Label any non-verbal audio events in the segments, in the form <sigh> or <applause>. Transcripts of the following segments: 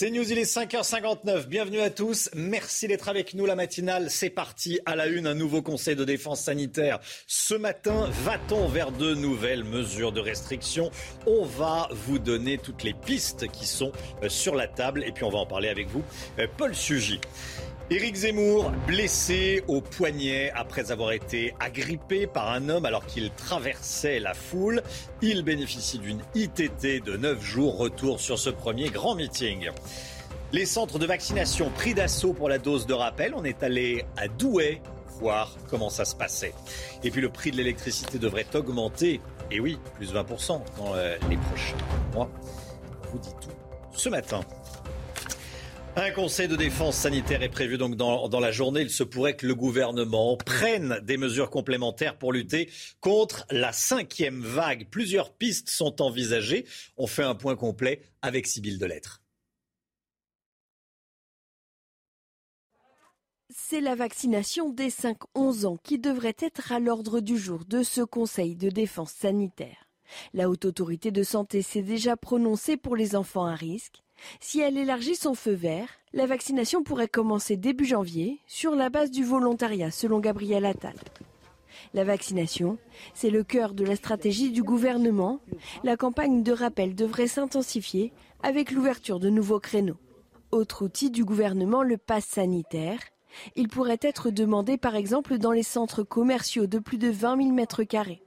C'est News, il est 5h59. Bienvenue à tous. Merci d'être avec nous. La matinale, c'est parti. À la une, un nouveau conseil de défense sanitaire. Ce matin, va-t-on vers de nouvelles mesures de restriction? On va vous donner toutes les pistes qui sont euh, sur la table. Et puis, on va en parler avec vous. Euh, Paul Sugy. Éric Zemmour, blessé au poignet après avoir été agrippé par un homme alors qu'il traversait la foule. Il bénéficie d'une ITT de 9 jours. Retour sur ce premier grand meeting. Les centres de vaccination pris d'assaut pour la dose de rappel. On est allé à Douai voir comment ça se passait. Et puis le prix de l'électricité devrait augmenter. Et oui, plus 20% dans euh, les prochains mois. On vous dit tout ce matin. Un conseil de défense sanitaire est prévu donc dans, la journée. Il se pourrait que le gouvernement prenne des mesures complémentaires pour lutter contre la cinquième vague. Plusieurs pistes sont envisagées. On fait un point complet avec Sybille Delettre. C'est la vaccination des 5-11 ans qui devrait être à l'ordre du jour de ce conseil de défense sanitaire. La haute autorité de santé s'est déjà prononcée pour les enfants à risque. Si elle élargit son feu vert, la vaccination pourrait commencer début janvier sur la base du volontariat, selon Gabriel Attal. La vaccination, c'est le cœur de la stratégie du gouvernement. La campagne de rappel devrait s'intensifier avec l'ouverture de nouveaux créneaux. Autre outil du gouvernement, le pass sanitaire. Il pourrait être demandé par exemple dans les centres commerciaux de plus de 20 000 mètres carrés.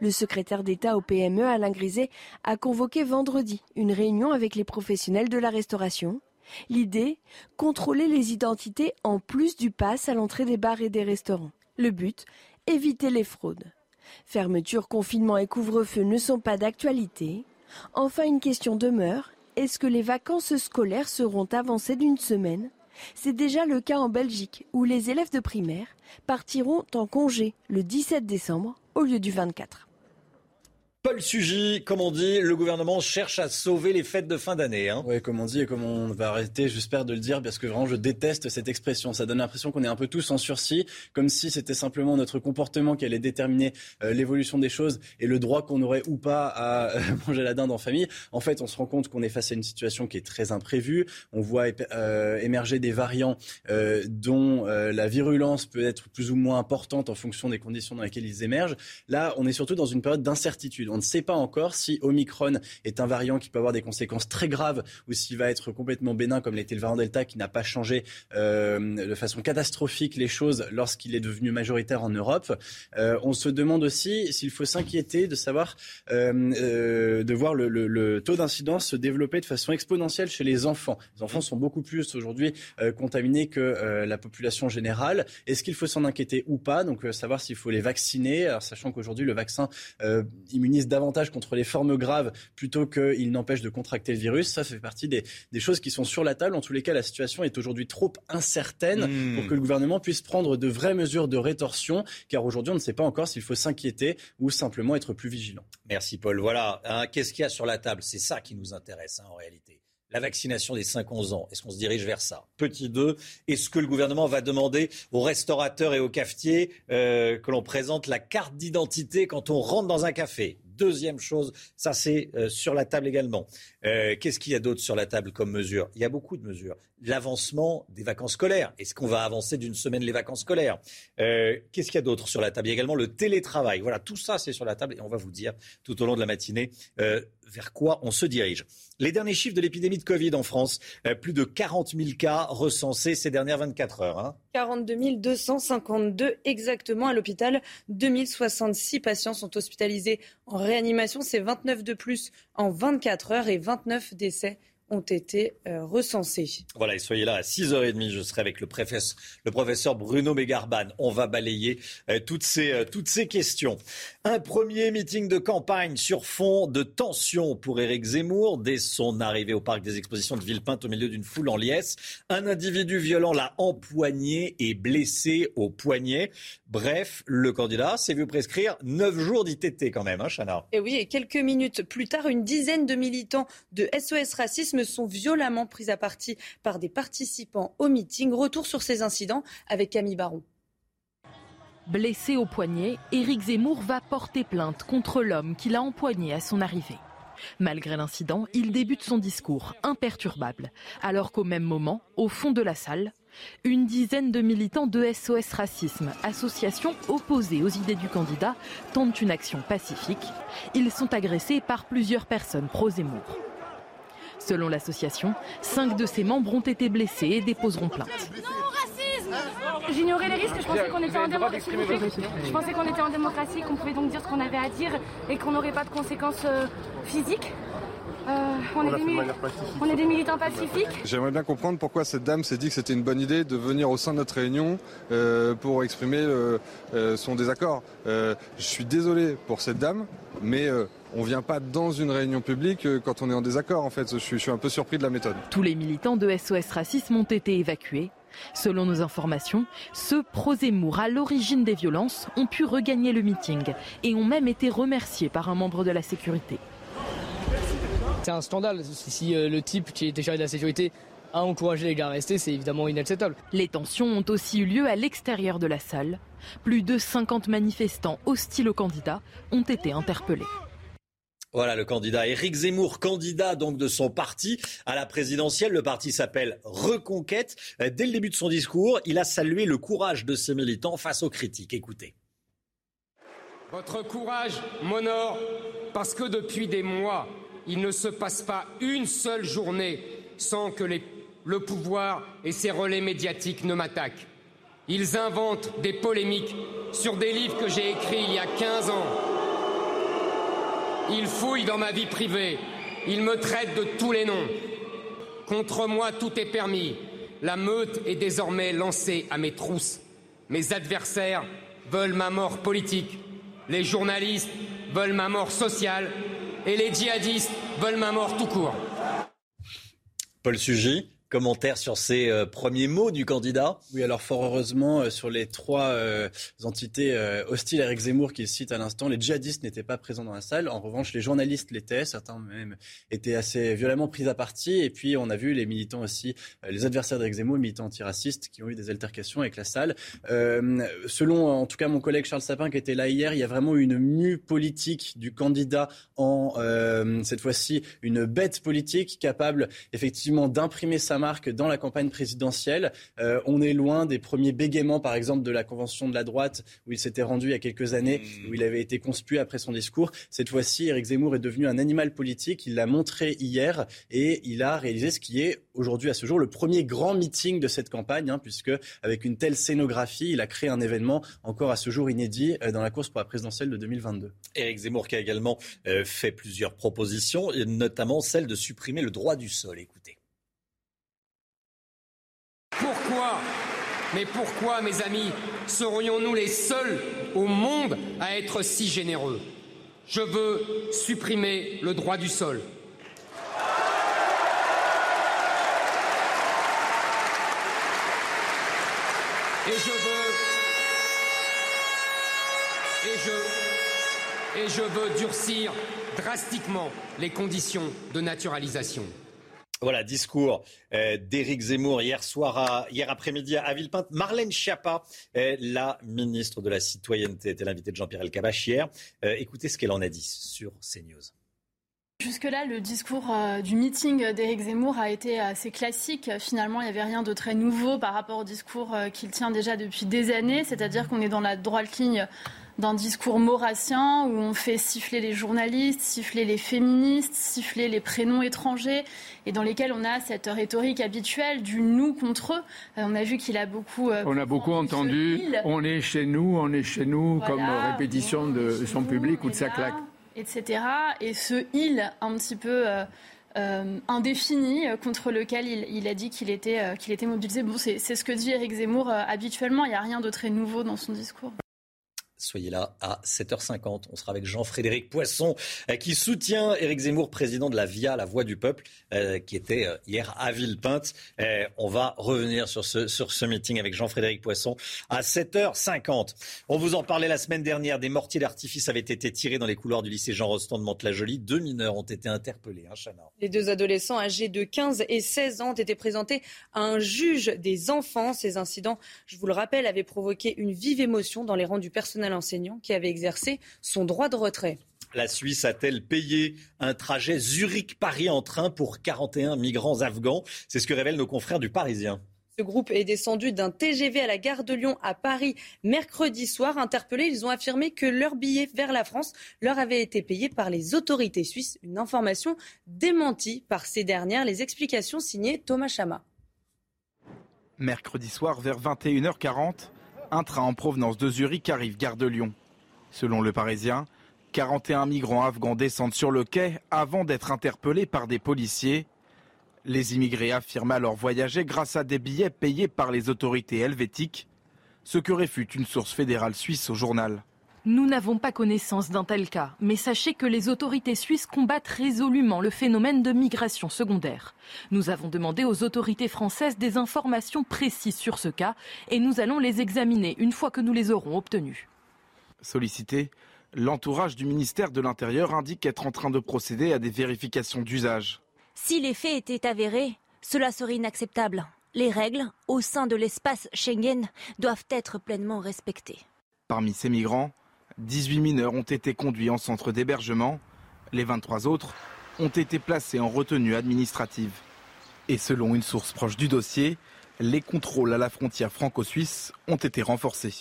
Le secrétaire d'État au PME, Alain Griset, a convoqué vendredi une réunion avec les professionnels de la restauration. L'idée, contrôler les identités en plus du pass à l'entrée des bars et des restaurants. Le but, éviter les fraudes. Fermeture, confinement et couvre-feu ne sont pas d'actualité. Enfin, une question demeure. Est-ce que les vacances scolaires seront avancées d'une semaine? C'est déjà le cas en Belgique, où les élèves de primaire partiront en congé le 17 décembre au lieu du 24. Paul Sugy, comme on dit, le gouvernement cherche à sauver les fêtes de fin d'année. Hein. Oui, comme on dit et comme on va arrêter, j'espère de le dire, parce que vraiment je déteste cette expression. Ça donne l'impression qu'on est un peu tous en sursis, comme si c'était simplement notre comportement qui allait déterminer euh, l'évolution des choses et le droit qu'on aurait ou pas à euh, <laughs> manger la dinde en famille. En fait, on se rend compte qu'on est face à une situation qui est très imprévue. On voit euh, émerger des variants dont la virulence peut être plus ou moins importante en fonction des conditions dans lesquelles ils émergent. Là, on est surtout dans une période d'incertitude. On ne sait pas encore si Omicron est un variant qui peut avoir des conséquences très graves ou s'il va être complètement bénin comme l'était le variant Delta qui n'a pas changé euh, de façon catastrophique les choses lorsqu'il est devenu majoritaire en Europe. Euh, on se demande aussi s'il faut s'inquiéter de savoir, euh, de voir le, taux d'incidence se développer de façon exponentielle chez les enfants. Les enfants sont beaucoup plus aujourd'hui contaminés que la population générale. Est-ce qu'il faut s'en inquiéter ou pas? Donc savoir s'il faut les vacciner, sachant qu'aujourd'hui le vaccin immunise davantage contre les formes graves plutôt qu'il n'empêche de contracter le virus. Ça fait partie des, des, choses qui sont sur la table. En tous les cas, la situation est aujourd'hui trop incertaine mmh. pour que le gouvernement puisse prendre de vraies mesures de rétorsion, car aujourd'hui, on ne sait pas encore s'il faut s'inquiéter ou simplement être plus vigilant. Merci Paul. Voilà, hein, qu'est-ce qu'il y a sur la table? C'est ça qui nous intéresse hein, en réalité la vaccination des 5-11 ans. Est-ce qu'on se dirige vers ça? Petit 2, est-ce que le gouvernement va demander aux restaurateurs et aux cafetiers euh, que l'on présente la carte d'identité quand on rentre dans un café? Deuxième chose, ça c'est euh, sur la table également. Euh, Qu'est-ce qu'il y a d'autre sur la table comme mesure? Il y a beaucoup de mesures. L'avancement des vacances scolaires. Est-ce qu'on va avancer d'une semaine les vacances scolaires? Euh, Qu'est-ce qu'il y a d'autre sur la table? Il y a également le télétravail. Voilà, tout ça c'est sur la table et on va vous dire tout au long de la matinée vers quoi on se dirige. Les derniers chiffres de l'épidémie de Covid en France, euh, plus de 40 000 cas recensés ces dernières 24 heures. Hein. 42 252 exactement à l'hôpital. 2066 patients sont hospitalisés en réanimation. C'est 29 de plus en 24 heures et 29 décès ont été euh, recensés. Voilà, et soyez là à 6h30, je serai avec le professeur, le professeur Bruno Mégarban. On va balayer euh, toutes, ces, euh, toutes ces questions. Un premier meeting de campagne sur fond de tension pour Éric Zemmour dès son arrivée au parc des expositions de Villepinte au milieu d'une foule en liesse. Un individu violent l'a empoigné et blessé au poignet. Bref, le candidat s'est vu prescrire 9 jours d'ITT quand même, hein, Chana. Et oui, et quelques minutes plus tard, une dizaine de militants de SOS Racisme sont violemment pris à partie par des participants au meeting. Retour sur ces incidents avec Camille Baron. Blessé au poignet, Éric Zemmour va porter plainte contre l'homme qui l'a empoigné à son arrivée. Malgré l'incident, il débute son discours imperturbable, alors qu'au même moment, au fond de la salle, une dizaine de militants de SOS Racisme, association opposée aux idées du candidat, tentent une action pacifique. Ils sont agressés par plusieurs personnes pro-Zemmour. Selon l'association, cinq de ses membres ont été blessés et déposeront plainte. J'ignorais les risques, je pensais qu'on était en démocratie. Je pensais qu'on était en démocratie, qu'on pouvait donc dire ce qu'on avait à dire et qu'on n'aurait pas de conséquences euh, physiques. Euh, on, est des, militants pacifiques. J'aimerais bien comprendre pourquoi cette dame s'est dit que c'était une bonne idée de venir au sein de notre réunion euh, pour exprimer son désaccord. je suis désolé pour cette dame, mais on ne vient pas dans une réunion publique quand on est en désaccord. En fait, je suis, je suis un peu surpris de la méthode. Tous les militants de SOS Racisme ont été évacués. Selon nos informations, ceux pro-Zemmour à l'origine des violences ont pu regagner le meeting et ont même été remerciés par un membre de la sécurité. C'est un scandale. Si euh, le type qui était chargé de la sécurité a encouragé les gars à rester, c'est évidemment inacceptable. Les tensions ont aussi eu lieu à l'extérieur de la salle. Plus de 50 manifestants hostiles au candidat ont été interpellés. Voilà le candidat Éric Zemmour, candidat donc de son parti à la présidentielle. Le parti s'appelle Reconquête. Dès le début de son discours, il a salué le courage de ses militants face aux critiques. Écoutez. Votre courage m'honore parce que depuis des mois, il ne se passe pas une seule journée sans que le pouvoir et ses relais médiatiques ne m'attaquent. Ils inventent des polémiques sur des livres que j'ai écrits il y a 15 ans il fouille dans ma vie privée. Il me traite de tous les noms. Contre moi, tout est permis. La meute est désormais lancée à mes trousses. Mes adversaires veulent ma mort politique. Les journalistes veulent ma mort sociale. Et les djihadistes veulent ma mort tout court. Paul commentaire sur ces euh, premiers mots du candidat Oui, alors fort heureusement, euh, sur les trois euh, entités hostiles à Eric Zemmour qu'il cite à l'instant, les djihadistes n'étaient pas présents dans la salle. En revanche, les journalistes l'étaient, certains même étaient assez violemment pris à partie. Et puis, on a vu les militants aussi, les adversaires d'Eric Zemmour, militants antiracistes, qui ont eu des altercations avec la salle. selon, en tout cas, mon collègue Charles Sapin, qui était là hier, il y a vraiment une mue politique du candidat en, cette fois-ci, une bête politique capable, effectivement, d'imprimer sa dans la campagne présidentielle. Euh, on est loin des premiers bégaiements, par exemple, de la convention de la droite, où il s'était rendu il y a quelques années, mmh. où il avait été conspué après son discours. Cette fois-ci, Éric Zemmour est devenu un animal politique. Il l'a montré hier et il a réalisé ce qui est aujourd'hui, à ce jour, le premier grand meeting de cette campagne, hein, puisque avec une telle scénographie, il a créé un événement encore à ce jour inédit euh, dans la course pour la présidentielle de 2022. Éric Zemmour qui a également euh, fait plusieurs propositions, notamment celle de supprimer le droit du sol. Écoutez. Pourquoi Mais pourquoi, mes amis, serions-nous les seuls au monde à être si généreux? Je veux supprimer le droit du sol. Et je veux. Et je. Et je veux durcir drastiquement les conditions de naturalisation. Voilà, discours euh, d'Éric Zemmour hier soir, hier après-midi à Villepinte. Marlène Schiappa, la ministre de la Citoyenneté, était l'invitée de Jean-Pierre Elkabbach hier. Euh, écoutez ce qu'elle en a dit sur CNews. Jusque-là, le discours euh, du meeting d'Éric Zemmour a été assez classique. Finalement, il n'y avait rien de très nouveau par rapport au discours qu'il tient déjà depuis des années, c'est-à-dire qu'on est dans la droite ligne d'un discours maurassien où on fait siffler les journalistes, siffler les féministes, siffler les prénoms étrangers et dans lesquels on a cette rhétorique habituelle du nous contre eux. Euh, on a vu qu'il a beaucoup. Euh, on a beaucoup entendu on est chez nous, on est chez nous, comme répétition de son public ou de sa claque. Etc. Et ce il un petit peu. Euh, indéfini contre lequel il, a dit qu'il était, qu'il était mobilisé. Bon, c'est ce que dit Éric Zemmour habituellement. Il n'y a rien de très nouveau dans son discours. Soyez là à 7h50. On sera avec Jean-Frédéric Poisson euh, qui soutient Éric Zemmour, président de la VIA, la Voix du Peuple, euh, qui était euh, hier à Villepinte. On va revenir sur ce, sur ce meeting avec Jean-Frédéric Poisson à 7h50. On vous en parlait la semaine dernière. Des mortiers d'artifice avaient été tirés dans les couloirs du lycée Jean Rostand de Mantes-la-Jolie. Deux mineurs ont été interpellés. Hein, les deux adolescents âgés de 15 et 16 ans ont été présentés à un juge des enfants. Ces incidents, je vous le rappelle, avaient provoqué une vive émotion dans les rangs du personnel enseignant qui avait exercé son droit de retrait. La Suisse a-t-elle payé un trajet Zurich-Paris en train pour 41 migrants afghans? C'est ce que révèlent nos confrères du Parisien. Ce groupe est descendu d'un TGV à la gare de Lyon à Paris mercredi soir. Interpellés, ils ont affirmé que leur billet vers la France leur avait été payé par les autorités suisses. Une information démentie par ces dernières. Les explications signées Thomas Chama. Mercredi soir, vers 21h40, un train en provenance de Zurich arrive gare de Lyon. Selon le Parisien, 41 migrants afghans descendent sur le quai avant d'être interpellés par des policiers. Les immigrés affirment alors voyager grâce à des billets payés par les autorités helvétiques, ce que réfute une source fédérale suisse au journal. Nous n'avons pas connaissance d'un tel cas, mais sachez que les autorités suisses combattent résolument le phénomène de migration secondaire. Nous avons demandé aux autorités françaises des informations précises sur ce cas et nous allons les examiner une fois que nous les aurons obtenues. Sollicité, l'entourage du ministère de l'Intérieur indique être en train de procéder à des vérifications d'usage. Si les faits étaient avérés, cela serait inacceptable. Les règles au sein de l'espace Schengen doivent être pleinement respectées. Parmi ces migrants, 18 mineurs ont été conduits en centre d'hébergement. Les 23 autres ont été placés en retenue administrative. Et selon une source proche du dossier, les contrôles à la frontière franco-suisse ont été renforcés.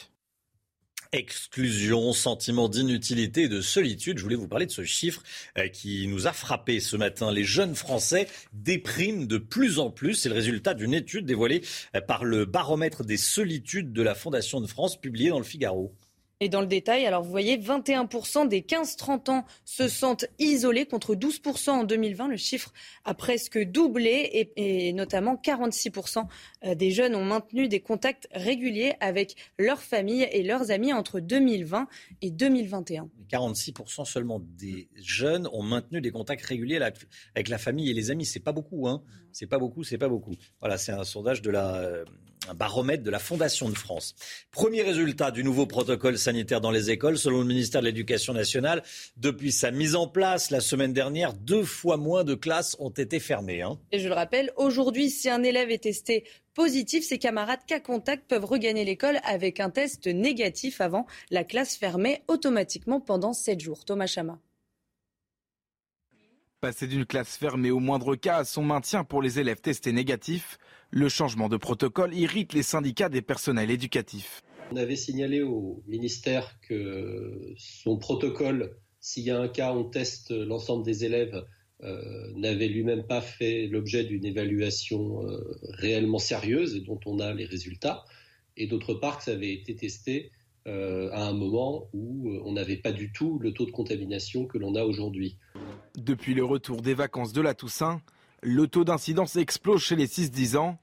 Exclusion, sentiment d'inutilité et de solitude. Je voulais vous parler de ce chiffre euh, qui nous a frappé ce matin. Les jeunes Français dépriment de plus en plus. C'est le résultat d'une étude dévoilée euh, par le baromètre des solitudes de la Fondation de France, publiée dans le Figaro. Et dans le détail, alors vous voyez, 21% des 15-30 ans se sentent isolés contre 12% en 2020. Le chiffre a presque doublé et, et, notamment 46% euh, des jeunes ont maintenu des contacts réguliers avec leur famille et leurs amis entre 2020 et 2021. 46% seulement des jeunes ont maintenu des contacts réguliers avec la famille et les amis. C'est pas beaucoup, hein. C'est pas beaucoup, c'est pas beaucoup. Voilà, c'est un sondage de la euh, un baromètre de la Fondation de France. Premier résultat du nouveau protocole sanitaire dans les écoles, selon le ministère de l'Éducation nationale, depuis sa mise en place la semaine dernière, deux fois moins de classes ont été fermées. Hein. Et je le rappelle, aujourd'hui, si un élève est testé positif, ses camarades cas contact peuvent regagner l'école avec un test négatif avant la classe fermée automatiquement pendant sept jours. Thomas Chama. Passer d'une classe fermée au moindre cas à son maintien pour les élèves testés négatifs, le changement de protocole irrite les syndicats des personnels éducatifs. On avait signalé au ministère que son protocole, s'il y a un cas, on teste l'ensemble des élèves, euh, n'avait lui-même pas fait l'objet d'une évaluation euh, réellement sérieuse et dont on a les résultats. Et d'autre part, que ça avait été testé euh, à un moment où on n'avait pas du tout le taux de contamination que l'on a aujourd'hui. Depuis le retour des vacances de la Toussaint, le taux d'incidence explose chez les 6-10 ans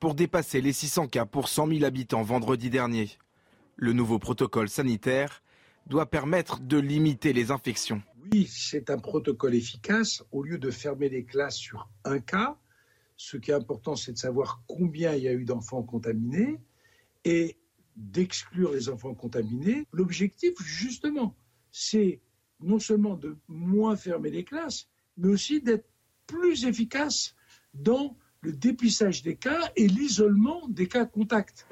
pour dépasser les 600 cas pour 100 000 habitants vendredi dernier. Le nouveau protocole sanitaire doit permettre de limiter les infections. Oui, c'est un protocole efficace. Au lieu de fermer les classes sur un cas, ce qui est important, c'est de savoir combien il y a eu d'enfants contaminés et d'exclure les enfants contaminés. L'objectif, justement, c'est non seulement de moins fermer les classes, mais aussi d'être plus efficace dans le dépistage des cas et l'isolement des cas contacts.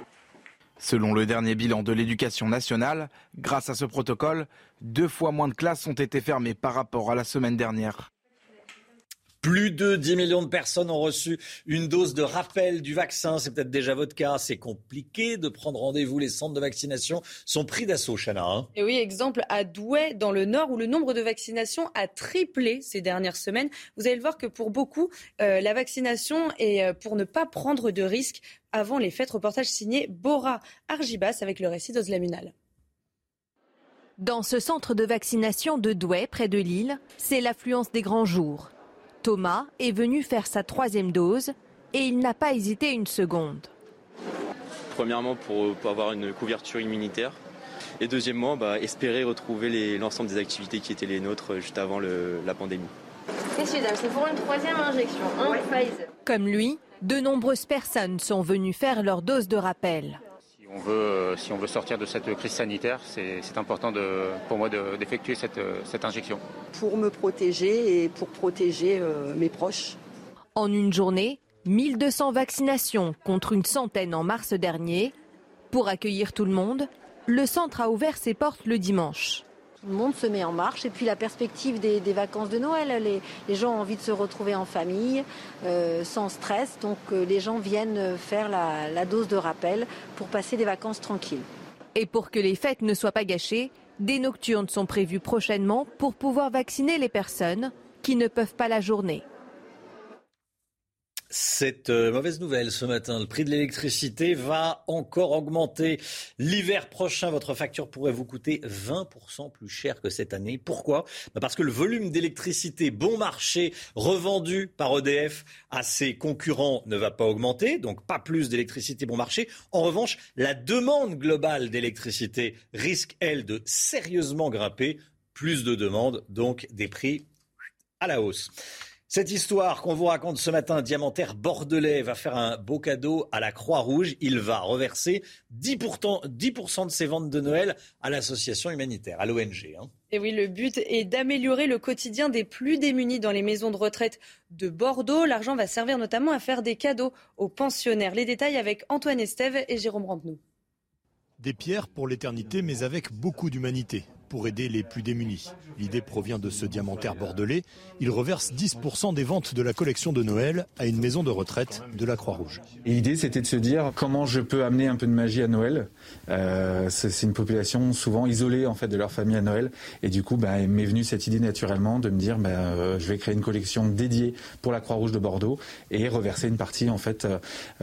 Selon le dernier bilan de l'éducation nationale, grâce à ce protocole, deux fois moins de classes ont été fermées par rapport à la semaine dernière. Plus de 10 millions de personnes ont reçu une dose de rappel du vaccin. C'est peut-être déjà votre cas. C'est compliqué de prendre rendez-vous. Les centres de vaccination sont pris d'assaut, Chana. Hein. Et oui, exemple à Douai, dans le Nord, où le nombre de vaccinations a triplé ces dernières semaines. Vous allez le voir que pour beaucoup, euh, la vaccination est euh, pour ne pas prendre de risques avant les fêtes. Reportage signé Bora Argibas avec le récit d'Ozlamunal. Dans ce centre de vaccination de Douai, près de Lille, c'est l'affluence des grands jours. Thomas est venu faire sa troisième dose et il n'a pas hésité une seconde. Premièrement, pour, avoir une couverture immunitaire. Et deuxièmement, bah, espérer retrouver l'ensemble des activités qui étaient les nôtres juste avant la pandémie. Messieurs, dames, c'est pour une troisième injection, un Pfizer. Comme lui, de nombreuses personnes sont venues faire leur dose de rappel. Si on veut, euh, si on veut sortir de cette crise sanitaire, c'est important de, pour moi d'effectuer cette, euh, cette, injection. Pour me protéger et pour protéger euh, mes proches. En une journée, 1200 vaccinations contre une centaine en mars dernier. Pour accueillir tout le monde, le centre a ouvert ses portes le dimanche. Le monde se met en marche. Et puis la perspective des, vacances de Noël, les, gens ont envie de se retrouver en famille, euh, sans stress. Donc euh, les gens viennent faire la, la dose de rappel pour passer des vacances tranquilles. Et pour que les fêtes ne soient pas gâchées, des nocturnes sont prévues prochainement pour pouvoir vacciner les personnes qui ne peuvent pas la journée. Cette euh, mauvaise nouvelle ce matin, le prix de l'électricité va encore augmenter. L'hiver prochain, votre facture pourrait vous coûter 20% plus cher que cette année. Pourquoi? Bah, Parce que le volume d'électricité bon marché revendu par EDF à ses concurrents ne va pas augmenter, donc pas plus d'électricité bon marché. En revanche, la demande globale d'électricité risque, elle, de sérieusement grimper. Plus de demandes, donc des prix à la hausse. Cette histoire qu'on vous raconte ce matin, Diamantaire Bordelais va faire un beau cadeau à la Croix-Rouge. Il va reverser 10%, de ses ventes de Noël à l'association humanitaire, à l'ONG. Hein. Et oui, le but est d'améliorer le quotidien des plus démunis dans les maisons de retraite de Bordeaux. L'argent va servir notamment à faire des cadeaux aux pensionnaires. Les détails avec Antoine Estève et Jérôme Rampenou. Des pierres pour l'éternité, mais avec beaucoup d'humanité pour aider les plus démunis. L'idée provient de ce diamantaire bordelais. Il reverse 10% des ventes de la collection de Noël à une maison de retraite de la Croix-Rouge. L'idée, c'était de se dire comment je peux amener un peu de magie à Noël? Euh, c'est une population souvent isolée en fait de leur famille à Noël, et du coup, bah, m'est venue cette idée naturellement de me dire, bah, euh, je vais créer une collection dédiée pour la Croix-Rouge de Bordeaux et reverser une partie en fait euh,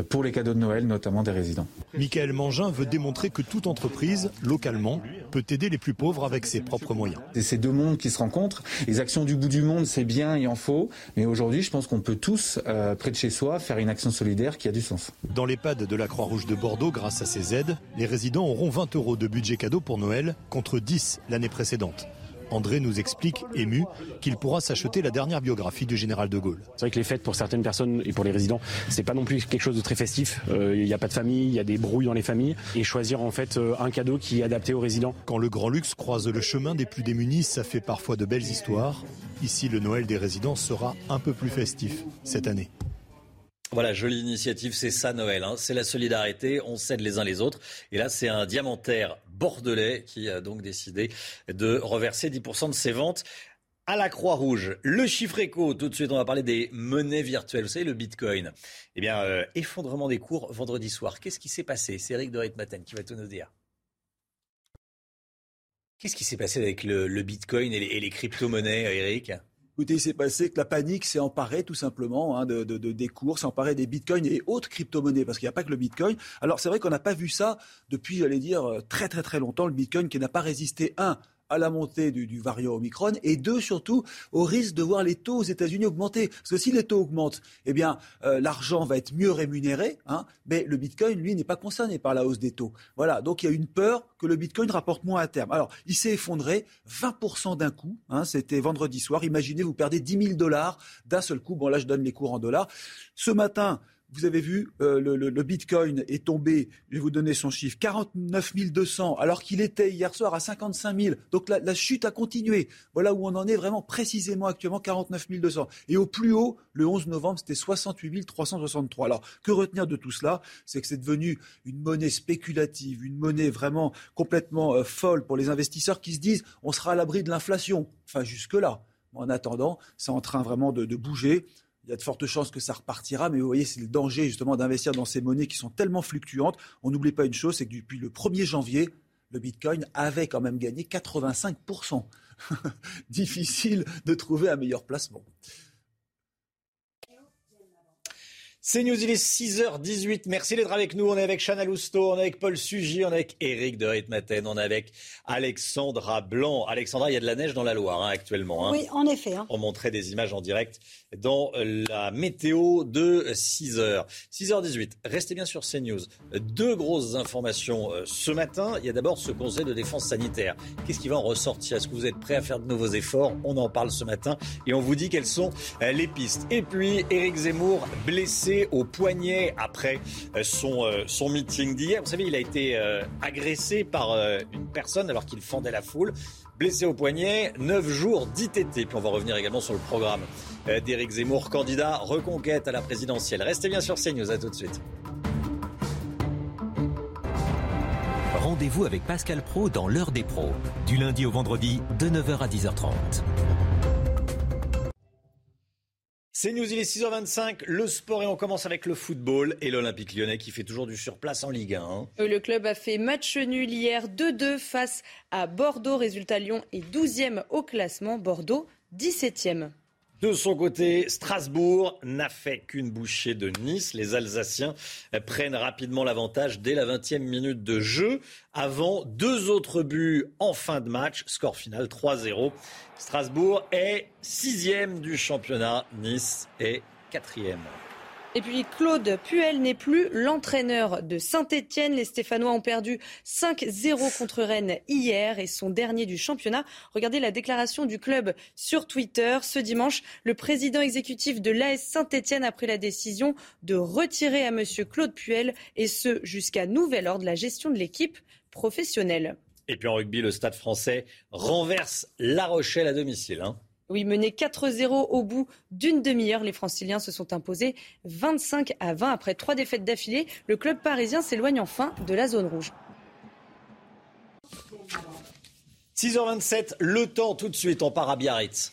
pour les cadeaux de Noël, notamment des résidents. Michael Mangin veut démontrer que toute entreprise, localement, peut aider les plus pauvres avec ses propres moyens. C'est ces deux mondes qui se rencontrent. Les actions du bout du monde, c'est bien et en faux. Mais aujourd'hui, je pense qu'on peut tous, euh, près de chez soi, faire une action solidaire qui a du sens. Dans l'EHPAD de la Croix-Rouge de Bordeaux, grâce à ces aides, les résidents auront 20 euros de budget cadeau pour Noël contre 10 l'année précédente. André nous explique, ému, qu'il pourra s'acheter la dernière biographie du général de Gaulle. C'est vrai que les fêtes pour certaines personnes et pour les résidents, c'est pas non plus quelque chose de très festif. Euh, il n'y a pas de famille, il y a des brouilles dans les familles et choisir en fait euh, un cadeau qui est adapté aux résidents. Quand le grand luxe croise le chemin des plus démunis, ça fait parfois de belles histoires. Ici, le Noël des résidents sera un peu plus festif cette année. Voilà, jolie initiative, c'est ça Noël, hein. c'est la solidarité, on s'aide les uns les autres. Et là, c'est un diamantaire bordelais qui a donc décidé de reverser 10% de ses ventes à la Croix-Rouge. Le chiffre éco, tout de suite, on va parler des monnaies virtuelles. Vous savez, le Bitcoin. Eh bien, euh, effondrement des cours vendredi soir. Qu'est-ce qui s'est passé? C'est Eric de Ritmaten qui va tout nous dire. Qu'est-ce qui s'est passé avec le, Bitcoin et les, les crypto-monnaies, Eric? Écoutez, il s'est passé que la panique s'est emparée tout simplement hein, de, des cours, s'est emparée des bitcoins et autres crypto-monnaies, parce qu'il n'y a pas que le bitcoin. Alors c'est vrai qu'on n'a pas vu ça depuis, j'allais dire, euh, très très très longtemps, le bitcoin qui n'a pas résisté, un, à la montée du, variant Omicron et deux, surtout, au risque de voir les taux aux États-Unis augmenter. Parce que si les taux augmentent, eh bien, euh, l'argent va être mieux rémunéré, hein, mais le Bitcoin, lui, n'est pas concerné par la hausse des taux. Voilà, donc il y a une peur que le Bitcoin rapporte moins à terme. Alors, il s'est effondré 20% d'un coup, hein, c'était vendredi soir. Imaginez, vous perdez 10 000 dollars d'un seul coup. Bon, là, je donne les cours en dollars. Ce matin, vous avez vu, euh, le, Bitcoin est tombé, je vais vous donner son chiffre, 49 200, alors qu'il était hier soir à 55 000. Donc la, chute a continué. Voilà où on en est vraiment précisément actuellement, 49 200. Et au plus haut, le 11 novembre, c'était 68 363. Alors, que retenir de tout cela? C'est que c'est devenu une monnaie spéculative, une monnaie vraiment complètement euh, folle pour les investisseurs qui se disent on sera à l'abri de l'inflation. Enfin, jusque-là. En attendant, c'est en train vraiment de bouger il y a de fortes chances que ça repartira, mais vous voyez, c'est le danger justement d'investir dans ces monnaies qui sont tellement fluctuantes. On n'oublie pas une chose, c'est que depuis le 1er janvier, le Bitcoin avait quand même gagné 85%. <laughs> Difficile de trouver un meilleur placement. C'est News, il est 6h18. Merci d'être avec nous. On est avec Chana Lousteau, on est avec Paul Sugy, on est avec Eric de Ritmaten, on est avec Alexandra Blanc. Alexandra, il y a de la neige dans la Loire hein, actuellement. Hein. Oui, en effet. Hein. On montrait des images en direct dans la météo de 6h. 6h18, restez bien sur CNews. Deux grosses informations euh, ce matin. Il y a d'abord ce conseil de défense sanitaire. Qu'est-ce qui va en ressortir? Est-ce que vous êtes prêts à faire de nouveaux efforts? On en parle ce matin et on vous dit quelles sont euh, les pistes. Et puis, Eric Zemmour blessé au poignet après euh, son, son meeting d'hier. Vous savez, il a été agressé par une personne alors qu'il fendait la foule blessé au poignet, 9 jours d'ITT. Puis on va revenir également sur le programme euh, d'Éric Zemmour, candidat reconquête à la présidentielle. Restez bien sur CNews, à tout de suite. rendez-vous avec Pascal Pro dans l'heure des pros, du lundi au vendredi de 9h à 10h30. C'est News, il est 6h25, le sport et on commence avec le football et l'Olympique lyonnais qui fait toujours du surplace en Ligue 1. Euh, le club a fait match nul hier 2-2 face à Bordeaux. Résultat Lyon est 12e au classement, Bordeaux 17e. De son côté, Strasbourg n'a fait qu'une bouchée de Nice. Les Alsaciens prennent rapidement l'avantage dès la 20e minute de jeu avant deux autres buts en fin de match. Score final 3-0. Strasbourg est sixième du championnat. Nice est quatrième. Et puis Claude Puel n'est plus l'entraîneur de Saint-Etienne. Les Stéphanois ont perdu 5-0 contre Rennes hier et sont derniers du championnat. Regardez la déclaration du club sur Twitter. Ce dimanche, le président exécutif de l'AS Saint-Etienne a pris la décision de retirer à monsieur Claude Puel et ce jusqu'à nouvel ordre la gestion de l'équipe professionnelle. Et puis en rugby, le stade français renverse La Rochelle à domicile. Hein. Oui, mené 4-0 au bout d'une demi-heure, les Franciliens se sont imposés 25 à 20 après trois défaites d'affilée. Le club parisien s'éloigne enfin de la zone rouge. 6h27, le temps tout de suite, on part à Biarritz.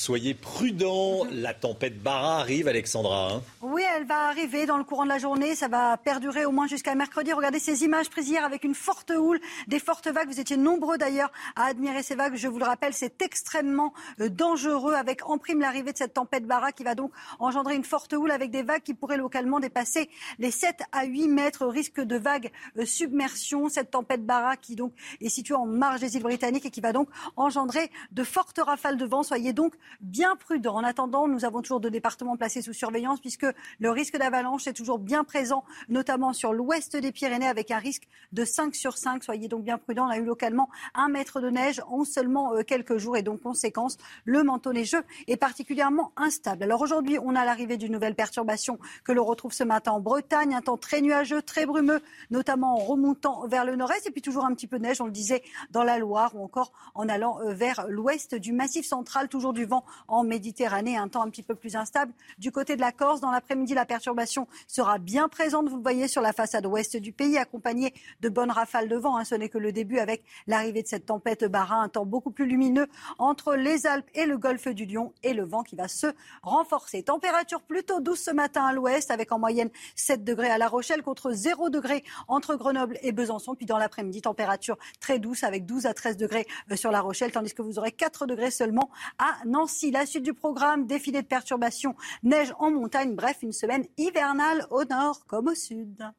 Soyez prudents, la tempête Barra arrive, Alexandra. Hein. oui, elle va arriver dans le courant de la journée, ça va perdurer au moins jusqu'à mercredi. Regardez ces images prises hier avec une forte houle, des fortes vagues. Vous étiez nombreux d'ailleurs à admirer ces vagues. Je vous le rappelle, c'est extrêmement euh, dangereux avec en prime l'arrivée de cette tempête Barra qui va donc engendrer une forte houle avec des vagues qui pourraient localement dépasser les 7 à 8 mètres. Risque de vagues euh, submersion. Cette tempête Barra qui donc est située en marge des îles britanniques et qui va donc engendrer de fortes rafales de vent. Soyez donc bien prudent. En attendant, nous avons toujours deux départements placés sous surveillance puisque le risque d'avalanche est toujours bien présent, notamment sur l'ouest des Pyrénées avec un risque de 5 sur 5. Soyez donc bien prudents. On a eu localement un mètre de neige en seulement euh, quelques jours et donc conséquence, le manteau neigeux est particulièrement instable. Alors aujourd'hui, on a l'arrivée d'une nouvelle perturbation que l'on retrouve ce matin en Bretagne, un temps très nuageux, très brumeux, notamment en remontant vers le nord-est et puis toujours un petit peu de neige, on le disait, dans la Loire ou encore en allant euh, vers l'ouest du massif central, toujours du vent en Méditerranée, un temps un petit peu plus instable. Du côté de la Corse, dans l'après-midi, la perturbation sera bien présente, vous le voyez, sur la façade ouest du pays, accompagnée de bonnes rafales de vent. Hein. Ce n'est que le début avec l'arrivée de cette tempête Barra, un temps beaucoup plus lumineux entre les Alpes et le golfe du Lion et le vent qui va se renforcer. Température plutôt douce ce matin à l'ouest, avec en moyenne 7 degrés à La Rochelle contre 0 degrés entre Grenoble et Besançon. Puis dans l'après-midi, température très douce avec 12 à 13 degrés euh, sur La Rochelle, tandis que vous aurez 4 degrés seulement à Nancy. La suite du programme, défilé de perturbations, neige en montagne, bref, une semaine hivernale au nord comme au sud.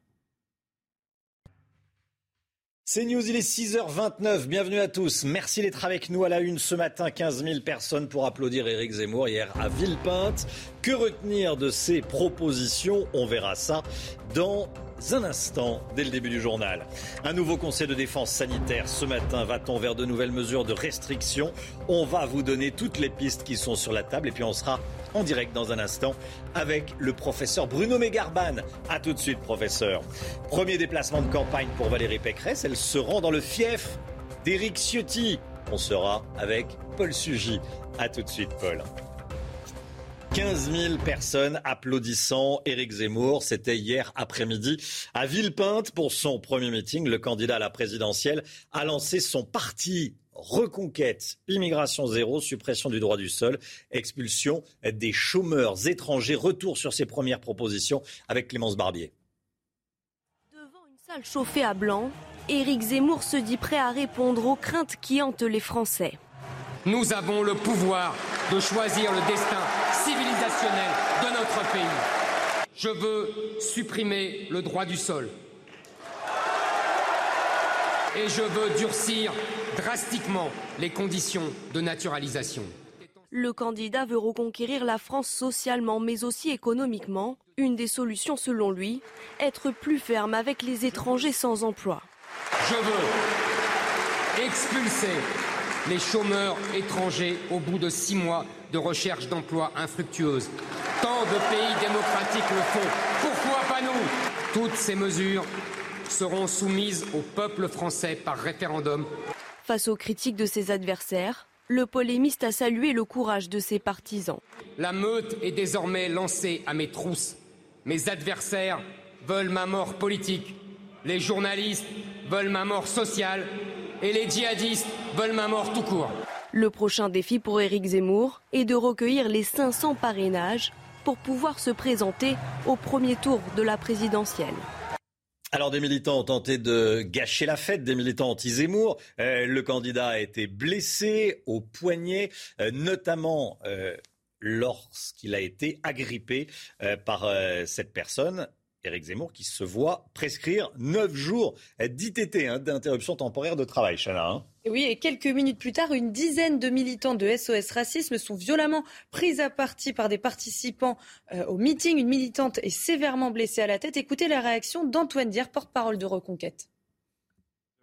C'est News, il est 6h29. Bienvenue à tous. Merci d'être avec nous à la une ce matin. 15 000 personnes pour applaudir Éric Zemmour hier à Villepinte. Que retenir de ces propositions? On verra ça dans un instant, dès le début du journal. Un nouveau conseil de défense sanitaire ce matin. Va-t-on vers de nouvelles mesures de restriction? On va vous donner toutes les pistes qui sont sur la table et puis on sera en direct dans un instant avec le professeur Bruno Mégarban. A tout de suite, professeur. Premier déplacement de campagne pour Valérie Pécresse. Elle se rend dans le fief d'Éric Ciotti. On sera avec Paul Sugy. A tout de suite, Paul. 15 000 personnes applaudissant Éric Zemmour. C'était hier après-midi à Villepinte pour son premier meeting. Le candidat à la présidentielle a lancé son parti reconquête, immigration zéro, suppression du droit du sol, expulsion des chômeurs étrangers, retour sur ses premières propositions avec Clémence Barbier. Devant une salle chauffée à blanc, Éric Zemmour se dit prêt à répondre aux craintes qui hantent les Français. Nous avons le pouvoir de choisir le destin civilisationnel de notre pays. Je veux supprimer le droit du sol. Et je veux durcir drastiquement les conditions de naturalisation. Le candidat veut reconquérir la France socialement mais aussi économiquement. Une des solutions selon lui, être plus ferme avec les étrangers sans emploi. Je veux expulser les chômeurs étrangers au bout de six mois de recherche d'emploi infructueuse. Tant de pays démocratiques le font. Pourquoi pas nous? Toutes ces mesures seront soumises au peuple français par référendum. Face aux critiques de ses adversaires, le polémiste a salué le courage de ses partisans. La meute est désormais lancée à mes trousses. Mes adversaires veulent ma mort politique. Les journalistes veulent ma mort sociale et les djihadistes veulent ma mort tout court. Le prochain défi pour Éric Zemmour est de recueillir les 500 parrainages pour pouvoir se présenter au premier tour de la présidentielle. Alors des militants ont tenté de gâcher la fête, des militants anti-Zemmour. Euh, le candidat a été blessé au poignet, euh, notamment euh, lorsqu'il a été agrippé par cette personne. Éric Zemmour qui se voit prescrire 9 jours d'ITT, hein, d'interruption temporaire de travail, Chana. Hein. Oui, et quelques minutes plus tard, une dizaine de militants de SOS Racisme sont violemment pris à partie par des participants euh, au meeting. Une militante est sévèrement blessée à la tête. Écoutez la réaction d'Antoine Dier, porte-parole de Reconquête.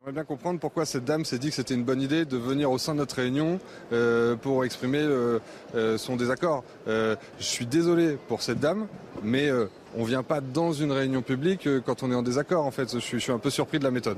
J'aimerais bien comprendre pourquoi cette dame s'est dit que c'était une bonne idée de venir au sein de notre réunion euh, pour exprimer euh, son désaccord. je suis désolé pour cette dame, mais on ne vient pas dans une réunion publique quand on est en désaccord. En fait, je suis un peu surpris de la méthode.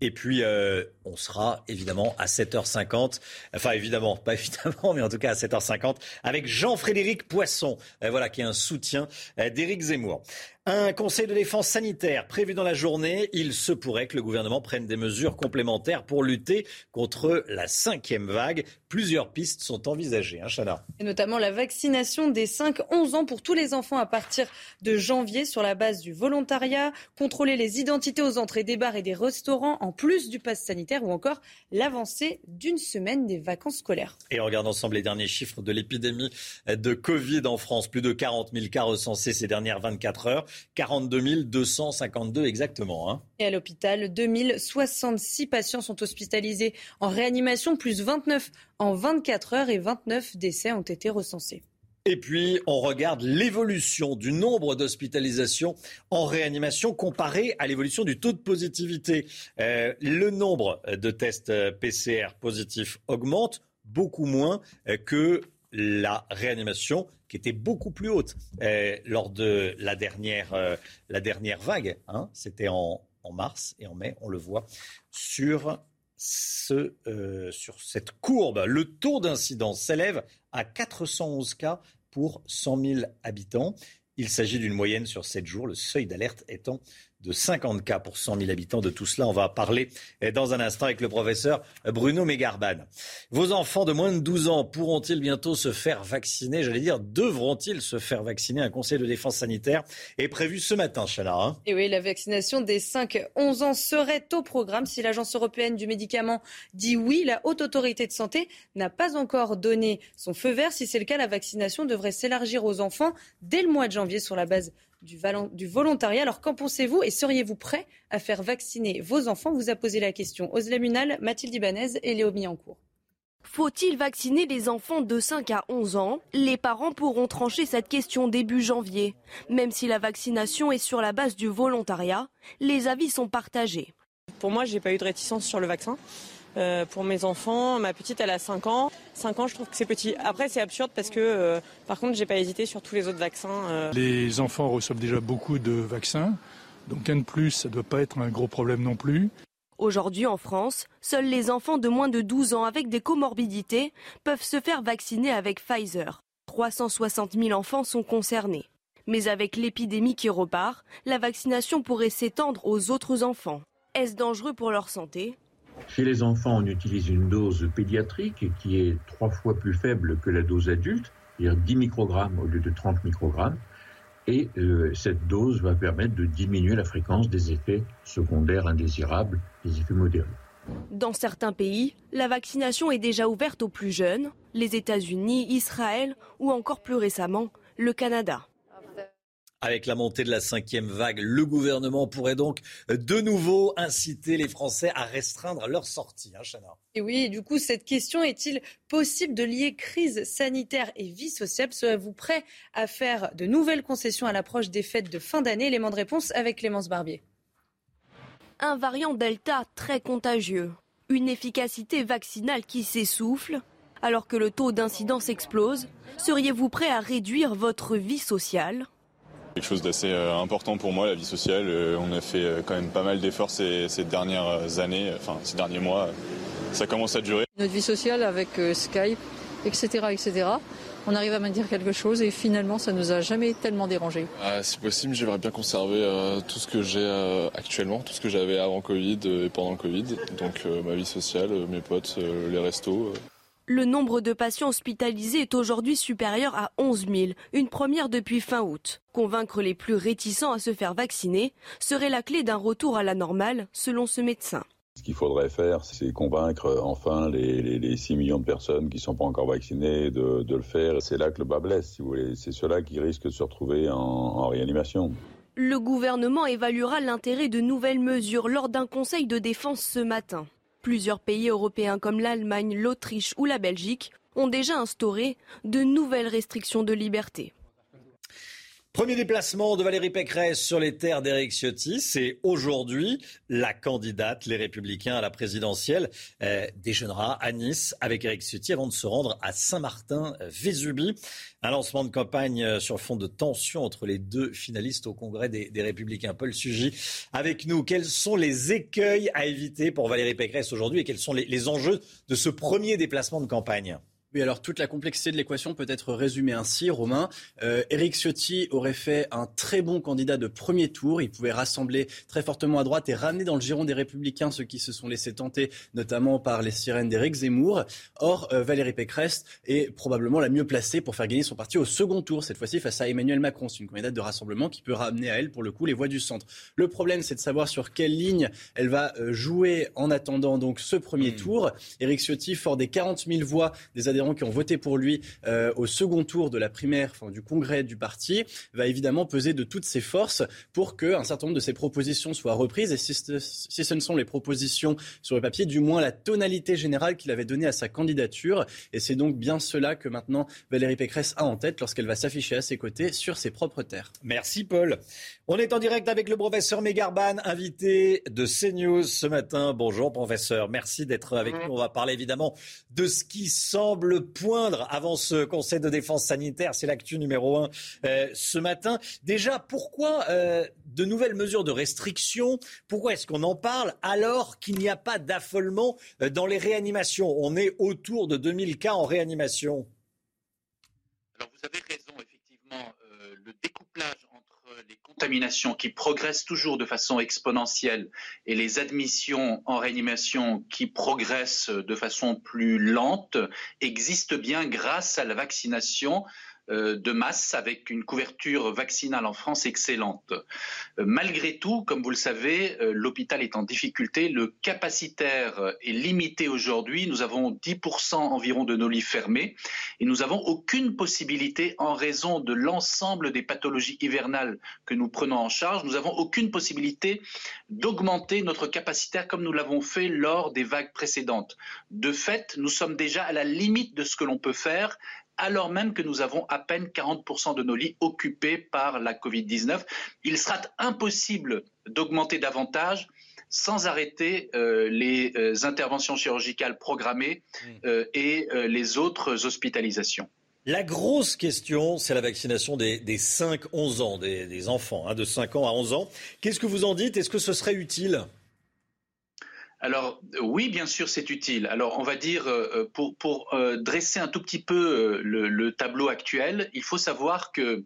Et puis, euh, on sera évidemment à 7h50, enfin évidemment, pas évidemment, mais en tout cas à 7h50, avec Jean-Frédéric Poisson, euh, voilà, qui est un soutien euh, d'Éric Zemmour. Un conseil de défense sanitaire prévu dans la journée. Il se pourrait que le gouvernement prenne des mesures complémentaires pour lutter contre la cinquième vague. Plusieurs pistes sont envisagées, hein, Chana. Et notamment la vaccination des 5-11 ans pour tous les enfants à partir de janvier sur la base du volontariat, contrôler les identités aux entrées des bars et des restaurants en plus du pass sanitaire ou encore l'avancée d'une semaine des vacances scolaires. Et on regarde ensemble les derniers chiffres de l'épidémie de Covid en France. Plus de 40 000 cas recensés ces dernières 24 heures. 42 252 exactement. Hein. Et à l'hôpital, 2066 patients sont hospitalisés en réanimation, plus 29 en 24 heures et 29 décès ont été recensés. Et puis, on regarde l'évolution du nombre d'hospitalisations en réanimation comparé à l'évolution du taux de positivité. Euh, le nombre de tests PCR positifs augmente beaucoup moins que la réanimation qui était beaucoup plus haute euh, lors de la dernière, euh, la dernière vague. Hein. C'était en, mars et en mai, on le voit sur, ce, euh, sur cette courbe. Le taux d'incidence s'élève à 411 cas pour 100 000 habitants. Il s'agit d'une moyenne sur 7 jours, le seuil d'alerte étant de 50 cas pour 100 000 habitants. De tout cela, on va parler eh, dans un instant avec le professeur Bruno Mégarban. Vos enfants de moins de 12 ans pourront-ils bientôt se faire vacciner? J'allais dire, devront-ils se faire vacciner? Un conseil de défense sanitaire est prévu ce matin, Chana. Hein. Et oui, la vaccination des 5-11 ans serait au programme. Si l'Agence européenne du médicament dit oui, la haute autorité de santé n'a pas encore donné son feu vert. Si c'est le cas, la vaccination devrait s'élargir aux enfants dès le mois de janvier sur la base du, volontariat. Alors qu'en pensez-vous et seriez-vous prêt à faire vacciner vos enfants? Vous a posé la question Osla Munal, Mathilde Ibanez et Léo Miancourt. Faut-il vacciner les enfants de 5 à 11 ans? Les parents pourront trancher cette question début janvier. Même si la vaccination est sur la base du volontariat, les avis sont partagés. Pour moi, j'ai pas eu de réticence sur le vaccin. Euh, pour mes enfants. Ma petite, elle a 5 ans. 5 ans, je trouve que c'est petit. Après, c'est absurde parce que, euh, par contre, j'ai pas hésité sur tous les autres vaccins. Euh. Les enfants reçoivent déjà beaucoup de vaccins. Donc un de plus, ça ne doit pas être un gros problème non plus. Aujourd'hui en France, seuls les enfants de moins de 12 ans avec des comorbidités peuvent se faire vacciner avec Pfizer. 360 000 enfants sont concernés. Mais avec l'épidémie qui repart, la vaccination pourrait s'étendre aux autres enfants. Est-ce dangereux pour leur santé? Chez les enfants, on utilise une dose pédiatrique qui est trois fois plus faible que la dose adulte, c'est-à-dire 10 microgrammes au lieu de 30 microgrammes. Et euh, cette dose va permettre de diminuer la fréquence des effets secondaires indésirables, des effets modérés. Dans certains pays, la vaccination est déjà ouverte aux plus jeunes, les États-Unis, Israël ou encore plus récemment, le Canada. Avec la montée de la cinquième vague, le gouvernement pourrait donc de nouveau inciter les Français à restreindre leur sortie. Hein, et oui, du coup, cette question est-il possible de lier crise sanitaire et vie sociale? Serez-vous prêt à faire de nouvelles concessions à l'approche des fêtes de fin d'année? Élément de réponse avec Clémence Barbier. Un variant Delta très contagieux, une efficacité vaccinale qui s'essouffle, alors que le taux d'incidence explose. Seriez-vous prêt à réduire votre vie sociale? Quelque chose d'assez euh, important pour moi, la vie sociale. Euh, on a fait euh, quand même pas mal d'efforts ces, dernières années, enfin ces derniers mois. Ça commence à durer. Notre vie sociale avec Skype, etc., etc. on arrive à maintenir quelque chose et finalement ça nous a jamais tellement dérangé. Ah, si possible, j'aimerais bien conserver euh, tout ce que j'ai euh, actuellement, tout ce que j'avais avant Covid et pendant le Covid, donc ma vie sociale, mes potes, les restos. Le nombre de patients hospitalisés est aujourd'hui supérieur à 11 000, une première depuis fin août. Convaincre les plus réticents à se faire vacciner serait la clé d'un retour à la normale, selon ce médecin. Ce qu'il faudrait faire, c'est convaincre enfin les, 6 millions de personnes qui ne sont pas encore vaccinées de, le faire. C'est là que le bas blesse, si vous voulez. C'est ceux-là qui risquent de se retrouver en réanimation. Le gouvernement évaluera l'intérêt de nouvelles mesures lors d'un conseil de défense ce matin. Plusieurs pays européens comme l'Allemagne, l'Autriche ou la Belgique ont déjà instauré de nouvelles restrictions de liberté. Premier déplacement de Valérie Pécresse sur les terres d'Éric Ciotti, c'est aujourd'hui la candidate, les Républicains à la présidentielle, euh, déjeunera à Nice avec Éric Ciotti avant de se rendre à Saint-Martin-Vésubie. Un lancement de campagne euh, sur fond de tension entre les deux finalistes au Congrès des, Républicains. Paul Sugy, avec nous, quels sont les écueils à éviter pour Valérie Pécresse aujourd'hui et quels sont les enjeux de ce premier déplacement de campagne? Oui, alors toute la complexité de l'équation peut être résumée ainsi, Romain. Euh, Éric Ciotti aurait fait un très bon candidat de premier tour. Il pouvait rassembler très fortement à droite et ramener dans le giron des Républicains ceux qui se sont laissés tenter, notamment par les sirènes d'Éric Zemmour. Or, euh, Valérie Pécresse est probablement la mieux placée pour faire gagner son parti au second tour, cette fois-ci face à Emmanuel Macron. C'est une candidate de rassemblement qui peut ramener à elle, pour le coup, les voix du centre. Le problème, c'est de savoir sur quelle ligne elle va euh, jouer en attendant donc ce premier hmm. tour. Éric Ciotti, fort des 40 000 voix des adhérents qui ont voté pour lui euh, au second tour de la primaire, enfin, du congrès du parti, va évidemment peser de toutes ses forces pour qu'un certain nombre de ses propositions soient reprises. Et si ce, si ce ne sont les propositions sur le papier, du moins la tonalité générale qu'il avait donnée à sa candidature. Et c'est donc bien cela que maintenant Valérie Pécresse a en tête lorsqu'elle va s'afficher à ses côtés sur ses propres terres. Merci Paul. On est en direct avec le professeur Megarban, invité de CNews ce matin. Bonjour professeur, merci d'être avec nous. On va parler évidemment de ce qui semble poindre avant ce Conseil de défense sanitaire. C'est l'actu numéro un euh, ce matin. Déjà, pourquoi euh, de nouvelles mesures de restriction Pourquoi est-ce qu'on en parle alors qu'il n'y a pas d'affolement euh, dans les réanimations? On est autour de 2000 cas en réanimation. Alors vous avez raison, effectivement, le découplage les contaminations qui progressent toujours de façon exponentielle et les admissions en réanimation qui progressent de façon plus lente existent bien grâce à la vaccination de masse avec une couverture vaccinale en France excellente. Euh, malgré tout, comme vous le savez, euh, l'hôpital est en difficulté. Le capacitaire est limité aujourd'hui. Nous avons 10% environ de nos lits fermés et nous n'avons aucune possibilité en raison de l'ensemble des pathologies hivernales que nous prenons en charge. Nous n'avons aucune possibilité d'augmenter notre capacitaire comme nous l'avons fait lors des vagues précédentes. De fait, nous sommes déjà à la limite de ce que l'on peut faire alors même que nous avons à peine 40% de nos lits occupés par la Covid-19. Il sera impossible d'augmenter davantage sans arrêter euh, les euh, interventions chirurgicales programmées mmh. euh, et les autres hospitalisations. La grosse question, c'est la vaccination des, 5-11 ans, des, enfants hein, de 5 ans à 11 ans. Qu'est-ce que vous en dites? Est-ce que ce serait utile? Alors oui, bien sûr, c'est utile. Alors on va dire, euh, pour, euh, dresser un tout petit peu euh, le, tableau actuel, il faut savoir que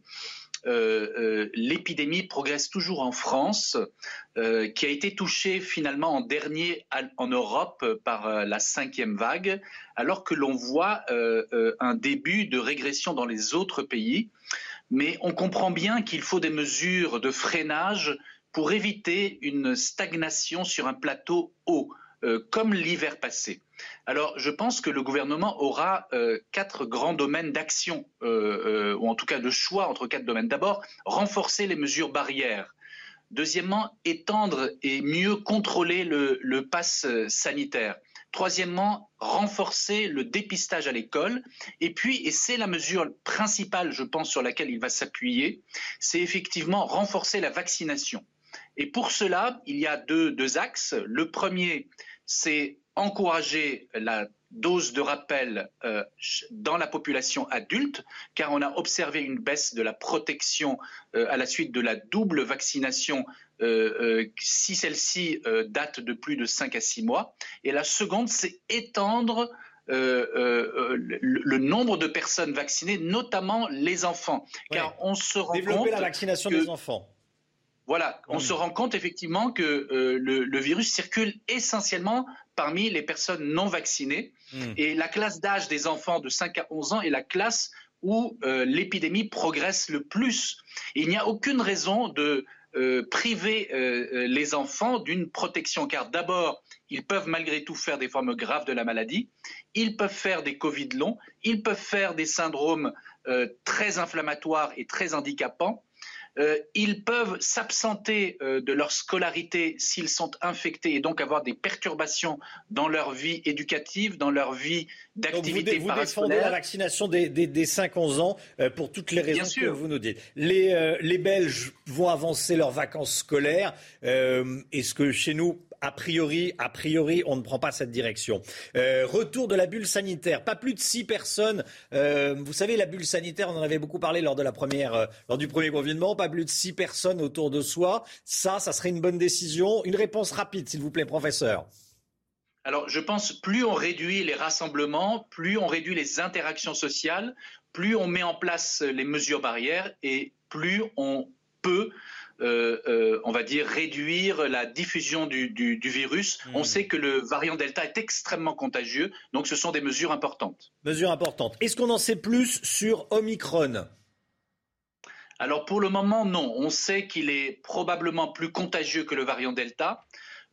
l'épidémie progresse toujours en France, qui a été touchée finalement en dernier en Europe par la cinquième vague, alors que l'on voit un début de régression dans les autres pays. Mais on comprend bien qu'il faut des mesures de freinage pour éviter une stagnation sur un plateau haut, euh, comme l'hiver passé. Alors, je pense que le gouvernement aura euh, quatre grands domaines d'action, euh, ou en tout cas de choix entre quatre domaines. D'abord, renforcer les mesures barrières. Deuxièmement, étendre et mieux contrôler le, le pass sanitaire. Troisièmement, renforcer le dépistage à l'école. Et puis, et c'est la mesure principale, je pense, sur laquelle il va s'appuyer, c'est effectivement renforcer la vaccination. Et pour cela, il y a deux, axes. Le premier, c'est encourager la dose de rappel euh, dans la population adulte, car on a observé une baisse de la protection euh, à la suite de la double vaccination euh, si celle-ci date de plus de 5 à 6 mois. Et la seconde, c'est étendre le, nombre de personnes vaccinées, notamment les enfants. Car on se rend Développer la vaccination des enfants. Voilà, on se rend compte effectivement que le, virus circule essentiellement parmi les personnes non vaccinées. Hmm. Et la classe d'âge des enfants de 5 à 11 ans est la classe où l'épidémie progresse le plus. il n'y a aucune raison de euh, priver euh, euh, les enfants d'une protection, car d'abord, ils peuvent malgré tout faire des formes graves de la maladie, ils peuvent faire des Covid longs, ils peuvent faire des syndromes très inflammatoires et très handicapants, euh, ils peuvent s'absenter euh, de leur scolarité s'ils sont infectés et donc avoir des perturbations dans leur vie éducative, dans leur vie d'activité Vous, vous défendez la vaccination des, des, 5-11 ans euh, pour toutes les raisons que vous nous dites. Les, les Belges vont avancer leurs vacances scolaires. Est-ce que chez nous, a priori, a priori, on ne prend pas cette direction. Euh, retour de la bulle sanitaire. Pas plus de six personnes. Euh, vous savez, la bulle sanitaire, on en avait beaucoup parlé lors de euh, lors du premier confinement. Pas plus de six personnes autour de soi. Ça, ça serait une bonne décision. Une réponse rapide, s'il vous plaît, professeur. Alors, je pense plus on réduit les rassemblements, plus on réduit les interactions sociales, plus on met en place les mesures barrières et plus on peut on va dire, réduire la diffusion du, virus. On hmm. sait que le variant Delta est extrêmement contagieux, donc ce sont des mesures importantes. Mesures importantes. Est-ce qu'on en sait plus sur Omicron? Alors pour le moment, non. On sait qu'il est probablement plus contagieux que le variant Delta.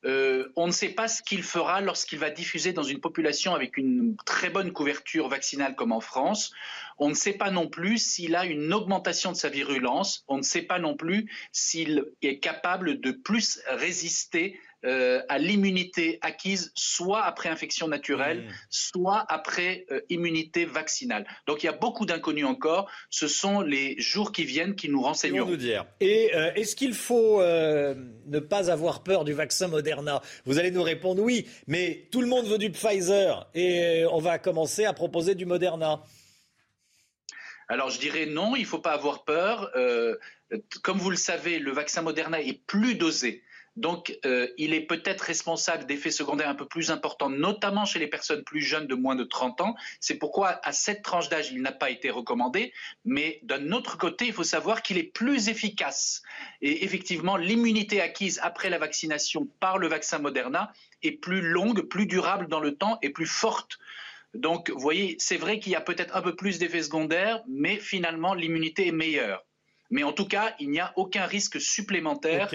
Euh, on ne sait pas ce qu'il fera lorsqu'il va diffuser dans une population avec une très bonne couverture vaccinale comme en France. On ne sait pas non plus s'il a une augmentation de sa virulence. On ne sait pas non plus s'il est capable de plus résister euh, à l'immunité acquise soit après infection naturelle, mmh. soit après euh, immunité vaccinale. Donc il y a beaucoup d'inconnus encore. Ce sont les jours qui viennent qui nous renseigneront. Nous dire. Et euh, est-ce qu'il faut ne pas avoir peur du vaccin Moderna? Vous allez nous répondre oui, mais tout le monde veut du Pfizer et on va commencer à proposer du Moderna. Alors je dirais non, il ne faut pas avoir peur. comme vous le savez, le vaccin Moderna est plus dosé. Donc, euh, il est peut-être responsable d'effets secondaires un peu plus importants, notamment chez les personnes plus jeunes de moins de 30 ans. C'est pourquoi, à cette tranche d'âge, il n'a pas été recommandé. Mais d'un autre côté, il faut savoir qu'il est plus efficace. Et effectivement, l'immunité acquise après la vaccination par le vaccin Moderna est plus longue, plus durable dans le temps et plus forte. Donc, vous voyez, c'est vrai qu'il y a peut-être un peu plus d'effets secondaires, mais finalement, l'immunité est meilleure. Mais en tout cas, il n'y a aucun risque supplémentaire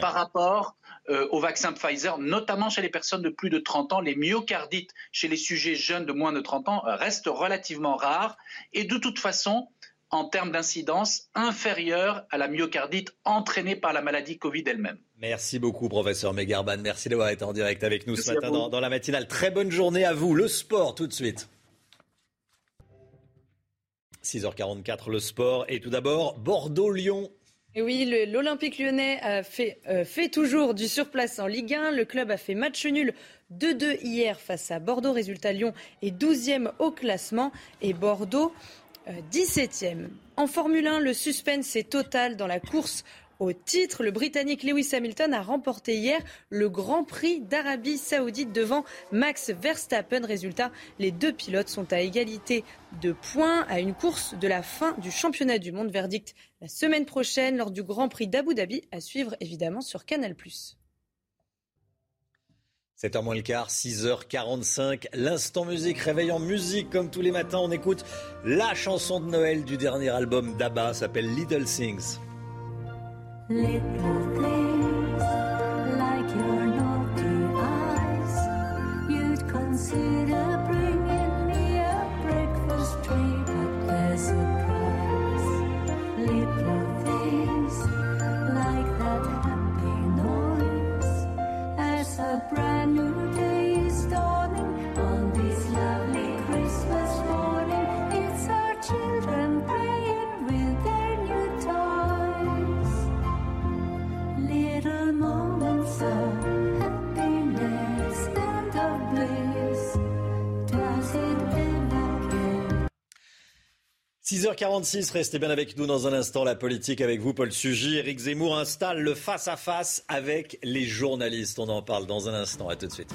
par rapport euh, au vaccin Pfizer, notamment chez les personnes de plus de 30 ans. Les myocardites chez les sujets jeunes de moins de 30 ans restent relativement rares et de toute façon, en termes d'incidence, inférieure à la myocardite entraînée par la maladie Covid elle-même. Merci beaucoup, professeur Megarban. Merci d'avoir été en direct avec nous ce matin dans la matinale. Très bonne journée à vous. Le sport tout de suite. 6h44, le sport. Et tout d'abord, Bordeaux-Lyon. Oui, l'Olympique lyonnais euh, fait, toujours du surplace en Ligue 1. Le club a fait match nul 2-2 hier face à Bordeaux. Résultat, Lyon est 12e au classement et Bordeaux 17e. Euh, en Formule 1, le suspense est total dans la course au titre. Le Britannique Lewis Hamilton a remporté hier le Grand Prix d'Arabie Saoudite devant Max Verstappen. Résultat, les deux pilotes sont à égalité de points à une course de la fin du championnat du monde. Verdict la semaine prochaine lors du Grand Prix d'Abu Dhabi à suivre évidemment sur Canal+. 7h moins le quart, 6h45, l'instant musique, réveil en musique comme tous les matins, on écoute la chanson de Noël du dernier album d'Abba, s'appelle Little Things. Little things 6h46, restez bien avec nous dans un instant. La politique avec vous, Paul Sugy. Éric Zemmour installe le face-à-face -face avec les journalistes. On en parle dans un instant. À tout de suite.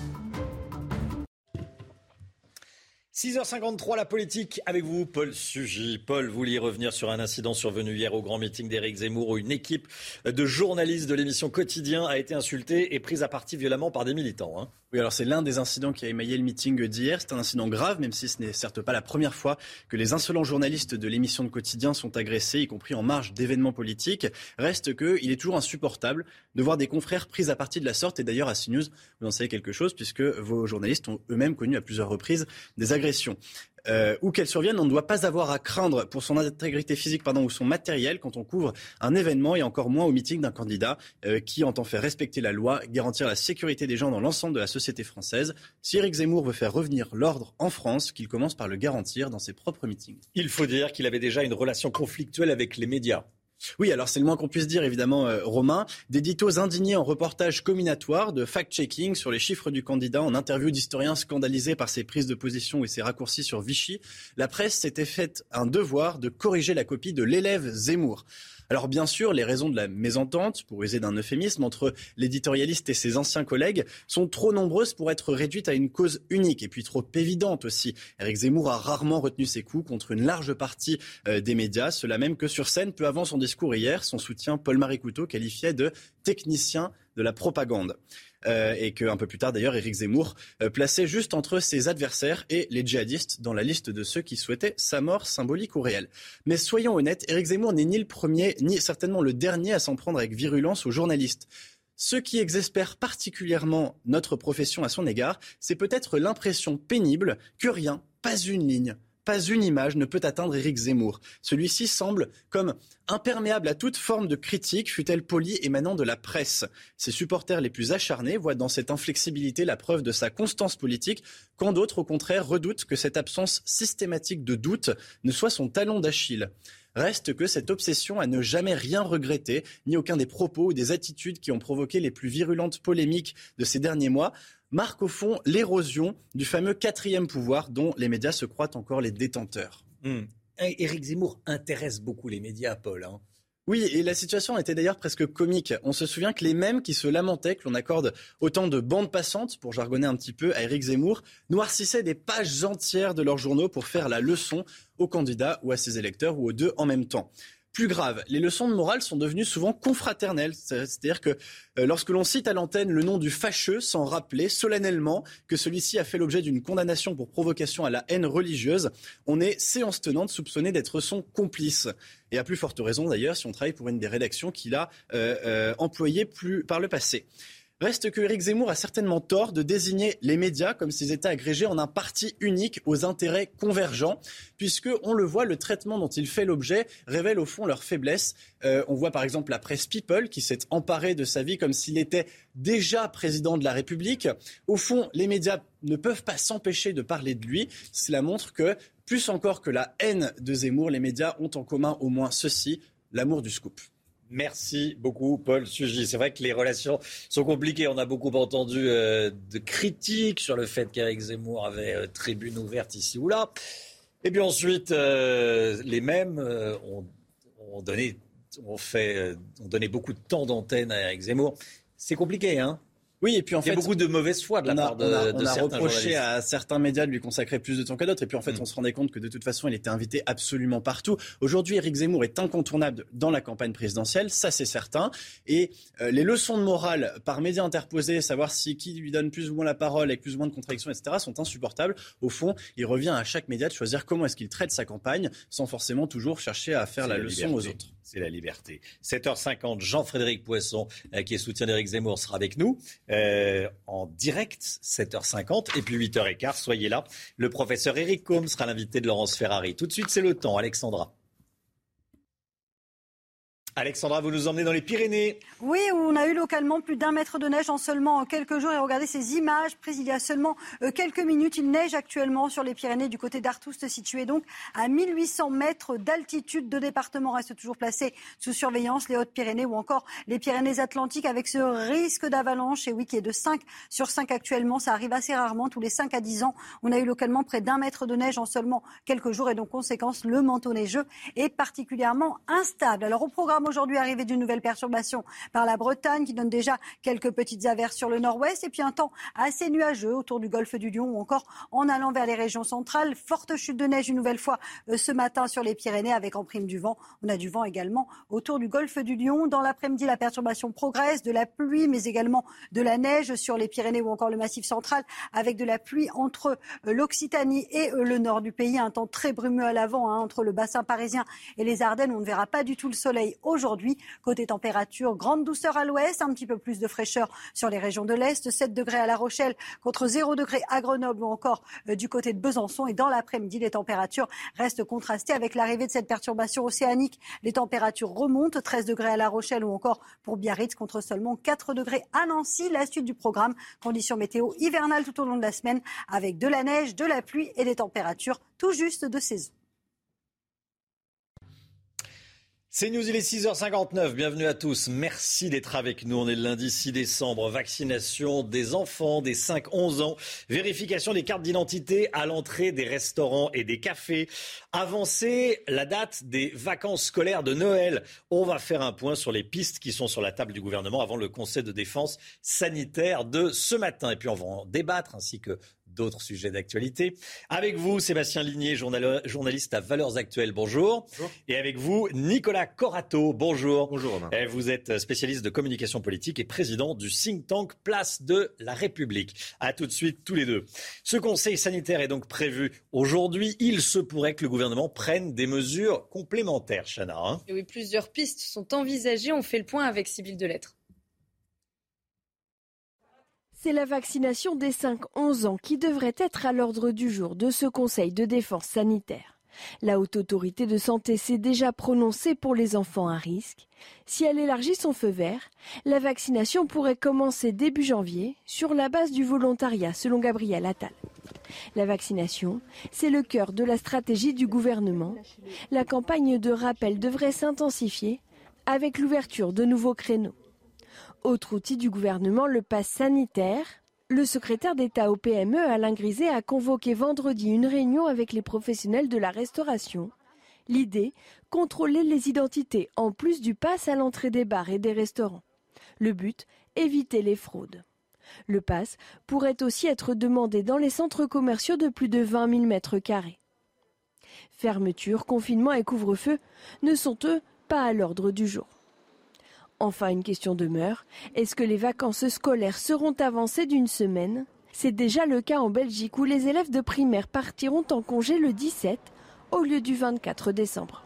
6h53, la politique avec vous, Paul Sugy. Paul, vous revenir sur un incident survenu hier au grand meeting d'Éric Zemmour où une équipe de journalistes de l'émission Quotidien a été insultée et prise à partie violemment par des militants. Hein. Oui, alors c'est l'un des incidents qui a émaillé le meeting d'hier. C'est un incident grave, même si ce n'est certes pas la première fois que les insolents journalistes de l'émission de Quotidien sont agressés, y compris en marge d'événements politiques. Reste qu'il est toujours insupportable de voir des confrères pris à partie de la sorte. Et d'ailleurs, à CNews, vous en savez quelque chose, puisque vos journalistes ont eux-mêmes connu à plusieurs reprises des agressions agression. Euh, où qu'elle survienne, on ne doit pas avoir à craindre pour son intégrité physique pardon, ou son matériel quand on couvre un événement et encore moins au meeting d'un candidat euh, qui entend faire respecter la loi, garantir la sécurité des gens dans l'ensemble de la société française. Si Éric Zemmour veut faire revenir l'ordre en France, qu'il commence par le garantir dans ses propres meetings. Il faut dire qu'il avait déjà une relation conflictuelle avec les médias. Oui, alors c'est le moins qu'on puisse dire, évidemment, euh, Romain. D'éditos indignés en reportage combinatoire, de fact-checking sur les chiffres du candidat, en interview d'historiens scandalisés par ses prises de position et ses raccourcis sur Vichy, la presse s'était faite un devoir de corriger la copie de l'élève Zemmour. Alors bien sûr, les raisons de la mésentente, pour user d'un euphémisme, entre l'éditorialiste et ses anciens collègues sont trop nombreuses pour être réduites à une cause unique et puis trop évidente aussi. Eric Zemmour a rarement retenu ses coups contre une large partie euh, des médias, cela même que sur scène, peu avant son discours hier, son soutien Paul-Marie Couteau qualifiait de technicien de la propagande. Euh, et qu'un peu plus tard d'ailleurs Éric Zemmour euh, plaçait juste entre ses adversaires et les djihadistes dans la liste de ceux qui souhaitaient sa mort symbolique ou réelle. Mais soyons honnêtes, Éric Zemmour n'est ni le premier ni certainement le dernier à s'en prendre avec virulence aux journalistes. Ce qui exaspère particulièrement notre profession à son égard, c'est peut-être l'impression pénible que rien, pas une ligne, pas une image ne peut atteindre Éric Zemmour. Celui-ci semble comme imperméable à toute forme de critique, fut-elle polie émanant de la presse. Ses supporters les plus acharnés voient dans cette inflexibilité la preuve de sa constance politique, quand d'autres, au contraire, redoutent que cette absence systématique de doute ne soit son talon d'Achille. Reste que cette obsession à ne jamais rien regretter, ni aucun des propos ou des attitudes qui ont provoqué les plus virulentes polémiques de ces derniers mois, marque au fond l'érosion du fameux quatrième pouvoir dont les médias se croient encore les détenteurs. Hmm. Éric Zemmour intéresse beaucoup les médias, Paul. Hein. Oui, et la situation était d'ailleurs presque comique. On se souvient que les mêmes qui se lamentaient que l'on accorde autant de bandes passantes, pour jargonner un petit peu, à Éric Zemmour, noircissaient des pages entières de leurs journaux pour faire la leçon aux candidats ou à ses électeurs ou aux deux en même temps. Plus grave, les leçons de morale sont devenues souvent confraternelles. C'est-à-dire que euh, lorsque l'on cite à l'antenne le nom du fâcheux sans rappeler solennellement que celui-ci a fait l'objet d'une condamnation pour provocation à la haine religieuse, on est séance tenante soupçonné d'être son complice. Et à plus forte raison d'ailleurs si on travaille pour une des rédactions qu'il a euh, euh, employées plus par le passé. Reste que Éric Zemmour a certainement tort de désigner les médias comme s'ils étaient agrégés en un parti unique aux intérêts convergents, puisque on le voit, le traitement dont il fait l'objet révèle au fond leurs faiblesses. Euh, on voit par exemple la presse People qui s'est emparée de sa vie comme s'il était déjà président de la République. Au fond, les médias ne peuvent pas s'empêcher de parler de lui. Cela montre que, plus encore que la haine de Zemmour, les médias ont en commun au moins ceci, l'amour du scoop. Merci beaucoup, Paul Sugy. C'est vrai que les relations sont compliquées. On a beaucoup entendu euh, de critiques sur le fait qu'Éric Zemmour avait euh, tribune ouverte ici ou là. Et puis ensuite, euh, les mêmes ont, donné, fait, ont donné beaucoup de temps d'antenne à Eric Zemmour. C'est compliqué, hein? Oui, et puis en fait, il y a beaucoup de mauvaise foi de la part de, on a, on a reproché à certains médias de lui consacrer plus de temps qu'à d'autres. Et puis en fait, mm. on se rendait compte que de toute façon, il était invité absolument partout. Aujourd'hui, Éric Zemmour est incontournable dans la campagne présidentielle, ça c'est certain. Et euh, les leçons de morale par médias interposés, savoir si qui lui donne plus ou moins la parole avec plus ou moins de contradictions, etc., sont insupportables. Au fond, il revient à chaque média de choisir comment est-ce qu'il traite sa campagne, sans forcément toujours chercher à faire la, leçon aux autres. C'est la liberté. 7h50, Jean-Frédéric Poisson, euh, qui est soutien d'Éric Zemmour, sera avec nous. Euh, en direct, 7h50. Et puis 8h15, soyez là. Le professeur Eric Combe sera l'invité de Laurence Ferrari. Tout de suite, c'est le temps. Alexandra. Alexandra, vous nous emmenez dans les Pyrénées. Oui, où on a eu localement plus d'un mètre de neige en seulement quelques jours. Et regardez ces images prises il y a seulement euh, quelques minutes. Il neige actuellement sur les Pyrénées du côté d'Artoust, situé donc à 1800 mètres d'altitude. Deux départements restent toujours placés sous surveillance, les Hautes-Pyrénées ou encore les Pyrénées-Atlantiques, avec ce risque d'avalanche. Et oui, qui est de 5 sur 5 actuellement. Ça arrive assez rarement. Tous les 5 à 10 ans, on a eu localement près d'un mètre de neige en seulement quelques jours. Et donc, conséquence, le manteau neigeux est particulièrement instable. Alors, au programme aujourd'hui, arrivée d'une nouvelle perturbation par la Bretagne qui donne déjà quelques petites averses sur le nord-ouest et puis un temps assez nuageux autour du golfe du Lion ou encore en allant vers les régions centrales. Forte chute de neige une nouvelle fois euh, ce matin sur les Pyrénées avec en prime du vent. On a du vent également autour du golfe du Lion. Dans l'après-midi, la perturbation progresse, de la pluie mais également de la neige sur les Pyrénées ou encore le Massif central avec de la pluie entre euh, l'Occitanie et euh, le nord du pays. Un temps très brumeux à l'avant hein, entre le bassin parisien et les Ardennes. On ne verra pas du tout le soleil aujourd'hui. Côté température, grande douceur à l'ouest, un petit peu plus de fraîcheur sur les régions de l'Est. 7 degrés à La Rochelle contre 0 degrés à Grenoble ou encore euh, du côté de Besançon. Et dans l'après-midi, les températures restent contrastées avec l'arrivée de cette perturbation océanique. Les températures remontent. 13 degrés à La Rochelle ou encore pour Biarritz contre seulement 4 degrés à Nancy. La suite du programme, conditions météo hivernales tout au long de la semaine avec de la neige, de la pluie et des températures tout juste de saison. C'est News, il est 6h59. Bienvenue à tous. Merci d'être avec nous. On est le lundi 6 décembre. Vaccination des enfants des 5-11 ans. Vérification des cartes d'identité à l'entrée des restaurants et des cafés. Avancer la date des vacances scolaires de Noël. On va faire un point sur les pistes qui sont sur la table du gouvernement avant le Conseil de défense sanitaire de ce matin. Et puis on va en débattre ainsi que d'autres sujets d'actualité. Avec vous, Sébastien Ligné, journaliste à Valeurs Actuelles. Bonjour. Bonjour. Et avec vous, Nicolas Corato. Bonjour. Bonjour. Eh, vous êtes spécialiste de communication politique et président du think tank Place de la République. À tout de suite, tous les deux. Ce conseil sanitaire est donc prévu aujourd'hui. Il se pourrait que le gouvernement prenne des mesures complémentaires, Chana. Hein. oui, plusieurs pistes sont envisagées. On fait le point avec Sybille Delettre. C'est la vaccination des 5-11 ans qui devrait être à l'ordre du jour de ce Conseil de défense sanitaire. La haute autorité de santé s'est déjà prononcée pour les enfants à risque. Si elle élargit son feu vert, la vaccination pourrait commencer début janvier sur la base du volontariat, selon Gabriel Attal. La vaccination, c'est le cœur de la stratégie du gouvernement. La campagne de rappel devrait s'intensifier avec l'ouverture de nouveaux créneaux. Autre outil du gouvernement, le pass sanitaire. Le secrétaire d'État au PME, Alain Griset, a convoqué vendredi une réunion avec les professionnels de la restauration. L'idée, contrôler les identités en plus du pass à l'entrée des bars et des restaurants. Le but, éviter les fraudes. Le pass pourrait aussi être demandé dans les centres commerciaux de plus de 20 000 mètres carrés. Fermeture, confinement et couvre-feu ne sont, eux, pas à l'ordre du jour. Enfin, une question demeure. Est-ce que les vacances scolaires seront avancées d'une semaine? C'est déjà le cas en Belgique où les élèves de primaire partiront en congé le 17 au lieu du 24 décembre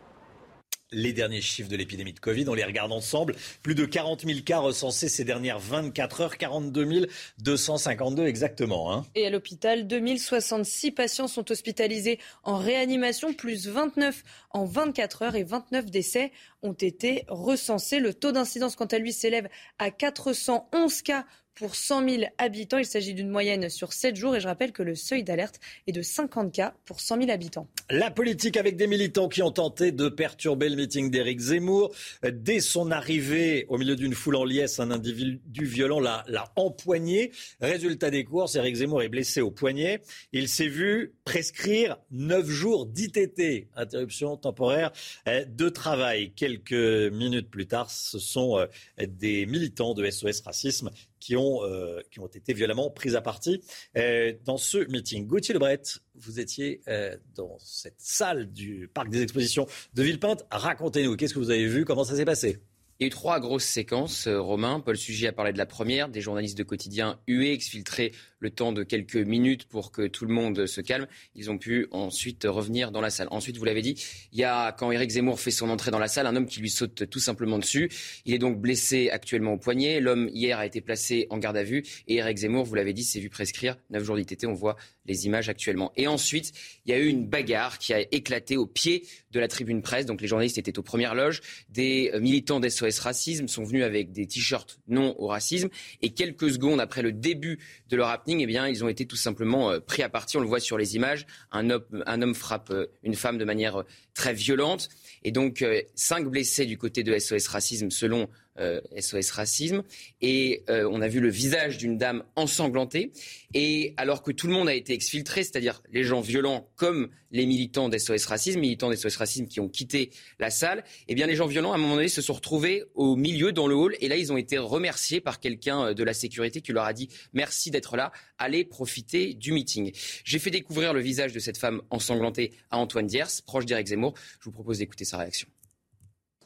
les derniers chiffres de l'épidémie de Covid. On les regarde ensemble. Plus de 40 000 cas recensés ces dernières 24 heures, 42 252 exactement. Hein. Et à l'hôpital, 2066 patients sont hospitalisés en réanimation, plus 29 en 24 heures et 29 décès ont été recensés. Le taux d'incidence, quant à lui, s'élève à 411 cas pour 100 000 habitants. Il s'agit d'une moyenne sur 7 jours et je rappelle que le seuil d'alerte est de 50 cas pour 100 000 habitants. La politique avec des militants qui ont tenté de perturber le meeting d'Éric Zemmour. Dès son arrivée au milieu d'une foule en liesse, un individu violent l'a, empoigné. Résultat des courses, Éric Zemmour est blessé au poignet. Il s'est vu prescrire 9 jours d'ITT, interruption temporaire euh, de travail. Quelques minutes plus tard, ce sont euh, des militants de SOS Racisme qui ont, euh, qui ont été violemment pris à partie euh, dans ce meeting. Gauthier Lebret, vous étiez euh, dans cette salle du parc des expositions de Villepinte. Racontez-nous, qu'est-ce que vous avez vu? Comment ça s'est passé? Il y a eu trois grosses séquences, Romain. Paul Sugy a parlé de la première, des journalistes de quotidien hués, exfiltrés le temps de quelques minutes pour que tout le monde se calme. Ils ont pu ensuite revenir dans la salle. Ensuite, vous l'avez dit, il y a, quand Éric Zemmour fait son entrée dans la salle, un homme qui lui saute tout simplement dessus. Il est donc blessé actuellement au poignet. L'homme, hier, a été placé en garde à vue. Et Éric Zemmour, vous l'avez dit, s'est vu prescrire 9 jours d'ITT. On voit les images actuellement. Et ensuite, il y a eu une bagarre qui a éclaté au pied de la tribune presse. Donc les journalistes étaient aux premières loges. Des euh, militants d'SOS Racisme sont venus avec des t-shirts non au racisme. Et quelques secondes après le début de leur eh bien, ils ont été tout simplement euh, pris à partie. On le voit sur les images. Un homme, frappe euh, une femme de manière euh, très violente. Et donc, cinq blessés du côté de SOS Racisme, selon SOS Racisme. Et on a vu le visage d'une dame ensanglantée. Et alors que tout le monde a été exfiltré, c'est-à-dire les gens violents comme les militants d'SOS Racisme, militants d'SOS Racisme qui ont quitté la salle, eh bien les gens violents, à un moment donné, se sont retrouvés au milieu, dans le hall. Et là, ils ont été remerciés par quelqu'un de la sécurité qui leur a dit merci d'être là, allez profiter du meeting. J'ai fait découvrir le visage de cette femme ensanglantée à Antoine Diers, proche d'Éric Zemmour. Je vous propose d'écouter sa réaction.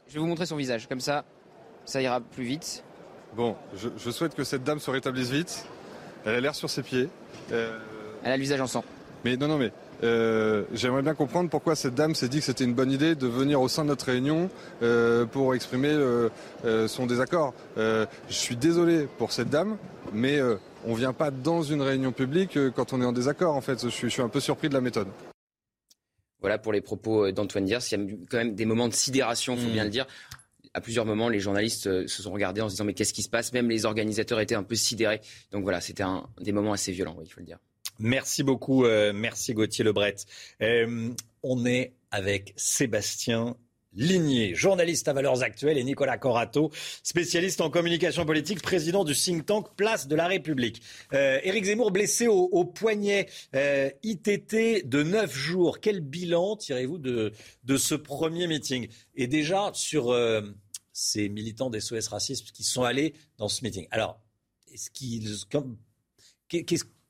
Je vais vous montrer son visage, comme ça, ça ira plus vite. Bon, je, souhaite que cette dame se rétablisse vite. Elle a l'air sur ses pieds. Euh, Elle a le visage en sang. Mais non, non, mais euh, j'aimerais bien comprendre pourquoi cette dame s'est dit que c'était une bonne idée de venir au sein de notre réunion euh, pour exprimer son désaccord. je suis désolé pour cette dame, mais on ne vient pas dans une réunion publique quand on est en désaccord. En fait, je suis, je suis un peu surpris de la méthode. Voilà pour les propos d'Antoine Diers. Il y a quand même des moments de sidération, il faut bien mm. le dire à plusieurs moments, les journalistes se sont regardés en se disant mais qu'est-ce qui se passe? Même les organisateurs étaient un peu sidérés. Donc voilà, c'était un des moments assez violents, il faut le dire. Merci beaucoup, euh, merci Gauthier Lebret. Euh, on est avec Sébastien Ligné, journaliste à valeurs actuelles, et Nicolas Corato, spécialiste en communication politique, président du think tank Place de la République. Euh, Éric Zemmour blessé au, poignet, ITT de neuf jours. Quel bilan tirez-vous de, ce premier meeting? Et déjà sur ces militants des SOS Racisme qui sont allés dans ce meeting. Alors, est-ce qu'ils,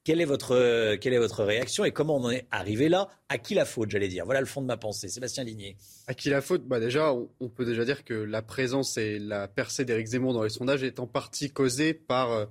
quelle est, votre, quelle est votre réaction et comment on en est arrivé là? À qui la faute, j'allais dire? Voilà le fond de ma pensée. Sébastien Ligné. À qui la faute? Bah Déjà, on peut déjà dire que la présence et la percée d'Éric Zemmour dans les sondages est en partie causée par euh,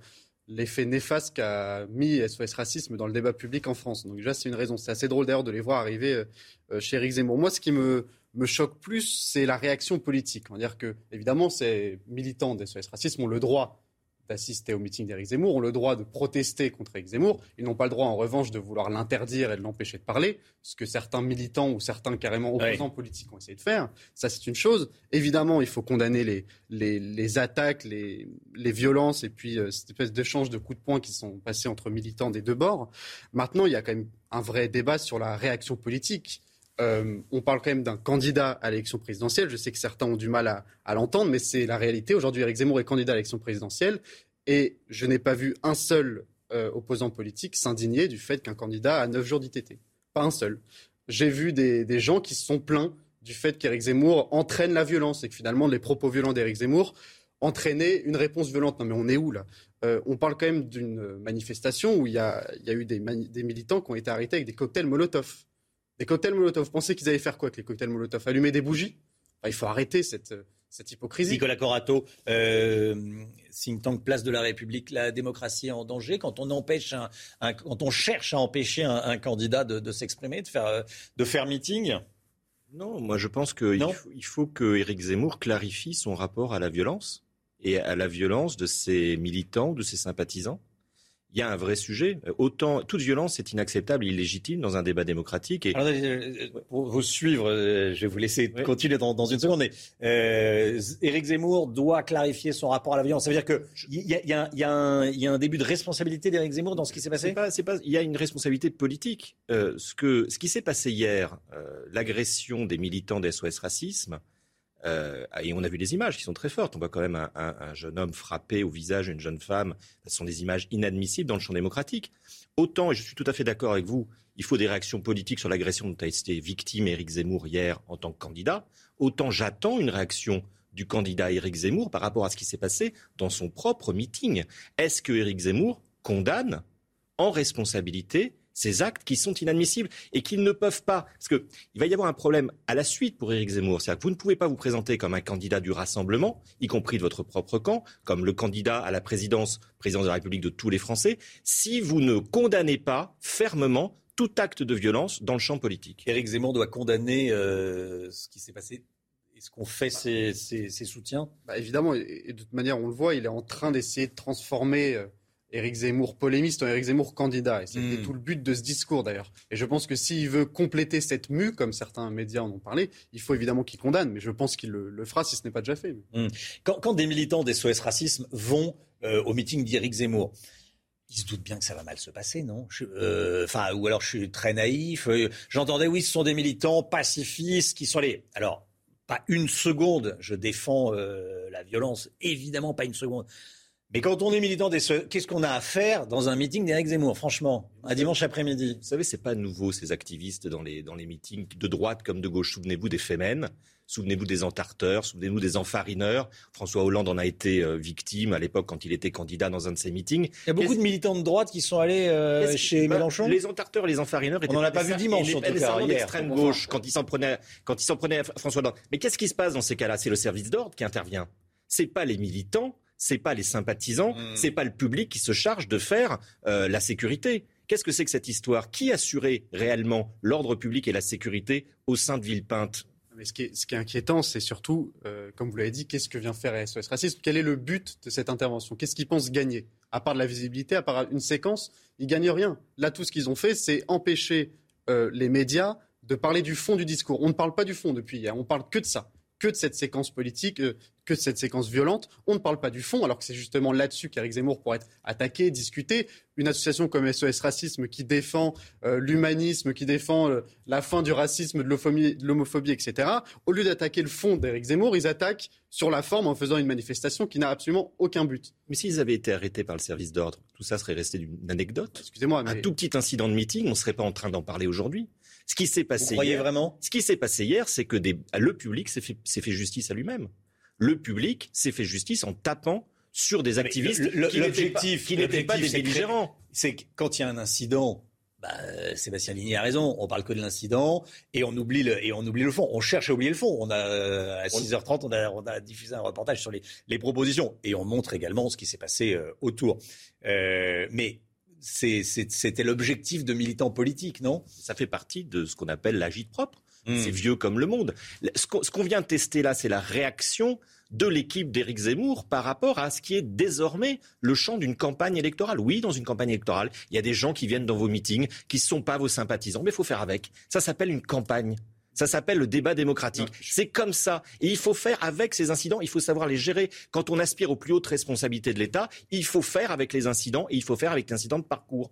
l'effet néfaste qu'a mis SOS Racisme dans le débat public en France. Donc déjà, c'est une raison. C'est assez drôle d'ailleurs de les voir arriver euh, euh, chez Éric Zemmour. Moi, ce qui me, me choque plus, c'est la réaction politique. On va dire que, évidemment, ces militants d'SOS Racisme ont le droit d'assister au meeting d'Éric Zemmour, ont le droit de protester contre Éric Zemmour. Ils n'ont pas le droit, en revanche, de vouloir l'interdire et de l'empêcher de parler, ce que certains militants ou certains carrément opposants politiques ont essayé de faire. Ça, c'est une chose. Évidemment, il faut condamner les, les, attaques, les, les, violences et puis euh, cette espèce d'échange de coups de poing qui sont passés entre militants des deux bords. Maintenant, il y a quand même un vrai débat sur la réaction politique. Euh, on parle quand même d'un candidat à l'élection présidentielle. Je sais que certains ont du mal à, l'entendre, mais c'est la réalité. Aujourd'hui, Eric Zemmour est candidat à l'élection présidentielle et je n'ai pas vu un seul euh, opposant politique s'indigner du fait qu'un candidat a neuf jours d'ITT. Pas un seul. J'ai vu des, gens qui se sont plaints du fait qu'Éric Zemmour entraîne la violence et que finalement les propos violents d'Éric Zemmour entraînaient une réponse violente. Non mais on est où là? Euh, On parle quand même d'une manifestation où il y a, eu des, des militants qui ont été arrêtés avec des cocktails Molotov. Les cocktails Molotov, vous pensez qu'ils allaient faire quoi avec les cocktails Molotov? Allumer des bougies? Il faut arrêter cette, cette hypocrisie. Nicolas Corato, euh, think tank Place de la République, la démocratie est en danger. Quand on empêche un, quand on cherche à empêcher un, candidat de, s'exprimer, de faire, de faire meeting? Non, moi je pense qu'il faut, il faut que Éric Zemmour clarifie son rapport à la violence et à la violence de ses militants, de ses sympathisants il y a un vrai sujet. Autant toute violence est inacceptable, illégitime dans un débat démocratique. Et... Euh, pour vous suivre, euh, je vais vous laisser continuer dans, une seconde. Mais euh, Éric Zemmour doit clarifier son rapport à la violence. Ça veut dire qu'il y, y, y, a un début de responsabilité d'Éric Zemmour dans ce qui s'est passé? Pas, pas, il y a une responsabilité politique. Euh, ce que ce qui s'est passé hier, l'agression des militants des SOS Racisme. Euh, et on a vu des images qui sont très fortes. On voit quand même un, jeune homme frappé au visage une jeune femme. Ce sont des images inadmissibles dans le champ démocratique. Autant, et je suis tout à fait d'accord avec vous, il faut des réactions politiques sur l'agression dont a été victime Éric Zemmour hier en tant que candidat. Autant j'attends une réaction du candidat Éric Zemmour par rapport à ce qui s'est passé dans son propre meeting. Est-ce que Éric Zemmour condamne en responsabilité ces actes qui sont inadmissibles et qu'ils ne peuvent pas. Parce qu'il va y avoir un problème à la suite pour Éric Zemmour. C'est-à-dire que vous ne pouvez pas vous présenter comme un candidat du rassemblement, y compris de votre propre camp, comme le candidat à la présidence, président de la République de tous les Français, si vous ne condamnez pas fermement tout acte de violence dans le champ politique. Éric Zemmour doit condamner euh, ce qui s'est passé est-ce qu'on fait ses, soutiens bah, Évidemment, et de toute manière, on le voit, il est en train d'essayer de transformer euh, Éric Zemmour polémiste ou Éric Zemmour candidat. Et c'était hmm. tout le but de ce discours d'ailleurs. Et je pense que s'il veut compléter cette mue, comme certains médias en ont parlé, il faut évidemment qu'il condamne. Mais je pense qu'il le, fera si ce n'est pas déjà fait. Hmm. Quand, des militants des SOS Racisme vont euh, au meeting d'Éric Zemmour, ils se doutent bien que ça va mal se passer, non? Euh, Enfin, ou alors je suis très naïf. Euh, j'entendais, oui, ce sont des militants pacifistes qui sont les. Alors, pas une seconde, je défends euh, la violence, évidemment pas une seconde. Mais quand on est militant des qu'est-ce qu'on a à faire dans un meeting d'Éric Zemmour, franchement, un dimanche après-midi? Vous savez, c'est pas nouveau ces activistes dans les, dans les meetings de droite comme de gauche. Souvenez-vous des Femen, souvenez-vous des entarteurs, souvenez-vous des enfarineurs. François Hollande en a été euh, victime à l'époque quand il était candidat dans un de ses meetings. Il y a beaucoup de militants de droite qui sont allés euh, chez bah, Mélenchon? Les entarteurs, les enfarineurs. On n'en a pas vu dimanche, en tout cas, d'extrême gauche quand ils s'en prenaient, quand ils s'en prenaient à François Hollande. Mais qu'est-ce qui se passe dans ces cas-là? C'est le service d'ordre qui intervient. C'est pas les militants c'est pas les sympathisants, ce hmm. c'est pas le public qui se charge de faire euh, la sécurité. Qu'est-ce que c'est que cette histoire? Qui assurait réellement l'ordre public et la sécurité au sein de Villepinte? Mais ce qui, est, inquiétant, c'est surtout, euh, comme vous l'avez dit, qu'est-ce que vient faire SOS Racisme Quel est le but de cette intervention? Qu'est-ce qu'ils pensent gagner? À part de la visibilité, à part une séquence, ils gagnent rien. Là, tout ce qu'ils ont fait, c'est empêcher euh, les médias de parler du fond du discours. On ne parle pas du fond depuis hier, on parle que de ça que de cette séquence politique, euh, que de cette séquence violente. On ne parle pas du fond, alors que c'est justement là-dessus qu'Éric Zemmour pourrait être attaqué, discuté. Une association comme SOS Racisme qui défend euh, l'humanisme, qui défend euh, la fin du racisme, de l'homophobie, etc. Au lieu d'attaquer le fond d'Éric Zemmour, ils attaquent sur la forme en faisant une manifestation qui n'a absolument aucun but. Mais s'ils avaient été arrêtés par le service d'ordre, tout ça serait resté d'une anecdote. Excusez-moi, mais... un tout petit incident de meeting, on ne serait pas en train d'en parler aujourd'hui. Ce qui s'est passé hier, vraiment? Ce qui s'est passé hier, c'est que le public s'est fait, fait, justice à lui-même. Le public s'est fait justice en tapant sur des activistes l'objectif, qui n'étaient pas, des belligérants. C'est que quand il y a un incident, bah, Sébastien Ligny a raison. On parle que de l'incident et on oublie le et on oublie le fond. On cherche à oublier le fond. On a à 6h30, on a, on a diffusé un reportage sur les, les, propositions et on montre également ce qui s'est passé euh, autour. Euh, mais c'était l'objectif de militants politiques, non? Ça fait partie de ce qu'on appelle l'agite propre. Hmm. C'est vieux comme le monde. Ce qu'on vient de tester là, c'est la réaction de l'équipe d'Éric Zemmour par rapport à ce qui est désormais le champ d'une campagne électorale. Oui, dans une campagne électorale, il y a des gens qui viennent dans vos meetings, qui ne sont pas vos sympathisants, mais il faut faire avec. Ça s'appelle une campagne. Ça s'appelle le débat démocratique. C'est comme ça. Et il faut faire avec ces incidents, il faut savoir les gérer. Quand on aspire aux plus hautes responsabilités de l'État, il faut faire avec les incidents et il faut faire avec l'incident de parcours.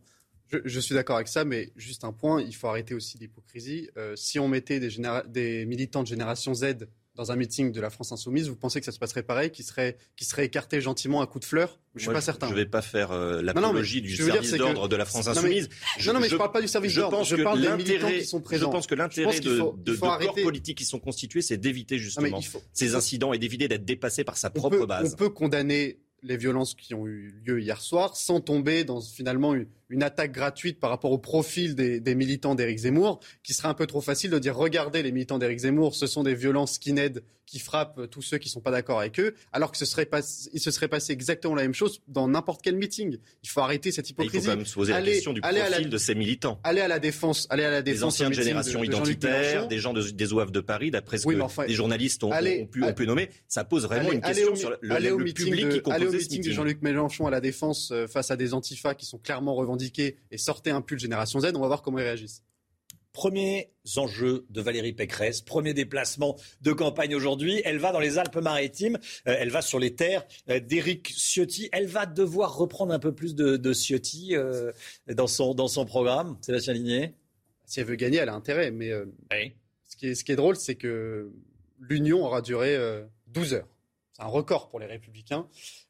Je, suis d'accord avec ça, mais juste un point, il faut arrêter aussi l'hypocrisie. Euh, si on mettait des, des militants de génération Z dans un meeting de la France Insoumise, vous pensez que ça se passerait pareil, qui serait, qui serait écarté gentiment à coup de fleur? Je suis pas certain. Je ne vais pas faire euh, l'apologie du service d'ordre de la France Insoumise. Non, mais je ne parle pas du service d'ordre. Je, parle des militants qui sont présents. Je pense que l'intérêt de, de, corps politiques qui sont constitués, c'est d'éviter justement ces incidents et d'éviter d'être dépassés par sa propre base. On peut condamner les violences qui ont eu lieu hier soir sans tomber dans finalement une, une attaque gratuite par rapport au profil des, militants d'Éric Zemmour, qui serait un peu trop facile de dire regardez les militants d'Éric Zemmour, ce sont des violences skinhead qui frappent tous ceux qui ne sont pas d'accord avec eux, alors que ce serait pas, il se serait passé exactement la même chose dans n'importe quel meeting. Il faut arrêter cette hypocrisie. Il faut quand même se poser la question du profil de ces militants. Aller à la défense, aller à la défense. Des anciennes générations identitaires, des gens des OAF de Paris, d'après ce que des journalistes ont, pu, nommer, ça pose vraiment une question sur le, public qui Allez au meeting de Jean-Luc Mélenchon à la défense euh, face à des antifas qui sont clairement revendiqués et sortez un pull Génération Z, on va voir comment ils réagissent. Premier enjeu de Valérie Pécresse, premier déplacement de campagne aujourd'hui. Elle va dans les Alpes-Maritimes, euh, elle va sur les terres euh, d'Éric Ciotti. Elle va devoir reprendre un peu plus de, Ciotti euh, dans, son, dans son programme. Sébastien Ligné? Si elle veut gagner, elle a intérêt. Mais ce, qui est, ce qui est drôle, c'est que l'union aura duré 12 heures. C'est un record pour les républicains.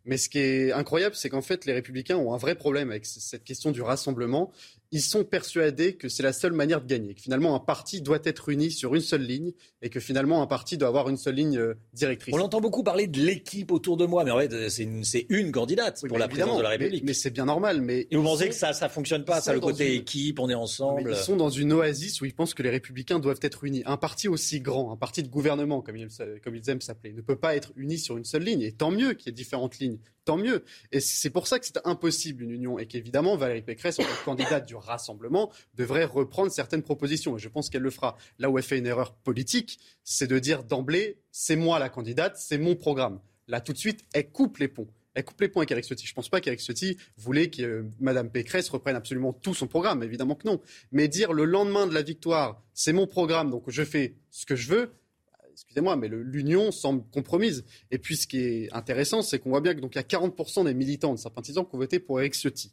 Mais ce qui est incroyable, c'est qu'en fait, les républicains ont un vrai problème avec cette question du rassemblement ils sont persuadés que c'est la seule manière de gagner, que finalement un parti doit être uni sur une seule ligne et que finalement un parti doit avoir une seule ligne euh, directrice. On entend beaucoup parler de l'équipe autour de moi, mais en fait c'est une, candidate pour la présidence de la République. Mais, c'est bien normal. Mais et vous pensez que ça ça fonctionne pas, ça le côté équipe, on est ensemble. ils sont dans une oasis où ils pensent que les Républicains doivent être unis. Un parti aussi grand, un parti de gouvernement comme ils, comme ils aiment s'appeler, ne peut pas être uni sur une seule ligne. Et tant mieux qu'il y ait différentes lignes tant mieux. Et c'est pour ça que c'est impossible une union et qu'évidemment Valérie Pécresse, en tant que candidate du Rassemblement, devrait reprendre certaines propositions. Et je pense qu'elle le fera. Là où elle fait une erreur politique, c'est de dire d'emblée, c'est moi la candidate, c'est mon programme. Là, tout de suite, elle coupe les ponts. Elle coupe les ponts avec Eric Ciotti. Je ne pense pas qu'Eric Ciotti voulait que euh, Mme Pécresse reprenne absolument tout son programme. Évidemment que non. Mais dire le lendemain de la victoire, c'est mon programme, donc je fais ce que je veux, excusez-moi, mais l'union semble compromise. Et puis, ce qui est intéressant, c'est qu'on voit bien que donc il y a 40% des militants, de sympathisants qui ont voté pour Eric Ciotti.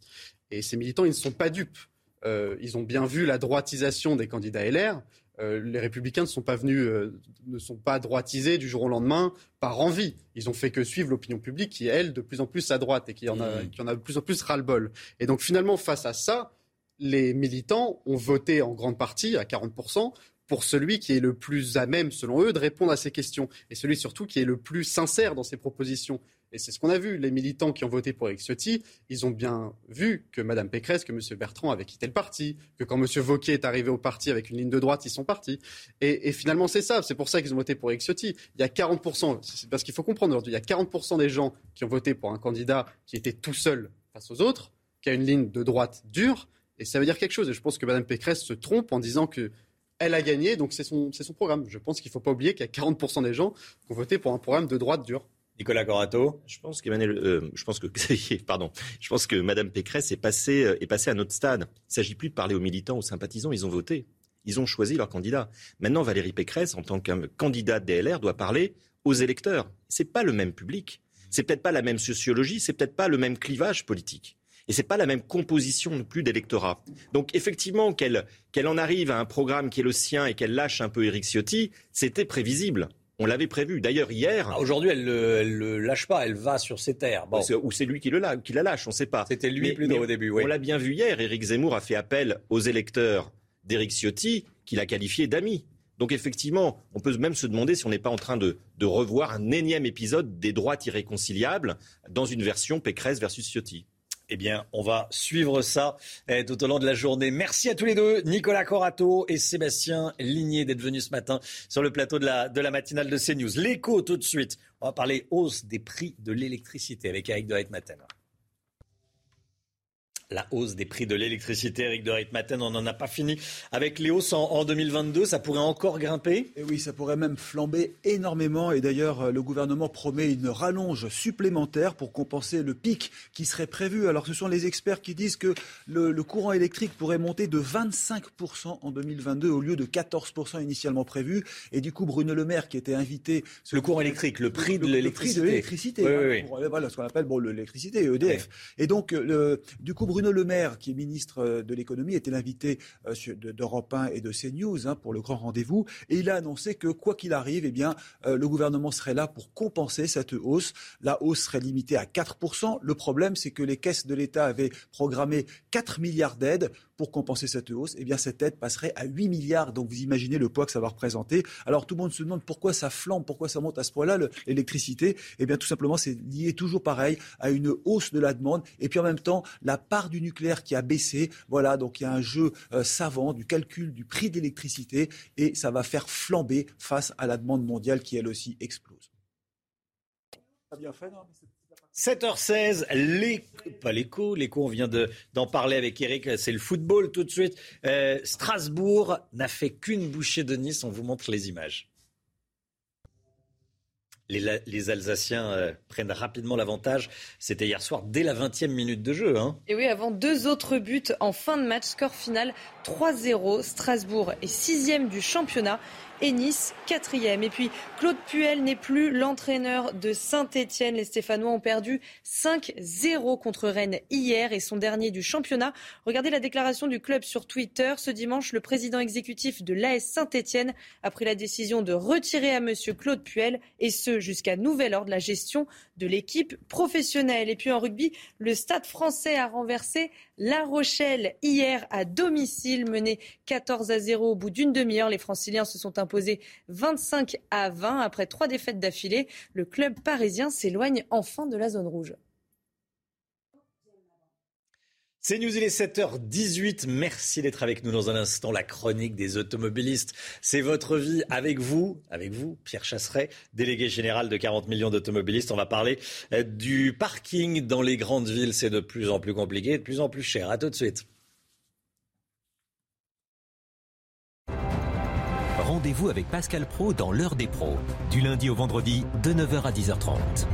Et ces militants, ils ne sont pas dupes. Euh, ils ont bien vu la droitisation des candidats LR. euh, les républicains ne sont pas venus, euh, ne sont pas droitisés du jour au lendemain par envie. Ils ont fait que suivre l'opinion publique qui, elle, de plus en plus à droite et qui en a, mmh. qui en a de plus en plus ras-le-bol. Et donc finalement, face à ça, les militants ont voté en grande partie, à 40%, pour celui qui est le plus à même, selon eux, de répondre à ces questions. Et celui surtout qui est le plus sincère dans ses propositions. Et c'est ce qu'on a vu. Les militants qui ont voté pour Eric Ciotti, ils ont bien vu que Mme Pécresse, que M. Bertrand avait quitté le parti, que quand M. Vauquier est arrivé au parti avec une ligne de droite, ils sont partis. Et, finalement, c'est ça. C'est pour ça qu'ils ont voté pour Eric Ciotti. Il y a 40%, c'est parce qu'il faut comprendre aujourd'hui, il y a 40% des gens qui ont voté pour un candidat qui était tout seul face aux autres, qui a une ligne de droite dure. Et ça veut dire quelque chose. Et je pense que Mme Pécresse se trompe en disant que elle a gagné, donc c'est son, son, programme. Je pense qu'il ne faut pas oublier qu'il y a 40% des gens qui ont voté pour un programme de droite dur. Nicolas Corato. Je pense qu'Emmanuel, euh, je pense que, <laughs> pardon, je pense que Madame Pécresse est passée, euh, est passée à notre stade. Il ne s'agit plus de parler aux militants, aux sympathisants. Ils ont voté. Ils ont choisi leur candidat. Maintenant, Valérie Pécresse, en tant que candidate DLR, doit parler aux électeurs. C'est pas le même public. C'est peut-être pas la même sociologie. C'est peut-être pas le même clivage politique. Et c'est pas la même composition non plus d'électorat. Donc effectivement, qu'elle qu'elle en arrive à un programme qui est le sien et qu'elle lâche un peu Éric Ciotti, c'était prévisible. On l'avait prévu. D'ailleurs, hier. Ah, aujourd'hui, elle ne le, lâche pas, elle va sur ses terres. Ou c'est lui qui, le, qui la lâche, on ne sait pas. C'était lui plus au début, oui. On l'a bien vu hier. Éric Zemmour a fait appel aux électeurs d'Éric Ciotti, qu'il a qualifié d'amis. Donc effectivement, on peut même se demander si on n'est pas en train de, de, revoir un énième épisode des droites irréconciliables dans une version Pécresse versus Ciotti. Eh bien, on va suivre ça eh, tout au long de la journée. Merci à tous les deux, Nicolas Corato et Sébastien Ligné, d'être venus ce matin sur le plateau de la, de la matinale de CNews. L'écho tout de suite. On va parler hausse des prix de l'électricité avec Eric de Matin la hausse des prix de l'électricité. Eric de Reitmaten, on n'en a pas fini avec les hausses en, 2022. Ça pourrait encore grimper? Et Oui, ça pourrait même flamber énormément. Et d'ailleurs, le gouvernement promet une rallonge supplémentaire pour compenser le pic qui serait prévu. Alors, ce sont les experts qui disent que le, courant électrique pourrait monter de 25% en 2022 au lieu de 14% initialement prévu. Et du coup, Bruno Le Maire, qui était invité... Le courant électrique, le prix de l'électricité. Le prix de l'électricité. Voilà, ce qu'on appelle bon, l'électricité, EDF. Et donc, le, du coup, Bruno Le Maire, qui est ministre euh, de l'économie, était l'invité euh, d'Europe 1 et de CNews hein, pour le grand rendez-vous. Et il a annoncé que, quoi qu'il arrive, eh euh, le gouvernement serait là pour compenser cette hausse. La hausse serait limitée à 4%. Le problème, c'est que les caisses de l'État avaient programmé 4 milliards d'aides pour compenser cette hausse. Eh bien, cette aide passerait à 8 milliards. Donc, vous imaginez le poids que ça va représenter. Alors, tout le monde se demande pourquoi ça flambe, pourquoi ça monte à ce point-là, l'électricité. Eh bien, tout simplement, c'est lié toujours pareil à une hausse de la demande. Et puis, en même temps, la part du nucléaire qui a baissé. Voilà, donc il y a un jeu euh, savant du calcul du prix d'électricité et ça va faire flamber face à la demande mondiale qui elle aussi explose. 7h16, pas l'écho, l'écho, on vient d'en parler avec Eric, c'est le football tout de suite. Euh, Strasbourg n'a fait qu'une bouchée de Nice, on vous montre les images les, Alsaciens euh, prennent rapidement l'avantage. C'était hier soir, dès la 20e minute de jeu. Hein. Et oui, avant deux autres buts en fin de match, score final 3-0. Strasbourg est sixième du championnat et Nice quatrième. Et puis Claude Puel n'est plus l'entraîneur de Saint-Etienne. Les Stéphanois ont perdu 5-0 contre Rennes hier et son dernier du championnat. Regardez la déclaration du club sur Twitter. Ce dimanche, le président exécutif de l'AS Saint-Etienne a pris la décision de retirer à monsieur Claude Puel et ce jusqu'à nouvel ordre la gestion de l'équipe professionnelle. Et puis en rugby, le stade français a renversé La Rochelle hier à domicile, mené 14 à 0 au bout d'une demi-heure. Les franciliens se sont imposés 25 à 20 après trois défaites d'affilée. Le club parisien s'éloigne enfin de la zone rouge. C'est News, il est 7h18. Merci d'être avec nous dans un instant. La chronique des automobilistes. C'est votre vie avec vous, avec vous, Pierre Chasseret, délégué général de 40 millions d'automobilistes. On va parler euh, du parking dans les grandes villes. C'est de plus en plus compliqué, de plus en plus cher. À tout de suite. Rendez-vous avec Pascal Pro dans l'heure des pros, du lundi au vendredi de 9h à 10h30.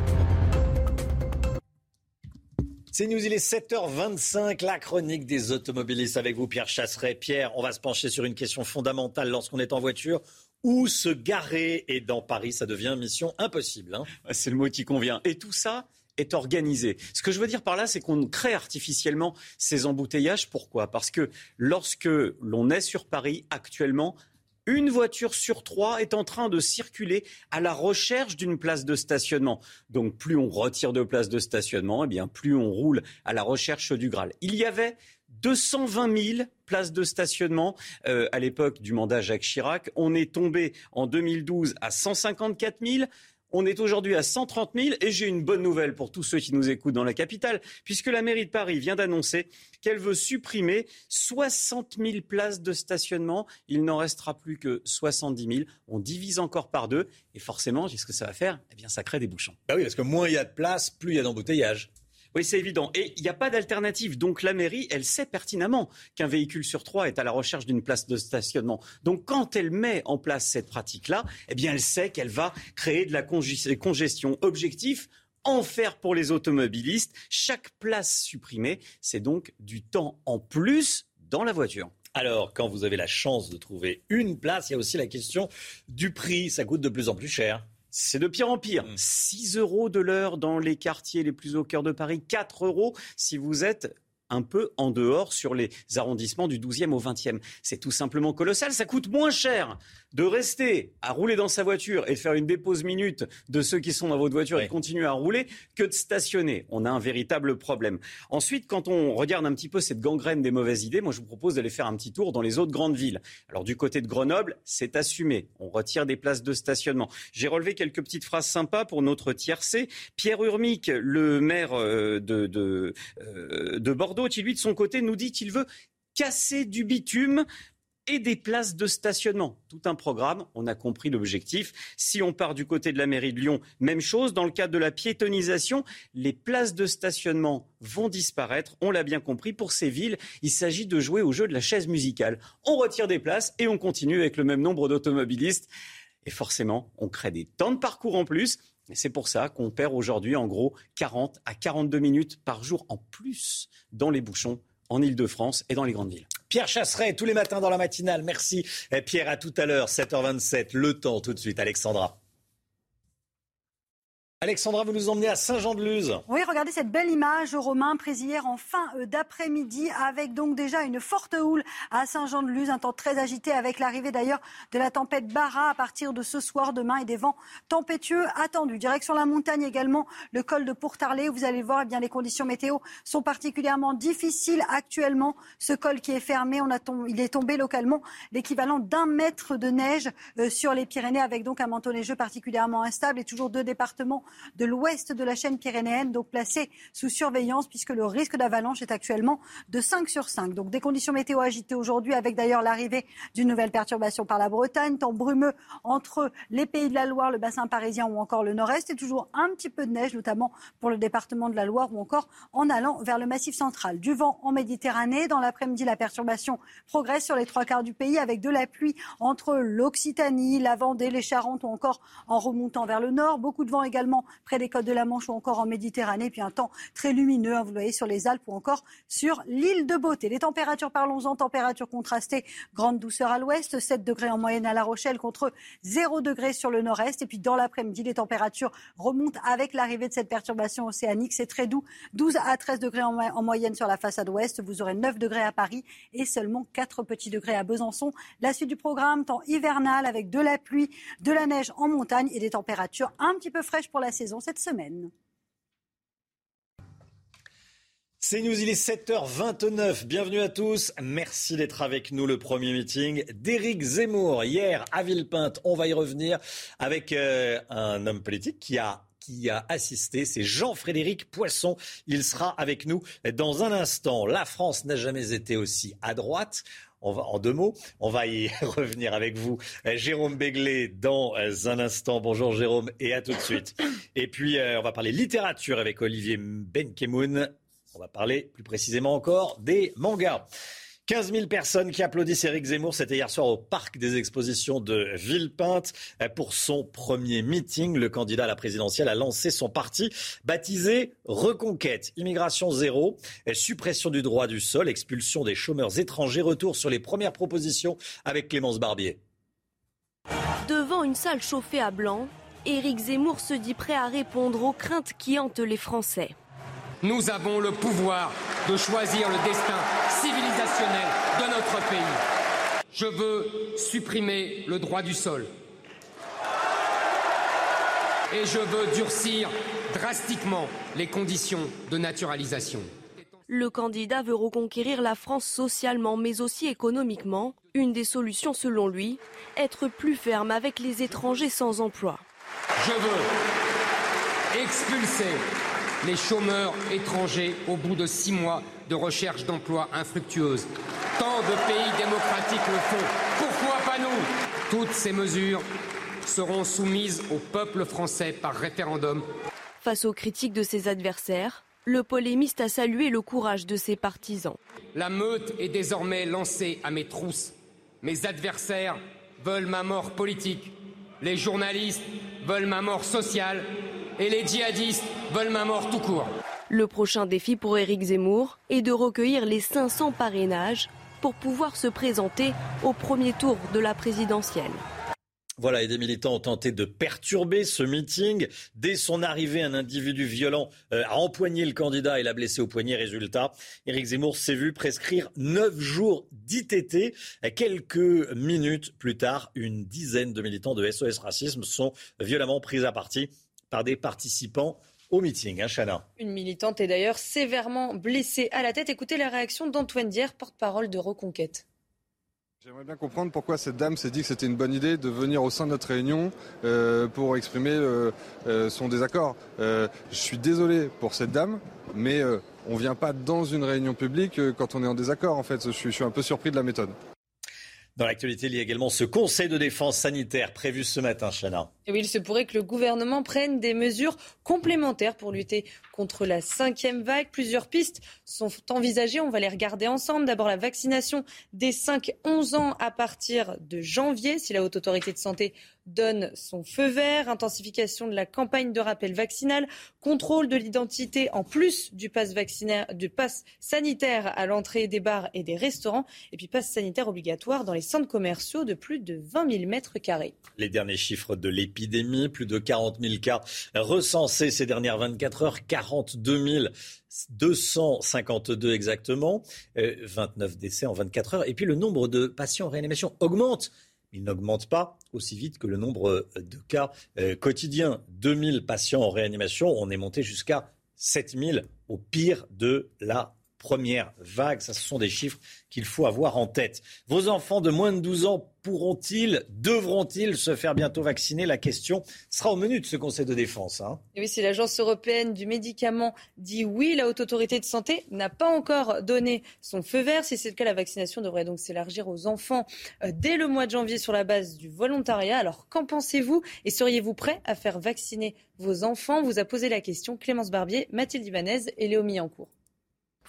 C'est News, il est 7h25, la chronique des automobilistes avec vous, Pierre Chasseret. Pierre, on va se pencher sur une question fondamentale lorsqu'on est en voiture. Où se garer Et dans Paris, ça devient mission impossible. Hein. C'est le mot qui convient. Et tout ça est organisé. Ce que je veux dire par là, c'est qu'on crée artificiellement ces embouteillages. Pourquoi? Parce que lorsque l'on est sur Paris actuellement, une voiture sur trois est en train de circuler à la recherche d'une place de stationnement. Donc plus on retire de places de stationnement, eh bien plus on roule à la recherche du Graal. Il y avait 220 000 places de stationnement euh, à l'époque du mandat Jacques Chirac. On est tombé en 2012 à 154 000. On est aujourd'hui à 130 000 et j'ai une bonne nouvelle pour tous ceux qui nous écoutent dans la capitale, puisque la mairie de Paris vient d'annoncer qu'elle veut supprimer 60 000 places de stationnement. Il n'en restera plus que 70 000. On divise encore par deux et forcément, qu'est-ce que ça va faire? Eh bien, ça crée des bouchons. Bah oui, parce que moins il y a de place, plus il y a d'embouteillage. Oui, c'est évident. Et il n'y a pas d'alternative. Donc la mairie, elle sait pertinemment qu'un véhicule sur trois est à la recherche d'une place de stationnement. Donc quand elle met en place cette pratique-là, eh bien elle sait qu'elle va créer de la congestion. Objectif, en faire pour les automobilistes. Chaque place supprimée, c'est donc du temps en plus dans la voiture. Alors, quand vous avez la chance de trouver une place, il y a aussi la question du prix. Ça coûte de plus en plus cher. C'est de pire en pire. 6 mmh. euros de l'heure dans les quartiers les plus au cœur de Paris, 4 euros si vous êtes un peu en dehors sur les arrondissements du 12e au 20e. C'est tout simplement colossal. Ça coûte moins cher de rester à rouler dans sa voiture et de faire une dépose minute de ceux qui sont dans votre voiture et continuer à rouler que de stationner. On a un véritable problème. Ensuite, quand on regarde un petit peu cette gangrène des mauvaises idées, moi je vous propose d'aller faire un petit tour dans les autres grandes villes. Alors du côté de Grenoble, c'est assumé. On retire des places de stationnement. J'ai relevé quelques petites phrases sympas pour notre tiercé. Pierre Urmic, le maire euh, de, de, euh, de Bordeaux, qui lui de son côté nous dit qu'il veut casser du bitume et des places de stationnement. Tout un programme, on a compris l'objectif. Si on part du côté de la mairie de Lyon, même chose. Dans le cadre de la piétonisation, les places de stationnement vont disparaître. On l'a bien compris. Pour ces villes, il s'agit de jouer au jeu de la chaise musicale. On retire des places et on continue avec le même nombre d'automobilistes. Et forcément, on crée des temps de parcours en plus. C'est pour ça qu'on perd aujourd'hui en gros 40 à 42 minutes par jour en plus dans les bouchons en Ile-de-France et dans les grandes villes. Pierre Chasseret, tous les matins dans la matinale. Merci. Pierre, à tout à l'heure, 7h27. Le temps tout de suite, Alexandra. Alexandra, vous nous emmenez à Saint-Jean-de-Luz. Oui, regardez cette belle image, Romain, prise hier en fin euh, d'après-midi, avec donc déjà une forte houle à Saint-Jean-de-Luz, un temps très agité avec l'arrivée d'ailleurs de la tempête Barra à partir de ce soir, demain, et des vents tempétueux attendus. Direction la montagne également, le col de Pourtarlé, où vous allez voir, eh bien, les conditions météo sont particulièrement difficiles actuellement. Ce col qui est fermé, il est tombé localement l'équivalent d'un mètre de neige euh, sur les Pyrénées, avec donc un manteau neigeux particulièrement instable et toujours deux départements de l'ouest de la chaîne pyrénéenne, donc placé sous surveillance puisque le risque d'avalanche est actuellement de 5 sur 5. Donc des conditions météo agitées aujourd'hui avec d'ailleurs l'arrivée d'une nouvelle perturbation par la Bretagne, temps brumeux entre les pays de la Loire, le bassin parisien ou encore le nord-est et toujours un petit peu de neige, notamment pour le département de la Loire ou encore en allant vers le massif central. Du vent en Méditerranée. Dans l'après-midi, la perturbation progresse sur les trois quarts du pays avec de la pluie entre l'Occitanie, la Vendée, les Charentes ou encore en remontant vers le nord. Beaucoup de vent également près des côtes de la Manche ou encore en Méditerranée. Puis un temps très lumineux, hein, vous le voyez, sur les Alpes ou encore sur l'île de Beauté. Les températures, parlons-en, températures contrastées, grande douceur à l'ouest, 7 degrés en moyenne à La Rochelle contre 0 degrés sur le nord-est. Et puis dans l'après-midi, les températures remontent avec l'arrivée de cette perturbation océanique. C'est très doux, 12 à 13 degrés en, en moyenne sur la façade ouest. Vous aurez 9 degrés à Paris et seulement 4 petits degrés à Besançon. La suite du programme, temps hivernal avec de la pluie, de la neige en montagne et des températures un petit peu fraîches pour la saison cette semaine. C'est News, il est 7h29. Bienvenue à tous. Merci d'être avec nous. Le premier meeting d'Éric Zemmour hier à Villepinte. On va y revenir avec euh, un homme politique qui a qui a assisté, c'est Jean-Frédéric Poisson. Il sera avec nous dans un instant. La France n'a jamais été aussi à droite. On va, en deux mots, on va y <laughs> revenir avec vous. Euh, Jérôme Béglé dans euh, un instant. Bonjour Jérôme et à tout de suite. Et puis euh, on va parler littérature avec Olivier Benkemoun. On va parler plus précisément encore des mangas. 15 000 personnes qui applaudissent Éric Zemmour. C'était hier soir au Parc des Expositions de Villepinte pour son premier meeting. Le candidat à la présidentielle a lancé son parti baptisé Reconquête. Immigration zéro, suppression du droit du sol, expulsion des chômeurs étrangers, retour sur les premières propositions avec Clémence Barbier. Devant une salle chauffée à blanc, Éric Zemmour se dit prêt à répondre aux craintes qui hantent les Français. Nous avons le pouvoir de choisir le destin civilisationnel de notre pays. Je veux supprimer le droit du sol. Et je veux durcir drastiquement les conditions de naturalisation. Le candidat veut reconquérir la France socialement mais aussi économiquement. Une des solutions selon lui, être plus ferme avec les étrangers sans emploi. Je veux expulser les chômeurs étrangers au bout de six mois de recherche d'emploi infructueuse. Tant de pays démocratiques le font. Pourquoi pas nous? Toutes ces mesures seront soumises au peuple français par référendum. Face aux critiques de ses adversaires, le polémiste a salué le courage de ses partisans. La meute est désormais lancée à mes trousses. Mes adversaires veulent ma mort politique. Les journalistes veulent ma mort sociale. Et les djihadistes veulent ma mort tout court. Le prochain défi pour Éric Zemmour est de recueillir les 500 parrainages pour pouvoir se présenter au premier tour de la présidentielle. Voilà, et des militants ont tenté de perturber ce meeting. Dès son arrivée, un individu violent euh, a empoigné le candidat et l'a blessé au poignet. Résultat, Éric Zemmour s'est vu prescrire neuf jours d'ITT. Quelques minutes plus tard, une dizaine de militants de SOS Racisme sont violemment pris à partie par des participants au meeting. Hein, Une militante est d'ailleurs sévèrement blessée à la tête. Écoutez la réaction d'Antoine Dier, porte-parole de Reconquête. J'aimerais bien comprendre pourquoi cette dame s'est dit que c'était une bonne idée de venir au sein de notre réunion euh, pour exprimer euh, euh, son désaccord. je suis désolé pour cette dame, mais on ne vient pas dans une réunion publique quand on est en désaccord. En fait, je suis, je suis un peu surpris de la méthode. Dans l'actualité, il y a également ce conseil de défense sanitaire prévu ce matin, Chana. Oui, il se pourrait que le gouvernement prenne des mesures complémentaires pour lutter contre la cinquième vague. Plusieurs pistes sont envisagées. On va les regarder ensemble. D'abord, la vaccination des 5-11 ans à partir de janvier, si la Haute Autorité de Santé donne son feu vert, intensification de la campagne de rappel vaccinal, contrôle de l'identité en plus du pass, vaccinaire, du pass sanitaire à l'entrée des bars et des restaurants, et puis pass sanitaire obligatoire dans les centres commerciaux de plus de 20 000 mètres carrés. Les derniers chiffres de l'épidémie, plus de 40 000 cas recensés ces dernières 24 heures, 42 252 exactement, 29 euh, décès en 24 heures, et puis le nombre de patients en réanimation augmente il n'augmente pas aussi vite que le nombre de cas euh, quotidiens. 2000 patients en réanimation, on est monté jusqu'à 7000 au pire de la première vague. Ce sont des chiffres qu'il faut avoir en tête. Vos enfants de moins de 12 ans pourront-ils, devront-ils se faire bientôt vacciner? La question sera au menu de ce Conseil de défense. Hein. oui, si l'Agence européenne du médicament dit oui, la Haute Autorité de Santé n'a pas encore donné son feu vert. Si c'est le cas, la vaccination devrait donc s'élargir aux enfants euh, dès le mois de janvier sur la base du volontariat. Alors, qu'en pensez-vous? Et seriez-vous prêt à faire vacciner vos enfants? Vous a posé la question Clémence Barbier, Mathilde Ibanez et Léo Millancourt.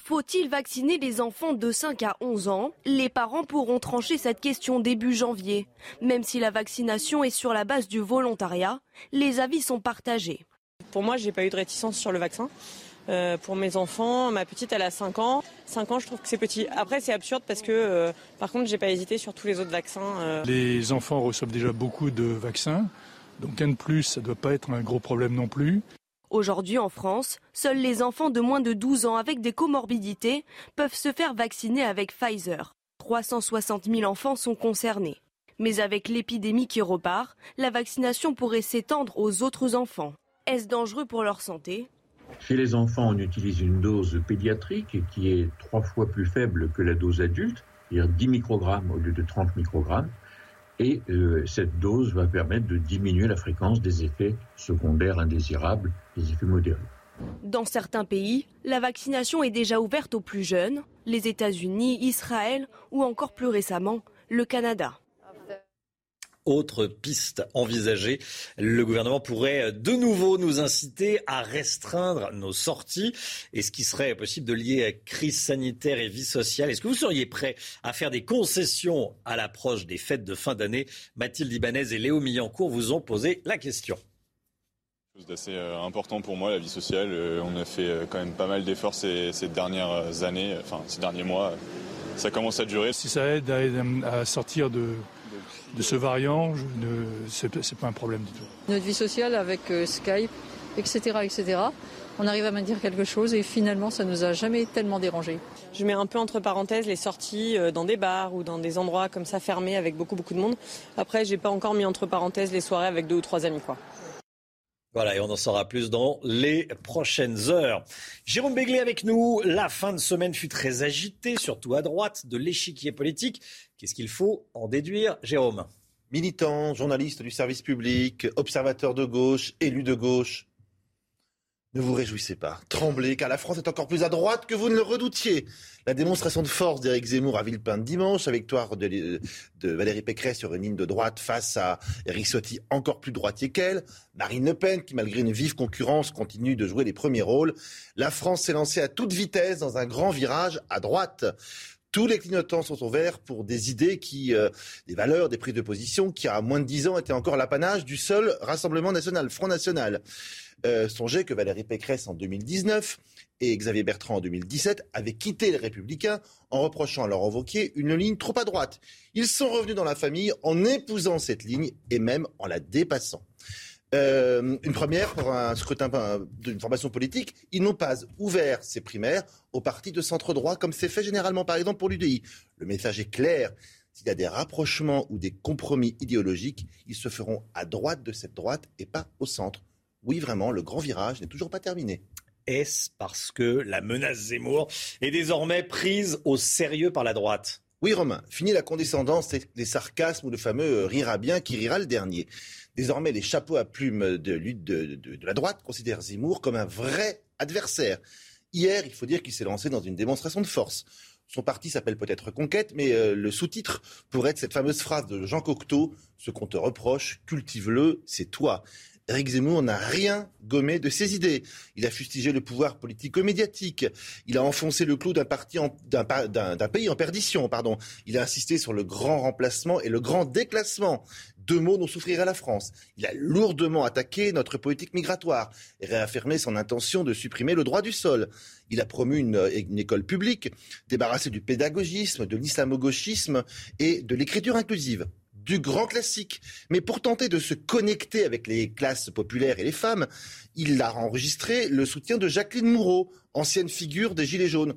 Faut-il vacciner les enfants de 5 à 11 ans? Les parents pourront trancher cette question début janvier. Même si la vaccination est sur la base du volontariat, les avis sont partagés. Pour moi, je n'ai pas eu de réticence sur le vaccin. Euh, pour mes enfants, ma petite, elle a 5 ans. 5 ans, je trouve que c'est petit. Après, c'est absurde parce que, euh, par contre, j'ai pas hésité sur tous les autres vaccins. Euh. Les enfants reçoivent déjà beaucoup de vaccins. Donc un de plus, ça ne doit pas être un gros problème non plus. Aujourd'hui en France, seuls les enfants de moins de 12 ans avec des comorbidités peuvent se faire vacciner avec Pfizer. 360 000 enfants sont concernés. Mais avec l'épidémie qui repart, la vaccination pourrait s'étendre aux autres enfants. Est-ce dangereux pour leur santé? Chez les enfants, on utilise une dose pédiatrique qui est trois fois plus faible que la dose adulte, c'est-à-dire 10 microgrammes au lieu de 30 microgrammes. Et euh, cette dose va permettre de diminuer la fréquence des effets secondaires indésirables, des effets modérés. Dans certains pays, la vaccination est déjà ouverte aux plus jeunes, les États-Unis, Israël ou encore plus récemment le Canada. Autre piste envisagée, le gouvernement pourrait de nouveau nous inciter à restreindre nos sorties. Est-ce qu'il serait possible de lier crise sanitaire et vie sociale Est-ce que vous seriez prêt à faire des concessions à l'approche des fêtes de fin d'année? Mathilde Ibanez et Léo Millancourt vous ont posé la question chose d'assez euh, important pour moi, la vie sociale. Euh, on a fait euh, quand même pas mal d'efforts ces, dernières années, enfin ces derniers mois. Ça commence à durer. Si ça aide à sortir de, de ce variant, ce n'est pas un problème du tout. Notre vie sociale avec Skype, etc., etc. On arrive à maintenir quelque chose et finalement, ça nous a jamais tellement dérangé. Je mets un peu entre parenthèses les sorties dans des bars ou dans des endroits comme ça fermés avec beaucoup beaucoup de monde. Après, j'ai pas encore mis entre parenthèses les soirées avec deux ou trois amis, quoi. Voilà, et on en saura plus dans les prochaines heures. Jérôme Béglé avec nous. La fin de semaine fut très agitée, surtout à droite de l'échiquier politique. Qu'est-ce qu'il faut en déduire, Jérôme? Militant, journaliste du service public, observateur de gauche, élu de gauche, ne vous réjouissez pas, tremblez, car la France est encore plus à droite que vous ne le redoutiez. La démonstration de force d'Éric Zemmour à Villepinte dimanche, la victoire de, Valérie Pécresse sur une ligne de droite face à Éric Ciotti encore plus droitier qu'elle, Marine Le Pen qui malgré une vive concurrence continue de jouer les premiers rôles. La France s'est lancée à toute vitesse dans un grand virage à droite. Tous les clignotants sont ouverts pour des idées qui, euh, des valeurs, des prises de position qui, à moins de dix ans, étaient encore l'apanage du seul Rassemblement national, Front National. Euh, songez que Valérie Pécresse en 2019 et Xavier Bertrand en 2017 avaient quitté les Républicains en reprochant à leur invoquer une ligne trop à droite. Ils sont revenus dans la famille en épousant cette ligne et même en la dépassant. Euh, une première pour un scrutin d'une formation politique. Ils n'ont pas ouvert ces primaires aux partis de centre droit comme c'est fait généralement par exemple pour l'UDI. Le message est clair. S'il y a des rapprochements ou des compromis idéologiques, ils se feront à droite de cette droite et pas au centre. Oui, vraiment, le grand virage n'est toujours pas terminé. Est-ce parce que la menace Zemmour est désormais prise au sérieux par la droite? Oui, Romain, fini la condescendance, les sarcasmes ou le fameux euh, rira bien qui rira le dernier. Désormais, les chapeaux à plumes de, de, de la droite considèrent Zemmour comme un vrai adversaire. Hier, il faut dire qu'il s'est lancé dans une démonstration de force. Son parti s'appelle peut-être Conquête, mais euh, le sous-titre pourrait être cette fameuse phrase de Jean Cocteau Ce qu'on te reproche, cultive-le, c'est toi. Eric Zemmour n'a rien gommé de ses idées. Il a fustigé le pouvoir politico-médiatique. Il a enfoncé le clou d'un pays en perdition. Pardon. Il a insisté sur le grand remplacement et le grand déclassement. Deux mots dont souffrirait la France. Il a lourdement attaqué notre politique migratoire et réaffirmé son intention de supprimer le droit du sol. Il a promu une, une école publique, débarrassé du pédagogisme, de l'islamo-gauchisme et de l'écriture inclusive du grand classique. Mais pour tenter de se connecter avec les classes populaires et les femmes, il a enregistré le soutien de Jacqueline Moureau, ancienne figure des Gilets jaunes.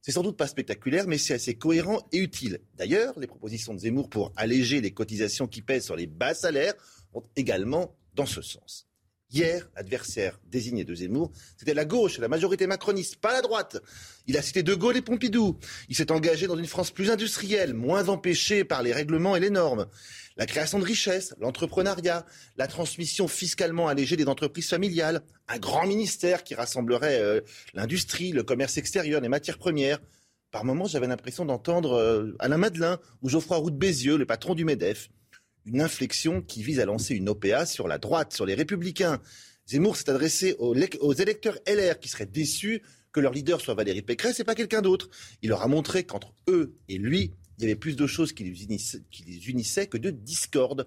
C'est sans doute pas spectaculaire, mais c'est assez cohérent et utile. D'ailleurs, les propositions de Zemmour pour alléger les cotisations qui pèsent sur les bas salaires vont également dans ce sens. Hier, l'adversaire désigné de Zemmour, c'était la gauche, la majorité macroniste, pas la droite. Il a cité De Gaulle et Pompidou. Il s'est engagé dans une France plus industrielle, moins empêchée par les règlements et les normes. La création de richesses, l'entrepreneuriat, la transmission fiscalement allégée des entreprises familiales, un grand ministère qui rassemblerait euh, l'industrie, le commerce extérieur, les matières premières. Par moments, j'avais l'impression d'entendre euh, Alain Madelin ou Geoffroy Roux Bézieux, le patron du MEDEF une inflexion qui vise à lancer une OPA sur la droite, sur les républicains. Zemmour s'est adressé aux, électeurs LR qui seraient déçus que leur leader soit Valérie Pécresse et pas quelqu'un d'autre. Il leur a montré qu'entre eux et lui, il y avait plus de choses qui les, unissaient, que de discorde.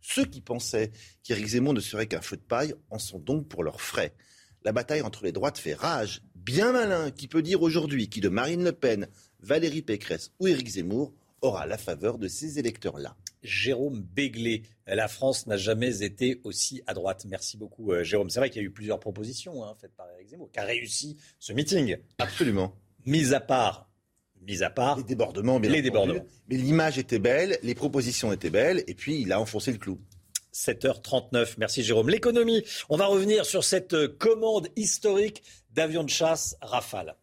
Ceux qui pensaient qu'Éric Zemmour ne serait qu'un feu de paille en sont donc pour leurs frais. La bataille entre les droites fait rage. Bien malin qui peut dire aujourd'hui qui de Marine Le Pen, Valérie Pécresse ou Éric Zemmour aura la faveur de ces électeurs-là. Jérôme Béglé. La France n'a jamais été aussi à droite. Merci beaucoup, euh, Jérôme. C'est vrai qu'il y a eu plusieurs propositions hein, faites par Eric Zemmour, qui a réussi ce meeting. Absolument. Mis à part mis à part les débordements, bien les débordements. Mais l'image était belle, les propositions étaient belles, et puis il a enfoncé le clou. 7h39. Merci Jérôme. L'économie, on va revenir sur cette euh, commande historique d'avions de chasse Rafale.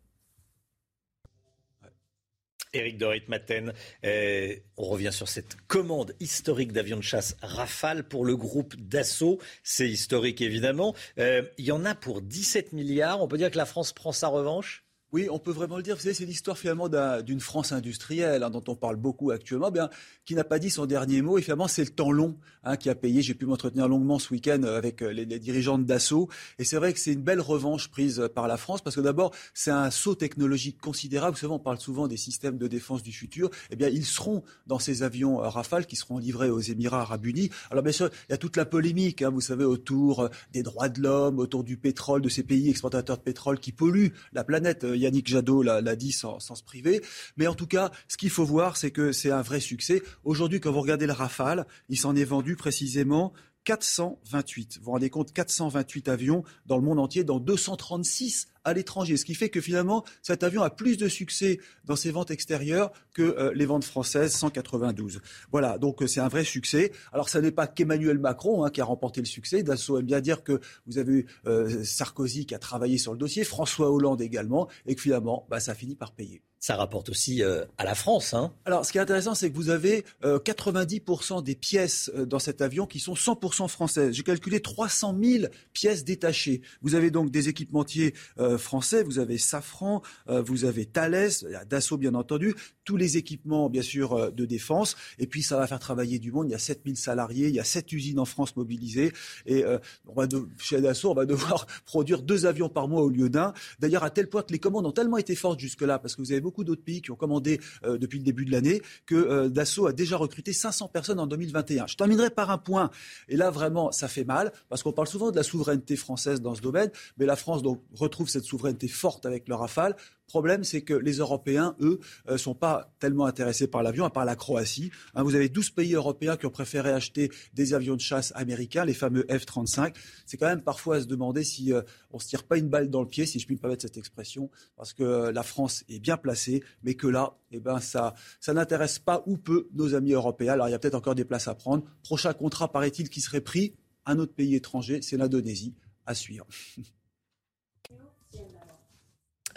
Éric Dorit Maten, euh, on revient sur cette commande historique d'avions de chasse Rafale pour le groupe Dassault. C'est historique évidemment. Euh, il y en a pour 17 milliards. On peut dire que la France prend sa revanche? Oui, on peut vraiment le dire. Vous savez, c'est l'histoire finalement d'une France industrielle hein, dont on parle beaucoup actuellement, bien, qui n'a pas dit son dernier mot. Et finalement, c'est le temps long hein, qui a payé. J'ai pu m'entretenir longuement ce week-end euh, avec euh, les, dirigeants de Dassault. Et c'est vrai que c'est une belle revanche prise euh, par la France parce que d'abord, c'est un saut technologique considérable. Vous savez, on parle souvent des systèmes de défense du futur. Eh bien, ils seront dans ces avions Rafale qui seront livrés aux Émirats arabes unis. Alors bien sûr, il y a toute la polémique, hein, vous savez, autour des droits de l'homme, autour du pétrole, de ces pays exportateurs de pétrole qui polluent la planète. Yannick Jadot l'a dit sans, se priver. Mais en tout cas, ce qu'il faut voir, c'est que c'est un vrai succès. Aujourd'hui, quand vous regardez le Rafale, il s'en est vendu précisément 428. Vous vous rendez compte, 428 avions dans le monde entier, dans 236 à l'étranger. Ce qui fait que finalement, cet avion a plus de succès dans ses ventes extérieures que euh, les ventes françaises, 192. Voilà, donc euh, c'est un vrai succès. Alors, ce n'est pas qu'Emmanuel Macron hein, qui a remporté le succès. Dassault aime bien dire que vous avez eu euh, Sarkozy qui a travaillé sur le dossier, François Hollande également, et que finalement, bah, ça finit par payer. Ça rapporte aussi à la France. Hein. Alors, ce qui est intéressant, c'est que vous avez 90% des pièces dans cet avion qui sont 100% françaises. J'ai calculé 300 000 pièces détachées. Vous avez donc des équipementiers français, vous avez Safran, euh, vous avez Thales, Dassault bien entendu, tous les équipements bien sûr euh, de défense. Et puis ça va faire travailler du monde. Il y a 7000 salariés, il y a 7 usines en France mobilisées. Et on va chez Dassault, on va <laughs> devoir produire deux avions par mois au lieu d'un. D'ailleurs, à tel point que les commandes ont tellement été fortes jusque-là, parce que vous avez beaucoup d'autres pays qui ont commandé depuis le début de l'année, que Dassault a déjà recruté 500 personnes en 2021. Je terminerai par un point. Et là, vraiment, ça fait mal, parce qu'on parle souvent de la souveraineté française dans ce domaine, mais la France donc, retrouve cette souveraineté forte avec le Rafale. Problème, c'est que les Européens, eux, ne euh, sont pas tellement intéressés par l'avion, à part la Croatie. Hein, vous avez 12 pays européens qui ont préféré acheter des avions de chasse américains, les fameux F-35. C'est quand même parfois à se demander si euh, on ne se tire pas une balle dans le pied, si je puis me permettre cette expression, parce que euh, la France est bien placée, mais que là, eh ben, ça, ça n'intéresse pas ou peu nos amis européens. Alors il y a peut-être encore des places à prendre. Prochain contrat, paraît-il, qui serait pris, un autre pays étranger, c'est l'Indonésie. À suivre. <laughs>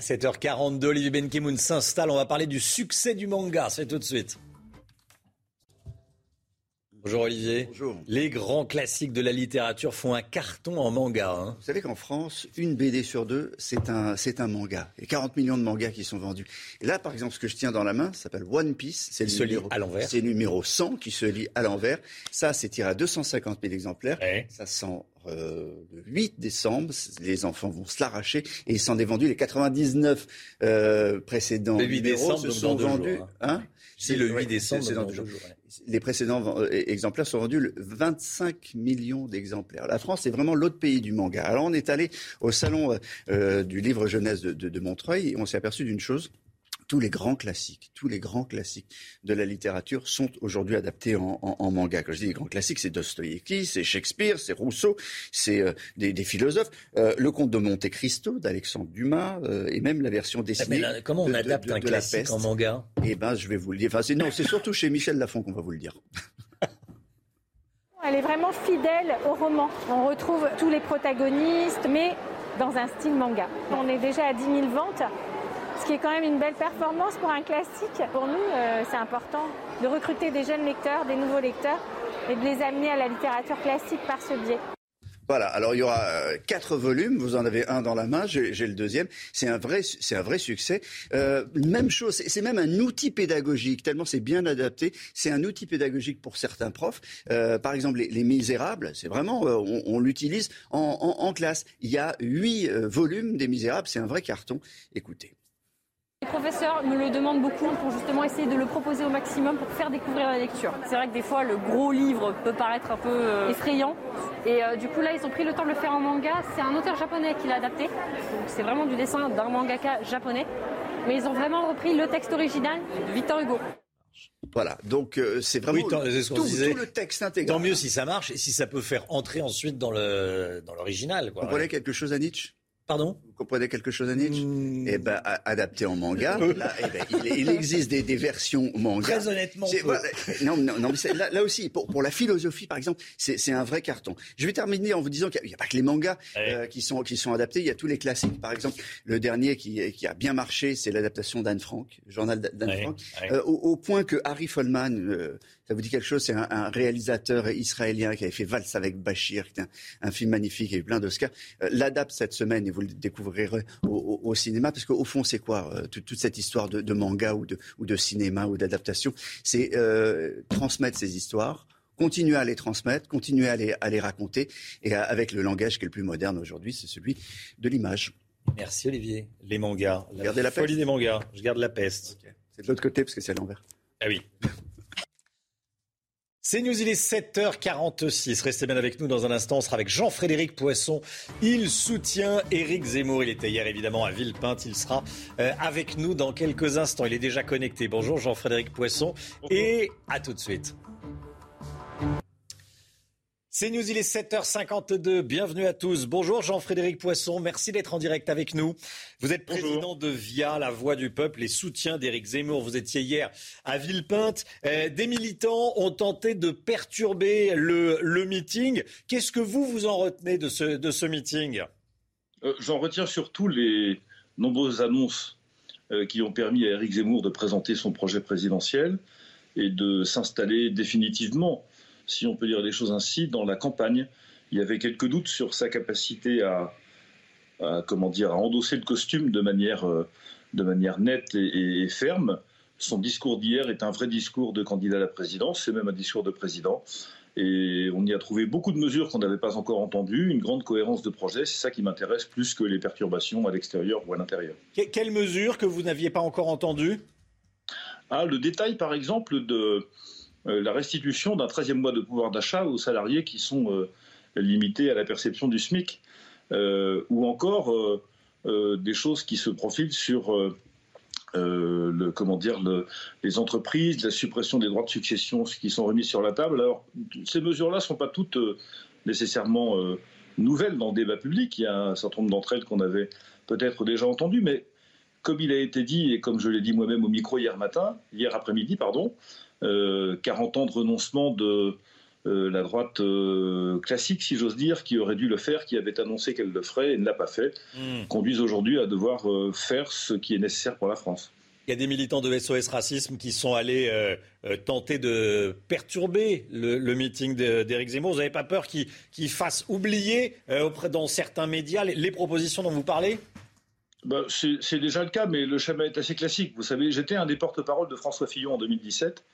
7h42, Olivier Benkemoun s'installe. On va parler du succès du manga. C'est tout de suite. Bonjour Olivier. Bonjour. Les grands classiques de la littérature font un carton en manga. Hein. Vous savez qu'en France, une BD sur deux, c'est un, c'est un manga. Il y a 40 millions de mangas qui sont vendus. Et là, par exemple, ce que je tiens dans la main s'appelle One Piece. C'est le numéro, à l'envers. C'est numéro 100 qui se lit à l'envers. Ça, c'est tiré à 250 000 exemplaires. Ça sent euh, le 8 décembre. Les enfants vont se l'arracher et ils s'en est vendu les 99 euh, précédents le 8 décembre, se sont vendus. Jours, hein. C'est le 8 décembre. Dans jours. Les précédents euh, exemplaires sont vendus le 25 millions d'exemplaires. La France est vraiment l'autre pays du manga. Alors on est allé au salon euh, du livre jeunesse de, de, de Montreuil et on s'est aperçu d'une chose tous les grands classiques, tous les grands classiques de la littérature sont aujourd'hui adaptés en, en, en, manga. Quand je dis les grands classiques, c'est Dostoïevski, c'est Shakespeare, c'est Rousseau, c'est euh, des, des, philosophes. Euh, le conte de Monte Cristo d'Alexandre Dumas euh, et même la version ah, dessinée. Là, comment on de, adapte de, un classique en manga? Eh ben, je vais vous le dire. Enfin, c'est non, c'est surtout chez Michel Lafon qu'on va vous le dire. Elle est vraiment fidèle au roman. On retrouve tous les protagonistes, mais dans un style manga. On est déjà à 10 000 ventes ce qui est quand même une belle performance pour un classique. Pour nous, euh, c'est important de recruter des jeunes lecteurs, des nouveaux lecteurs, et de les amener à la littérature classique par ce biais. Voilà, alors il y aura euh, quatre volumes, vous en avez un dans la main, j'ai le deuxième. C'est un vrai, un vrai succès. Euh, même chose, c'est même un outil pédagogique, tellement c'est bien adapté. C'est un outil pédagogique pour certains profs. Euh, par exemple, les, les Misérables, c'est vraiment, euh, on, on l'utilise en, en, en, classe. Il y a huit volumes des Misérables, c'est un vrai carton. Écoutez. Les professeurs me le demandent beaucoup pour justement essayer de le proposer au maximum pour faire découvrir la lecture. C'est vrai que des fois le gros livre peut paraître un peu euh, effrayant et euh, du coup là ils ont pris le temps de le faire en manga. C'est un auteur japonais qui l'a adapté. c'est vraiment du dessin d'un mangaka japonais. Mais ils ont vraiment repris le texte original de Victor Hugo. Voilà, donc euh, c'est vraiment oui, tant, le, tout, le texte intégral. Tant mieux si ça marche et si ça peut faire entrer ensuite dans l'original. Vous comprenez quelque chose à Nietzsche? Pardon? Vous comprenez quelque chose à Nietzsche mmh. Eh ben, adapté en manga, <laughs> là, eh ben, il, il, existe des, des, versions manga. Très honnêtement. Voilà, non, non, non, mais là, là, aussi, pour, pour, la philosophie, par exemple, c'est un vrai carton. Je vais terminer en vous disant qu'il n'y a, a, pas que les mangas ouais. euh, qui, sont, qui sont adaptés, il y a tous les classiques. Par exemple, le dernier qui, qui a bien marché, c'est l'adaptation d'Anne Frank, journal d'Anne ouais. Frank, ouais. Euh, au, au, point que Harry Follman, euh, ça vous dit quelque chose C'est un, un, réalisateur israélien qui avait fait Valse avec Bachir, qui est un, un film magnifique, et plein d'Oscars, euh, l'adapte cette semaine et vous le découvrirez au, au, au cinéma, parce qu'au fond, c'est quoi euh, toute, toute, cette histoire de, de, manga ou de, ou de cinéma ou d'adaptation? C'est euh, transmettre ces histoires, continuer à les transmettre, continuer à les, à les raconter, et à, avec le langage qui est le plus moderne aujourd'hui, c'est celui de l'image. Merci Olivier. Les mangas. La Gardez la folie peste. des mangas. Je garde la peste. Okay. C'est de l'autre côté parce que c'est à l'envers. Ah oui. C'est News, il est 7h46. Restez bien avec nous dans un instant. On sera avec Jean-Frédéric Poisson. Il soutient Éric Zemmour. Il était hier évidemment à Villepinte. Il sera euh, avec nous dans quelques instants. Il est déjà connecté. Bonjour Jean-Frédéric Poisson. Bonjour. Et à tout de suite. C'est News, il est 7h52. Bienvenue à tous. Bonjour Jean-Frédéric Poisson. Merci d'être en direct avec nous. Vous êtes président de VIA, la voix du peuple et soutien d'Éric Zemmour. Vous étiez hier à Villepinte. Euh, des militants ont tenté de perturber le, meeting. Qu'est-ce que vous, vous en retenez de ce, de ce meeting? Euh, J'en retiens surtout les nombreuses annonces euh, qui ont permis à Éric Zemmour de présenter son projet présidentiel et de s'installer définitivement si on peut dire des choses ainsi, dans la campagne. Il y avait quelques doutes sur sa capacité à, comment dire, à endosser le costume de manière, euh, de manière nette et, ferme. Son discours d'hier est un vrai discours de candidat à la présidence, c'est même un discours de président. Et on y a trouvé beaucoup de mesures qu'on n'avait pas encore entendues, une grande cohérence de projet. C'est ça qui m'intéresse plus que les perturbations à l'extérieur ou à l'intérieur. Quelles mesures que vous n'aviez pas encore entendues? Ah, Le détail, par exemple, de, la restitution d'un 13e mois de pouvoir d'achat aux salariés qui sont euh, limités à la perception du SMIC, euh, ou encore des choses qui se profilent sur le, les entreprises, la suppression des droits de succession qui sont remis sur la table. Alors, ces mesures-là ne sont pas toutes nécessairement nouvelles dans le débat public. Il y a un certain nombre d'entre elles qu'on avait peut-être déjà entendues, mais comme il a été dit et comme je l'ai dit moi-même au micro hier matin, hier après-midi, pardon, 40 euh, ans de renoncement de euh, la droite euh, classique, si j'ose dire, qui aurait dû le faire, qui avait annoncé qu'elle le ferait et ne l'a pas fait, hmm. conduisent aujourd'hui à devoir faire ce qui est nécessaire pour la France. Il y a des militants de SOS Racisme qui sont allés tenter de perturber le, meeting d'Éric Zemmour. Vous n'avez pas peur qu'il fasse oublier auprès dans certains médias les, propositions dont vous parlez? Bah, C'est déjà le cas, mais le schéma est assez classique. Vous savez, j'étais un des porte-parole de François Fillon en 2017.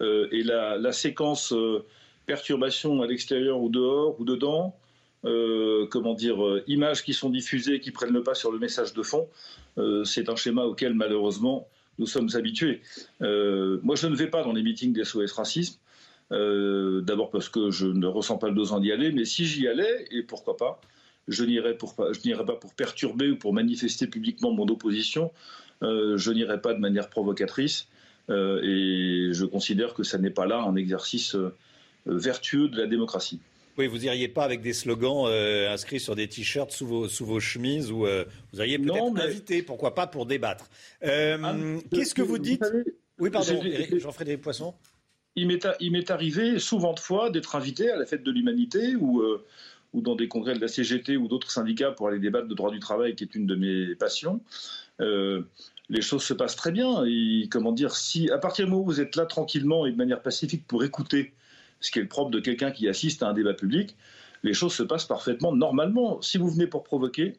Euh, et la, séquence euh, perturbation à l'extérieur ou dehors ou dedans, euh, comment dire, images qui sont diffusées, qui prennent le pas sur le message de fond, c'est un schéma auquel malheureusement nous sommes habitués. moi, je ne vais pas dans les meetings des SOS Racisme. D'abord parce que je ne ressens pas le besoin d'y aller, mais si j'y allais, et pourquoi pas, je n'irai pas pour perturber ou pour manifester publiquement mon opposition. je n'irai pas de manière provocatrice. Euh, et je considère que ça n'est pas là un exercice euh, vertueux de la démocratie. Oui, vous n'iriez pas avec des slogans euh, inscrits sur des t-shirts sous vos, sous vos chemises ou vous auriez peut-être mais... invité, pourquoi pas, pour débattre. Ah, qu'est-ce que vous dites Oui, pardon, Jean-Frédéric Poisson. Il m'est arrivé souvent de fois d'être invité à la fête de l'humanité ou, ou dans des congrès de la CGT ou d'autres syndicats pour aller débattre de droit du travail, qui est une de mes passions les choses se passent très bien. Et comment dire, si à partir du moment où vous êtes là tranquillement et de manière pacifique pour écouter ce qui est le propre de quelqu'un qui assiste à un débat public, les choses se passent parfaitement normalement. Si vous venez pour provoquer,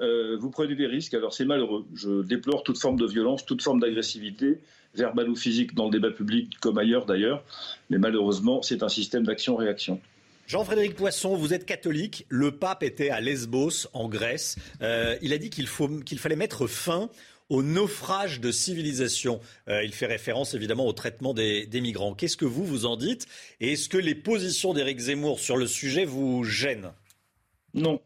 euh, vous prenez des risques. Alors c'est malheureux. Je déplore toute forme de violence, toute forme d'agressivité, verbale ou physique, dans le débat public comme ailleurs d'ailleurs. Mais malheureusement, c'est un système d'action-réaction. Jean-Frédéric Poisson, vous êtes catholique. Le pape était à Lesbos, en Grèce. Euh, il a dit qu'il fallait mettre fin au naufrage de civilisation. Euh, il fait référence évidemment au traitement des, migrants. Qu'est-ce que vous vous en dites Et est-ce que les positions d'Éric Zemmour sur le sujet vous gênent? Non.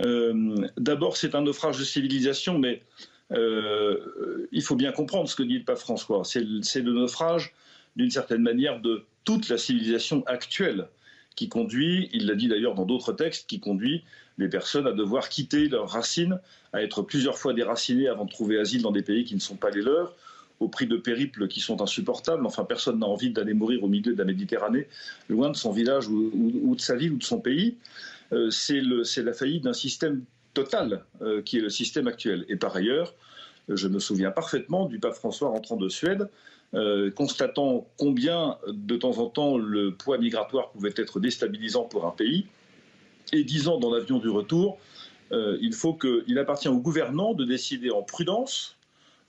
Euh, d'abord, c'est un naufrage de civilisation, mais euh, il faut bien comprendre ce que dit le pape François. C'est le naufrage, d'une certaine manière, de toute la civilisation actuelle qui conduit, il l'a dit d'ailleurs dans d'autres textes, qui conduit les personnes à devoir quitter leurs racines, à être plusieurs fois déracinées avant de trouver asile dans des pays qui ne sont pas les leurs, au prix de périples qui sont insupportables. Enfin, personne n'a envie d'aller mourir au milieu de la Méditerranée, loin de son village ou, de sa ville ou de son pays. Euh, c'est la faillite d'un système total euh, qui est le système actuel. Et par ailleurs, je me souviens parfaitement du pape François rentrant de Suède, euh, constatant combien de temps en temps le poids migratoire pouvait être déstabilisant pour un pays et disant dans l'avion du retour, euh, il faut qu'il appartient aux gouvernants de décider en prudence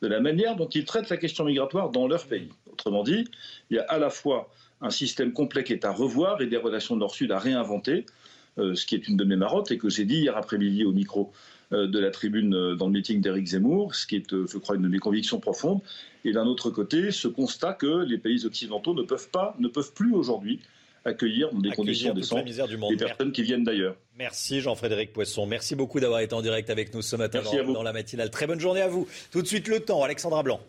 de la manière dont ils traitent la question migratoire dans leur pays. Autrement dit, il y a à la fois un système complet qui est à revoir et des relations nord-sud à réinventer, euh, ce qui est une de mes marottes et que j'ai dit hier après-midi au micro euh, de la tribune dans le meeting d'Éric Zemmour, ce qui est, je crois, une de mes convictions profondes. Et d'un autre côté, ce constat que les pays occidentaux ne peuvent pas, ne peuvent plus aujourd'hui accueillir dans des conditions décentes des personnes qui viennent d'ailleurs. Merci Jean-Frédéric Poisson. Merci beaucoup d'avoir été en direct avec nous ce matin dans, dans, la matinale. Très bonne journée à vous. Tout de suite le temps, Alexandra Blanc.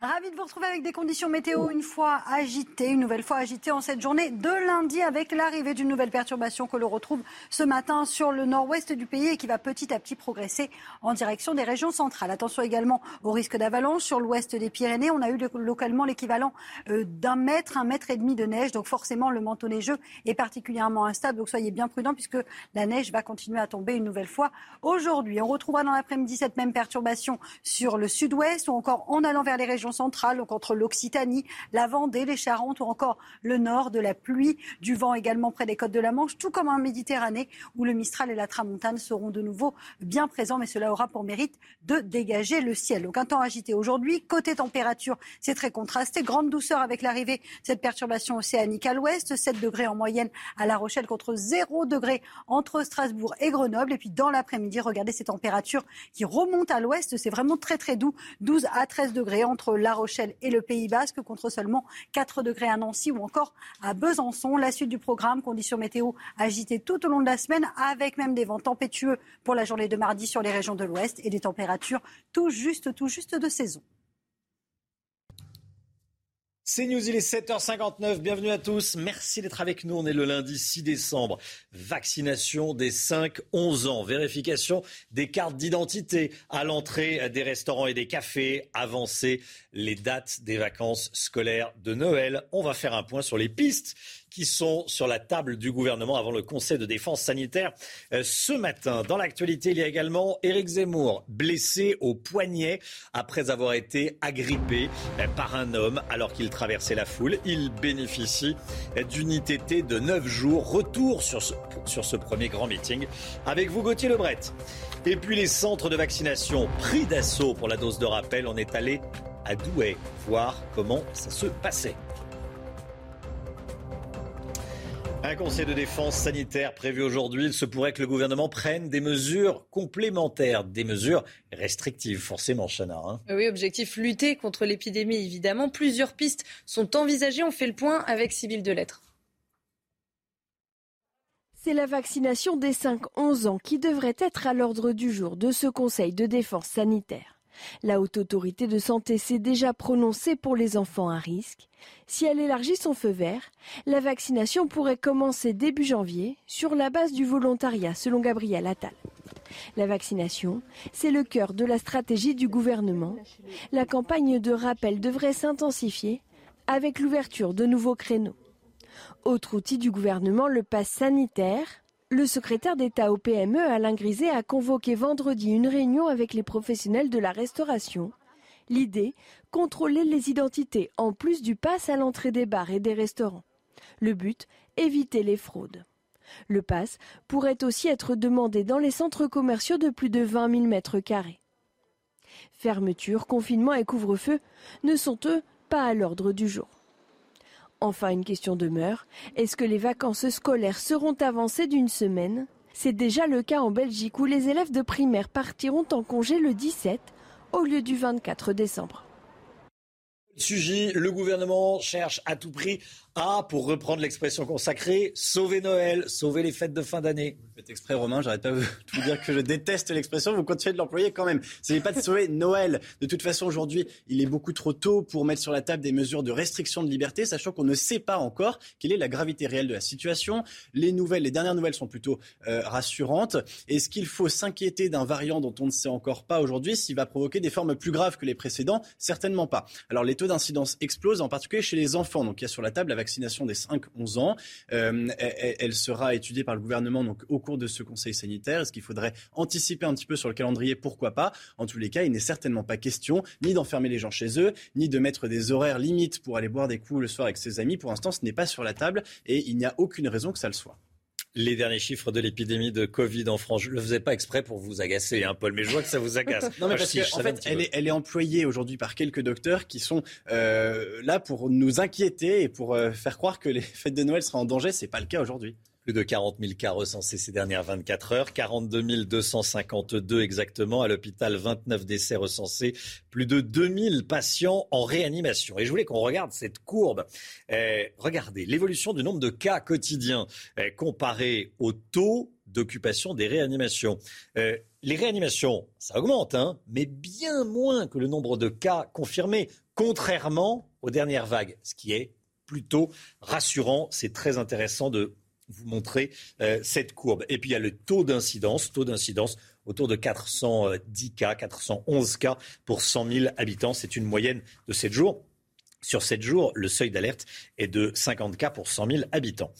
Ravi de vous retrouver avec des conditions météo une fois agitées, une nouvelle fois agitées en cette journée de lundi avec l'arrivée d'une nouvelle perturbation que l'on retrouve ce matin sur le nord-ouest du pays et qui va petit à petit progresser en direction des régions centrales. Attention également au risque d'avalanche sur l'ouest des Pyrénées. On a eu localement l'équivalent euh, d'un mètre, un mètre et demi de neige. Donc forcément, le manteau neigeux est particulièrement instable. Donc soyez bien prudents puisque la neige va continuer à tomber une nouvelle fois aujourd'hui. On retrouvera dans l'après-midi cette même perturbation sur le sud-ouest ou encore en allant vers les régions centrale, donc entre l'Occitanie, la Vendée, les Charentes ou encore le nord, de la pluie, du vent également près des côtes de la Manche, tout comme en Méditerranée où le Mistral et la Tramontane seront de nouveau bien présents, mais cela aura pour mérite de dégager le ciel. Donc un temps agité aujourd'hui. Côté température, c'est très contrasté. Grande douceur avec l'arrivée de cette perturbation océanique à l'ouest, 7 degrés en moyenne à La Rochelle contre 0 degrés entre Strasbourg et Grenoble. Et puis dans l'après-midi, regardez ces températures qui remontent à l'ouest. C'est vraiment très très doux, 12 à 13 degrés entre la Rochelle et le Pays Basque contre seulement 4 degrés à Nancy ou encore à Besançon. La suite du programme, conditions météo agitées tout au long de la semaine avec même des vents tempétueux pour la journée de mardi sur les régions de l'Ouest et des températures tout juste, tout juste de saison. C'est News, il est 7h59. Bienvenue à tous. Merci d'être avec nous. On est le lundi 6 décembre. Vaccination des 5-11 ans. Vérification des cartes d'identité à l'entrée des restaurants et des cafés. Avancer les dates des vacances scolaires de Noël. On va faire un point sur les pistes qui sont sur la table du gouvernement avant le Conseil de défense sanitaire euh, ce matin. Dans l'actualité, il y a également Éric Zemmour, blessé au poignet après avoir été agrippé euh, par un homme alors qu'il traversait la foule. Il bénéficie euh, d'une ITT de 9 jours. Retour sur ce, sur ce premier grand meeting avec vous, Gauthier Lebret. Et puis les centres de vaccination pris d'assaut pour la dose de rappel. On est allé à Douai voir comment ça se passait. Un conseil de défense sanitaire prévu aujourd'hui. Il se pourrait que le gouvernement prenne des mesures complémentaires, des mesures restrictives, forcément, Chana. Hein. Oui, objectif lutter contre l'épidémie, évidemment. Plusieurs pistes sont envisagées. On fait le point avec Sybille Delettre. C'est la vaccination des 5-11 ans qui devrait être à l'ordre du jour de ce conseil de défense sanitaire. La haute autorité de santé s'est déjà prononcée pour les enfants à risque. Si elle élargit son feu vert, la vaccination pourrait commencer début janvier sur la base du volontariat, selon Gabriel Attal. La vaccination, c'est le cœur de la stratégie du gouvernement. La campagne de rappel devrait s'intensifier avec l'ouverture de nouveaux créneaux. Autre outil du gouvernement, le pass sanitaire, le secrétaire d'État au PME, Alain Griset, a convoqué vendredi une réunion avec les professionnels de la restauration. L'idée, contrôler les identités en plus du pass à l'entrée des bars et des restaurants. Le but, éviter les fraudes. Le pass pourrait aussi être demandé dans les centres commerciaux de plus de 20 000 mètres carrés. Fermeture, confinement et couvre-feu ne sont eux pas à l'ordre du jour. Enfin, une question demeure. Est-ce que les vacances scolaires seront avancées d'une semaine? C'est déjà le cas en Belgique où les élèves de primaire partiront en congé le 17 au lieu du 24 décembre. Le gouvernement cherche à tout prix à, pour reprendre l'expression consacrée, sauver Noël, sauver les fêtes de fin d'année. Vous faites exprès, Romain, j'arrête pas de <laughs> vous dire que je déteste l'expression, vous continuez de l'employer quand même. Ce n'est pas de sauver Noël. De toute façon, aujourd'hui, il est beaucoup trop tôt pour mettre sur la table des mesures de restriction de liberté, sachant qu'on ne sait pas encore quelle est la gravité réelle de la situation. Les nouvelles, les dernières nouvelles sont plutôt euh, rassurantes. Est-ce qu'il faut s'inquiéter d'un variant dont on ne sait encore pas aujourd'hui s'il va provoquer des formes plus graves que les précédents? Certainement pas. Alors les taux d'incidence explosent, en particulier chez les enfants. Donc il y a sur la table la vaccination des 5-11 ans. Euh, elle, sera étudiée par le gouvernement donc, au cours de ce conseil sanitaire. Est-ce qu'il faudrait anticiper un petit peu sur le calendrier? Pourquoi pas? En tous les cas, il n'est certainement pas question ni d'enfermer les gens chez eux, ni de mettre des horaires limites pour aller boire des coups le soir avec ses amis. Pour l'instant, ce n'est pas sur la table et il n'y a aucune raison que ça le soit les derniers chiffres de l'épidémie de Covid en France. Je ne le faisais pas exprès pour vous agacer, hein, Paul, mais je vois que ça vous agace. <laughs> non, mais parce qu'en fait, elle est, elle est, employée aujourd'hui par quelques docteurs qui sont euh, là pour nous inquiéter et pour euh, faire croire que les fêtes de Noël seraient en danger. Ce n'est pas le cas aujourd'hui. Plus de 40 000 cas recensés ces dernières 24 heures, 42 252 exactement. À l'hôpital, 29 décès recensés, plus de 2000 patients en réanimation. Et je voulais qu'on regarde cette courbe. Eh, regardez l'évolution du nombre de cas quotidiens eh, comparé au taux d'occupation des réanimations. Eh, les réanimations, ça augmente, hein, mais bien moins que le nombre de cas confirmés contrairement aux dernières vagues, ce qui est plutôt rassurant. C'est très intéressant de vous montrer euh, cette courbe. Et puis il y a le taux d'incidence, taux d'incidence autour de 410 cas, 411 cas pour 100 000 habitants. C'est une moyenne de 7 jours. Sur 7 jours, le seuil d'alerte est de 50 cas pour 100 000 habitants.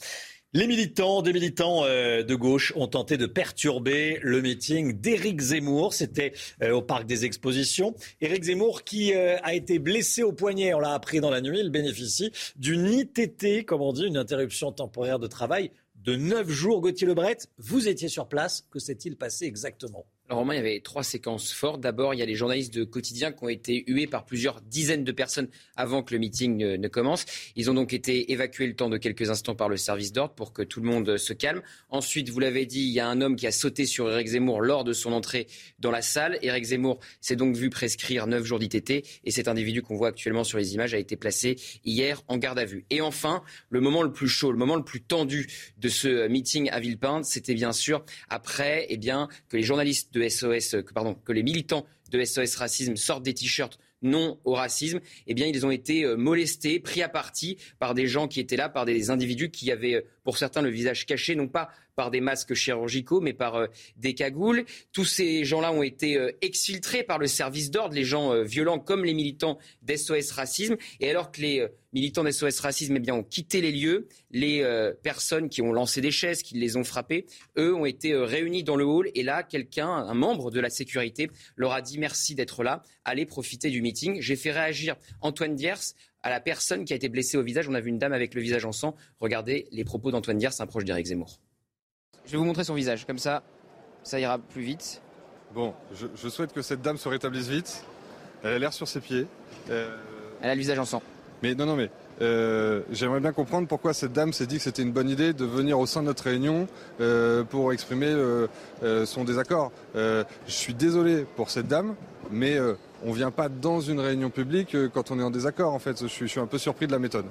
Les militants, des militants euh, de gauche ont tenté de perturber le meeting d'Éric Zemmour. C'était euh, au parc des expositions. Éric Zemmour qui euh, a été blessé au poignet, on l'a appris dans la nuit. Il bénéficie d'une ITT, comme on dit, une interruption temporaire de travail de 9 jours. Gauthier Lebret, vous étiez sur place. Que s'est-il passé exactement? Alors Romain, il y avait trois séquences fortes. D'abord, il y a les journalistes de quotidien qui ont été hués par plusieurs dizaines de personnes avant que le meeting ne, commence. Ils ont donc été évacués le temps de quelques instants par le service d'ordre pour que tout le monde se calme. Ensuite, vous l'avez dit, il y a un homme qui a sauté sur Eric Zemmour lors de son entrée dans la salle. Eric Zemmour s'est donc vu prescrire neuf jours d'ITT et cet individu qu'on voit actuellement sur les images a été placé hier en garde à vue. Et enfin, le moment le plus chaud, le moment le plus tendu de ce meeting à Villepinte, c'était bien sûr après eh bien, que les journalistes de Que, que les militants de SOS Racisme sortent des t-shirts non au racisme, eh bien, ils ont été euh, molestés, pris à partie par des gens qui étaient là, par des individus qui avaient, euh, pour certains, le visage caché, non pas par des masques chirurgicaux, mais par euh, des cagoules. Tous ces gens-là ont été exfiltrés par le service d'ordre, les gens violents comme les militants d'SOS Racisme. Et alors que les militants d'SOS Racisme eh bien, ont quitté les lieux. Les euh, personnes qui ont lancé des chaises, qui les ont frappés, eux ont été euh, réunis dans le hall. Et là, quelqu'un, un membre de la sécurité, leur a dit merci d'être là, allez profiter du meeting. J'ai fait réagir Antoine Diers à la personne qui a été blessée au visage. On a vu une dame avec le visage en sang. Regardez les propos d'Antoine Diers, un proche d'Éric Zemmour. Je vais vous montrer son visage, comme ça, ça ira plus vite. Bon, je, souhaite que cette dame se rétablisse vite. Elle a l'air sur ses pieds. Euh, Elle a le visage en sang. Mais non, non, mais euh, j'aimerais bien comprendre pourquoi cette dame s'est dit que c'était une bonne idée de venir au sein de notre réunion euh, pour exprimer son désaccord. je suis désolé pour cette dame, mais on ne vient pas dans une réunion publique quand on est en désaccord. En fait, je suis un peu surpris de la méthode.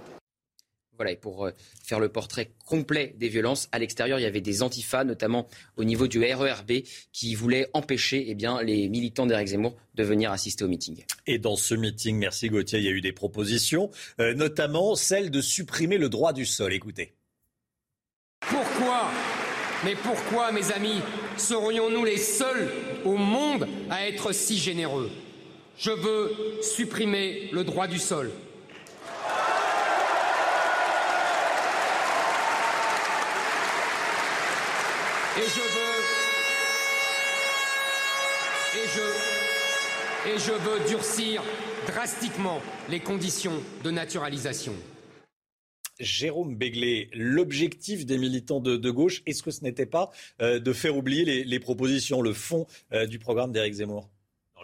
Voilà, et pour euh, faire le portrait complet des violences, à l'extérieur, il y avait des antifas, notamment au niveau du RERB, qui voulaient empêcher eh bien, les militants d'Éric Zemmour de venir assister au meeting. Et dans ce meeting, merci Gauthier, il y a eu des propositions, euh, notamment celle de supprimer le droit du sol. Écoutez. Pourquoi Mais pourquoi, mes amis, serions-nous les seuls au monde à être si généreux? Je veux supprimer le droit du sol. Et je veux. Et je. Et je veux durcir drastiquement les conditions de naturalisation. Jérôme Béglé, l'objectif des militants de, gauche, est-ce que ce n'était pas euh, de faire oublier les, propositions, le fond euh, du programme d'Éric Zemmour?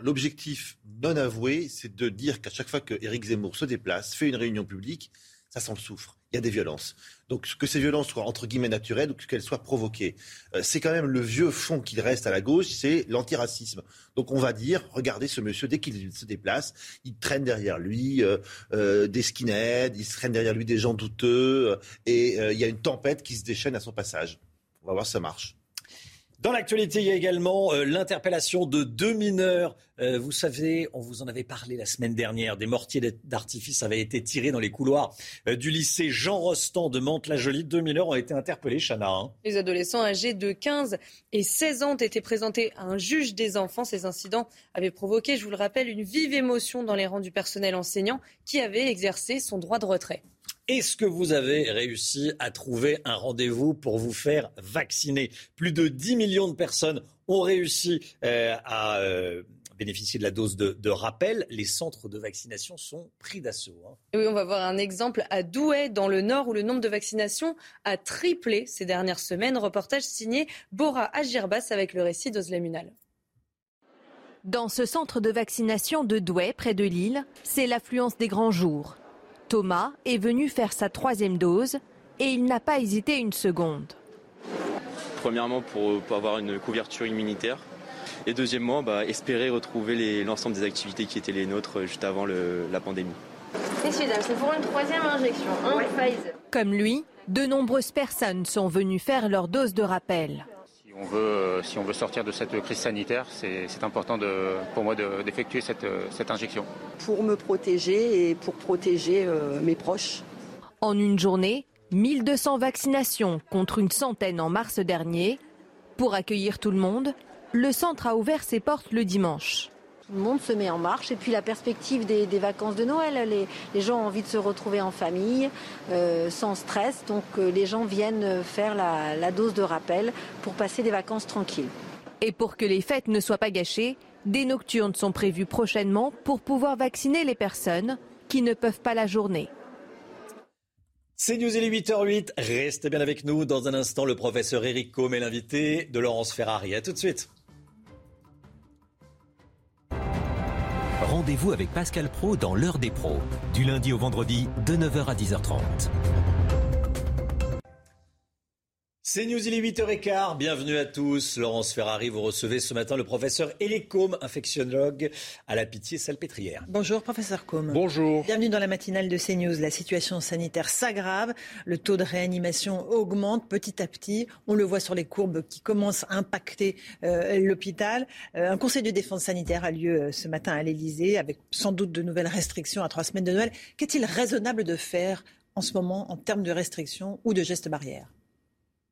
L'objectif non avoué, c'est de dire qu'à chaque fois que Zemmour se déplace, fait une réunion publique, ça sent le soufre. Il y a des violences. Donc que ces violences soient entre guillemets naturelles ou qu'elles soient provoquées, euh, c'est quand même le vieux fond qu'il reste à la gauche, c'est l'antiracisme. Donc on va dire, regardez ce monsieur, dès qu'il se déplace, il traîne derrière lui euh, euh, des skinheads, il traîne derrière lui des gens douteux, et il y a une tempête qui se déchaîne à son passage. On va voir si ça marche. Dans l'actualité, il y a également euh, l'interpellation de deux mineurs. Euh, vous savez, on vous en avait parlé la semaine dernière. Des mortiers d'artifice avaient été tirés dans les couloirs euh, du lycée Jean Rostand de Mantes-la-Jolie. Deux mineurs ont été interpellés, Chana. Hein. Les adolescents âgés de 15 et 16 ans ont été présentés à un juge des enfants. Ces incidents avaient provoqué, je vous le rappelle, une vive émotion dans les rangs du personnel enseignant qui avait exercé son droit de retrait. Est-ce que vous avez réussi à trouver un rendez-vous pour vous faire vacciner? Plus de 10 millions de personnes ont réussi euh, à euh, bénéficier de la dose de, rappel. Les centres de vaccination sont pris d'assaut. Hein. Oui, on va voir un exemple à Douai, dans le Nord, où le nombre de vaccinations a triplé ces dernières semaines. Reportage signé Bora Agirbas avec le récit d'Ozlemunal. Dans ce centre de vaccination de Douai, près de Lille, c'est l'affluence des grands jours. Thomas est venu faire sa troisième dose et il n'a pas hésité une seconde. Premièrement pour, avoir une couverture immunitaire et deuxièmement bah, espérer retrouver l'ensemble des activités qui étaient les nôtres juste avant la pandémie. Messieurs, dames, c'est pour une troisième injection, Comme lui, de nombreuses personnes sont venues faire leur dose de rappel. On veut, si on veut sortir de cette crise sanitaire, c'est important de, pour moi d'effectuer cette, cette, injection. Pour me protéger et pour protéger mes proches. En une journée, 1200 vaccinations contre une centaine en mars dernier. Pour accueillir tout le monde, le centre a ouvert ses portes le dimanche. Tout le monde se met en marche et puis la perspective des, vacances de Noël, les, gens ont envie de se retrouver en famille, euh, sans stress, donc euh, les gens viennent faire la, la dose de rappel pour passer des vacances tranquilles. Et pour que les fêtes ne soient pas gâchées, des nocturnes sont prévues prochainement pour pouvoir vacciner les personnes qui ne peuvent pas la journée. C'est News, il est 8h08. Restez bien avec nous. Dans un instant, le professeur Eric Combe est l'invité de Laurence Ferrari. A tout de suite. Rendez-vous avec Pascal Pro dans l'heure des pros, du lundi au vendredi de 9h à 10h30. C'est News, il est 8h15. Bienvenue à tous. Laurence Ferrari, vous recevez ce matin le professeur Éric Combe, infectiologue à la Pitié-Salpêtrière. Bonjour, professeur Combe. Bonjour. Bienvenue dans la matinale de CNews. La situation sanitaire s'aggrave. Le taux de réanimation augmente petit à petit. On le voit sur les courbes qui commencent à impacter euh, l'hôpital. Euh, un conseil de défense sanitaire a lieu euh, ce matin à l'Elysée avec sans doute de nouvelles restrictions à trois semaines de Noël. Qu'est-il raisonnable de faire en ce moment en termes de restrictions ou de gestes barrières?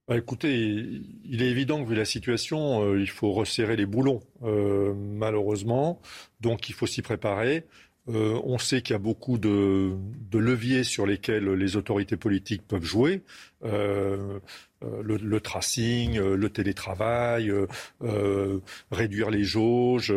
Bah, écoutez, il est évident que vu la situation, euh, il faut resserrer les boulons, euh, malheureusement. Donc il faut s'y préparer. Euh, on sait qu'il y a beaucoup de, leviers sur lesquels les autorités politiques peuvent jouer. Euh, le, tracing, euh, le télétravail, euh, réduire les jauges,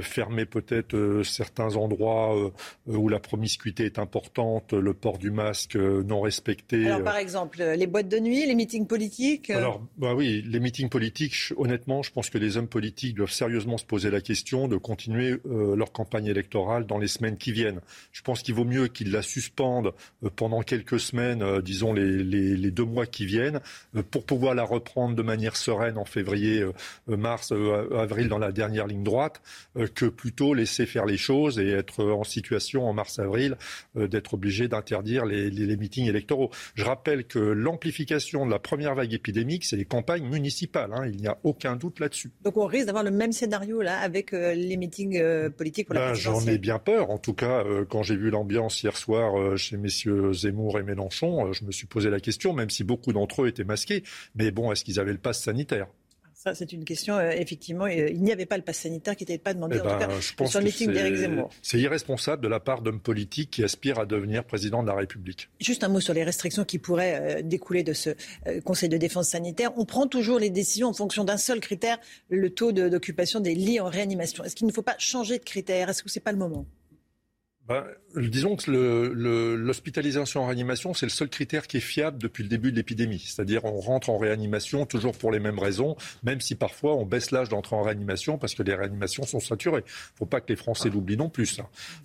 fermer peut-être certains endroits où la promiscuité est importante, le port du masque non respecté. Alors par exemple, les boîtes de nuit, les meetings politiques Alors bah oui, les meetings politiques, honnêtement, je pense que les hommes politiques doivent sérieusement se poser la question de continuer leur campagne électorale dans les semaines qui viennent. Je pense qu'il vaut mieux qu'ils la suspendent pendant quelques semaines, disons les, les deux mois qui viennent, euh, pour pouvoir la reprendre de manière sereine en février, euh, euh, mars, avril dans la dernière ligne droite, que plutôt laisser faire les choses et être en situation en mars-avril d'être obligé d'interdire les, meetings électoraux. Je rappelle que l'amplification de la première vague épidémique, c'est les campagnes municipales. Hein. il n'y a aucun doute là-dessus. Donc on risque d'avoir le même scénario là avec les meetings politiques pour la ben, J'en ai bien peur. En tout cas, quand j'ai vu l'ambiance hier soir chez messieurs Zemmour et Mélenchon, je me suis posé la question, même si beaucoup d'entre eux étaient masqués. Mais bon, est-ce qu'ils avaient le pass sanitaire? Ça, c'est une question. Euh, effectivement, euh, il n'y avait pas le pass sanitaire qui n'était pas demandé, eh en tout ben, cas, sur le meeting d'Éric Zemmour. C'est irresponsable de la part d'hommes politiques qui aspirent à devenir président de la République. Juste un mot sur les restrictions qui pourraient euh, découler de ce Conseil de défense sanitaire. On prend toujours les décisions en fonction d'un seul critère, le taux d'occupation des lits en réanimation. Est-ce qu'il ne faut pas changer de critère? Est-ce que ce n'est pas le moment? Ben, disons que l'hospitalisation en réanimation, c'est le seul critère qui est fiable depuis le début de l'épidémie. C'est-à-dire on rentre en réanimation toujours pour les mêmes raisons, même si parfois on baisse l'âge d'entrer en réanimation parce que les réanimations sont saturées. Il faut pas que les Français l'oublient non plus.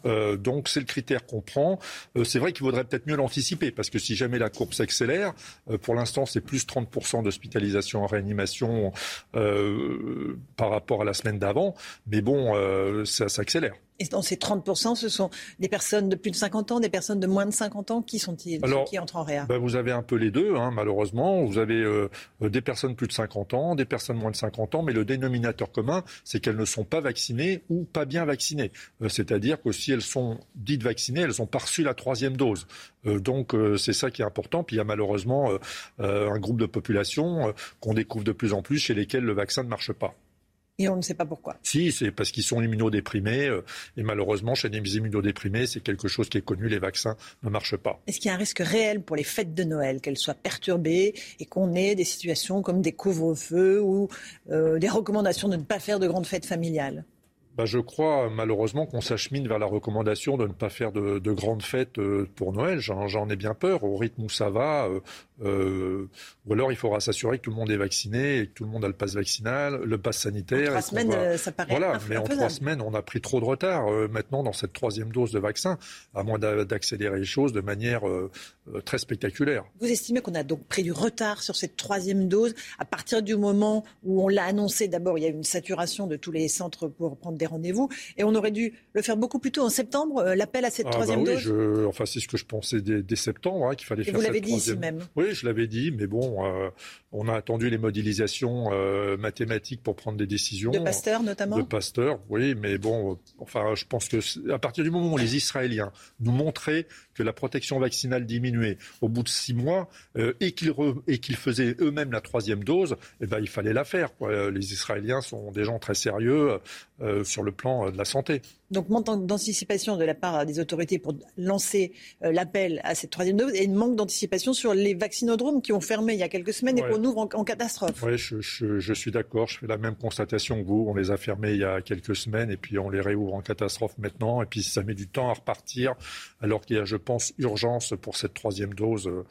Euh, donc c'est le critère qu'on prend. Euh, c'est vrai qu'il vaudrait peut-être mieux l'anticiper parce que si jamais la courbe s'accélère, euh, pour l'instant c'est plus 30% d'hospitalisation en réanimation par rapport à la semaine d'avant, mais bon, ça s'accélère. Et dans ces 30%, ce sont des personnes de plus de 50 ans, des personnes de moins de 50 ans. Qui sont-ils qui entrent en réa? ben Vous avez un peu les deux, hein, malheureusement. Vous avez euh, des personnes plus de 50 ans, des personnes moins de 50 ans, mais le dénominateur commun, c'est qu'elles ne sont pas vaccinées ou pas bien vaccinées. Euh, c'est-à-dire que si elles sont dites vaccinées, elles ont pas reçu la troisième dose. Euh, donc c'est ça qui est important. Puis il y a malheureusement un groupe de population qu'on découvre de plus en plus chez lesquels le vaccin ne marche pas. Et on ne sait pas pourquoi. Si, c'est parce qu'ils sont immunodéprimés. Euh, et malheureusement, chez les immunodéprimés, c'est quelque chose qui est connu, les vaccins ne marchent pas. Est-ce qu'il y a un risque réel pour les fêtes de Noël, qu'elles soient perturbées et qu'on ait des situations comme des couvre-feux ou euh, des recommandations de ne pas faire de grandes fêtes familiales? Bah, je crois malheureusement qu'on s'achemine vers la recommandation de ne pas faire de, de grandes fêtes euh, pour Noël. J'en ai bien peur. Au rythme où ça va, euh, ou alors il faudra s'assurer que tout le monde est vacciné et que tout le monde a le pass vaccinal, le pass sanitaire. En trois semaines, euh, ça paraît Voilà, mais en trois semaines, on a pris trop de retard. Euh, maintenant, dans cette troisième dose de vaccin, à moins d'accélérer les choses de manière euh, très spectaculaire. Vous estimez qu'on a donc pris du retard sur cette troisième dose à partir du moment où on l'a annoncé D'abord, il y a eu une saturation de tous les centres pour prendre des rendez-vous, et on aurait dû le faire beaucoup plus tôt en septembre. L'appel à cette ah, bah troisième oui, dose? Je... Enfin, c'est ce que je pensais dès, septembre hein, qu'il fallait et faire. Vous l'avez dit ici même. Oui, je l'avais dit, mais bon, euh, On a attendu les modélisations euh, mathématiques pour prendre des décisions. De Pasteur notamment De Pasteur, oui, mais bon, enfin, je pense que à partir du moment où les Israéliens nous montraient que la protection vaccinale diminuait au bout de six mois euh, et qu'ils faisaient eux-mêmes la troisième dose, eh ben, il fallait la faire. Quoi. Les Israéliens sont des gens très sérieux euh, sur le plan de la santé. Donc, manque d'anticipation de la part des autorités pour lancer l'appel à cette troisième dose et manque d'anticipation sur les vaccinodromes qui ont fermé il y a quelques semaines et ouvre en, catastrophe. Oui, je, suis d'accord. Je fais la même constatation que vous. On les a fermés il y a quelques semaines et puis on les réouvre en catastrophe maintenant. Et puis ça met du temps à repartir alors qu'il y a, je pense, urgence pour cette troisième dose. Euh,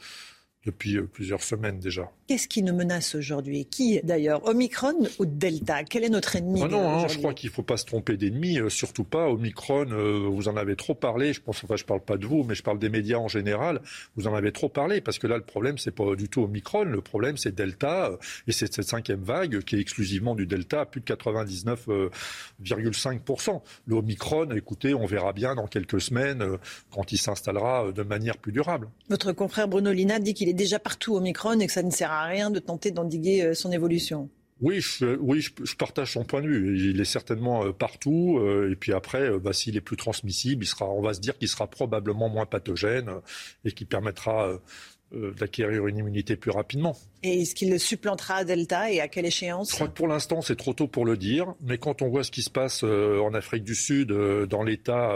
depuis euh, plusieurs semaines déjà. Qu'est-ce qui nous menace aujourd'hui? Qui d'ailleurs Omicron ou Delta? Quel est notre ennemi ah Non, hein, je crois qu'il ne faut pas se tromper d'ennemi, euh, surtout pas Omicron. Euh, vous en avez trop parlé. Je pense, enfin, je parle pas de vous, mais je parle des médias en général. Vous en avez trop parlé parce que là, le problème c'est pas du tout Omicron. Le problème c'est Delta et c'est cette cinquième vague qui est exclusivement du Delta à plus de 99,5%. Le Omicron, écoutez, on verra bien dans quelques semaines quand il s'installera de manière plus durable. Votre confrère Bruno Lina dit qu'il est déjà partout au Micron et que ça ne sert à rien de tenter d'endiguer euh, son évolution. Oui, je, oui, je, partage son point de vue. Il est certainement euh, partout. Euh, et puis après, bah, s'il est plus transmissible, il sera, on va se dire qu'il sera probablement moins pathogène et qui permettra d'acquérir une immunité plus rapidement. Et est-ce qu'il supplantera Delta et à quelle échéance? Je crois que pour l'instant, c'est trop tôt pour le dire. Mais quand on voit ce qui se passe en Afrique du Sud, dans l'État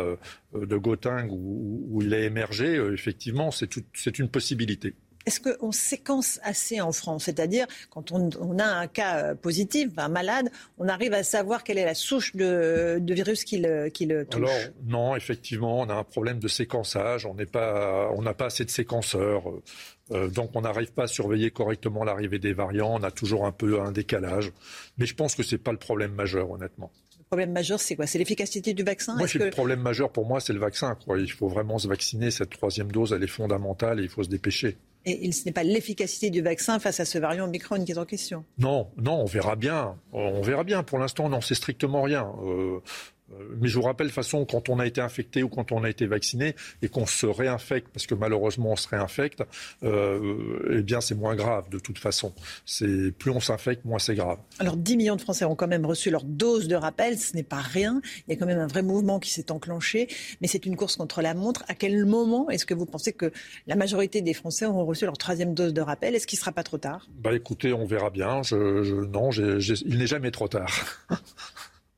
de Gauteng où, il a émergé, effectivement, c'est une possibilité. Est-ce qu'on séquence assez en France? C'est-à-dire, quand on, a un cas euh, positif, un malade, on arrive à savoir quelle est la souche de, virus qui le, touche Alors, non, effectivement, on a un problème de séquençage. On n'a pas, assez de séquenceurs. Euh, donc on n'arrive pas à surveiller correctement l'arrivée des variants, on a toujours un peu un décalage. Mais je pense que ce n'est pas le problème majeur, honnêtement. Le problème majeur, c'est quoi? C'est l'efficacité du vaccin? Moi, le problème majeur pour moi, c'est le vaccin. Il faut vraiment se vacciner. Cette troisième dose, elle est fondamentale et il faut se dépêcher. Et ce n'est pas l'efficacité du vaccin face à ce variant Omicron qui est en question. Non, non, on verra bien. On verra bien. Pour l'instant, on n'en sait strictement rien. Euh, euh, mais je vous rappelle, de toute façon, quand on a été infecté ou quand on a été vacciné et qu'on se réinfecte, parce que malheureusement on se réinfecte, euh, eh bien c'est moins grave de toute façon. C'est plus on s'infecte, moins c'est grave. Alors 10 millions de Français ont quand même reçu leur dose de rappel, ce n'est pas rien. Il y a quand même un vrai mouvement qui s'est enclenché, mais c'est une course contre la montre. À quel moment est-ce que vous pensez que la majorité des Français auront reçu leur troisième dose de rappel? Est-ce qu'il ne sera pas trop tard? Bah écoutez, on verra bien. Je, non, il n'est jamais trop tard. <laughs>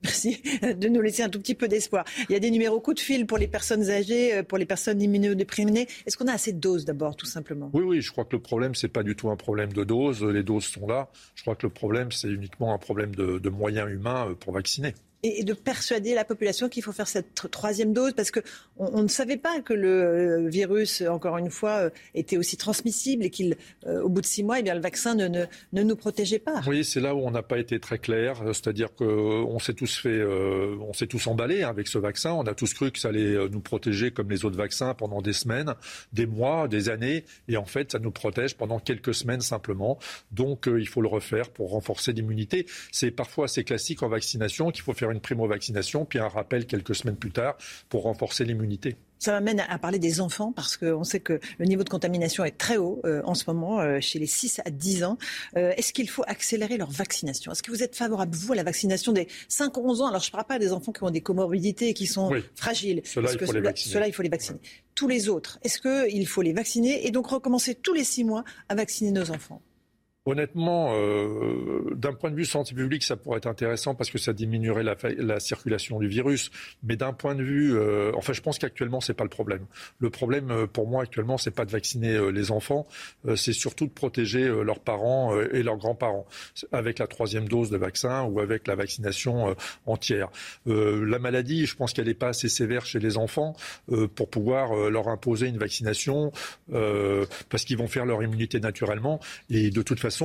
Merci de nous laisser un tout petit peu d'espoir. Il y a des numéros coup de fil pour les personnes âgées, euh, pour les personnes immunodéprimées. Est-ce qu'on a assez de doses d'abord, tout simplement? Oui, oui, je crois que le problème, ce n'est pas du tout un problème de doses. Les doses sont là. Je crois que le problème, c'est uniquement un problème de moyens humains euh, pour vacciner et, de persuader la population qu'il faut faire cette troisième dose parce que on, ne savait pas que le euh, virus, encore une fois, euh, était aussi transmissible et qu'il, euh, au bout de six mois, eh bien, le vaccin ne, ne, ne nous protégeait pas. Oui, c'est là où on n'a pas été très clair, c'est-à-dire qu'on s'est tous fait, on s'est tous emballés hein, avec ce vaccin. On a tous cru que ça allait nous protéger comme les autres vaccins pendant des semaines, des mois, des années, et en fait, ça nous protège pendant quelques semaines simplement. Donc, il faut le refaire pour renforcer l'immunité. C'est parfois assez classique en vaccination qu'il faut faire une primo-vaccination, puis un rappel quelques semaines plus tard pour renforcer l'immunité. Ça m'amène à parler des enfants parce qu'on sait que le niveau de contamination est très haut euh, en ce moment euh, chez les 6 à 10 ans. Euh, est-ce qu'il faut accélérer leur vaccination? Est-ce que vous êtes favorable, vous, à la vaccination des 5-11 ans? Alors, je ne parle pas des enfants qui ont des comorbidités et qui sont fragiles. Cela, il faut. Cela, il faut les vacciner. Tous les autres, est-ce qu'il faut les vacciner et donc recommencer tous les 6 mois à vacciner nos enfants? Honnêtement, euh, d'un point de vue santé publique, ça pourrait être intéressant parce que ça diminuerait la, circulation du virus. Mais d'un point de vue, euh, enfin, je pense qu'actuellement c'est pas le problème. Le problème euh, pour moi actuellement, c'est pas de vacciner les enfants, c'est surtout de protéger leurs parents et leurs grands-parents avec la troisième dose de vaccin ou avec la vaccination entière. la maladie, je pense qu'elle n'est pas assez sévère chez les enfants pour pouvoir leur imposer une vaccination parce qu'ils vont faire leur immunité naturellement et de toute façon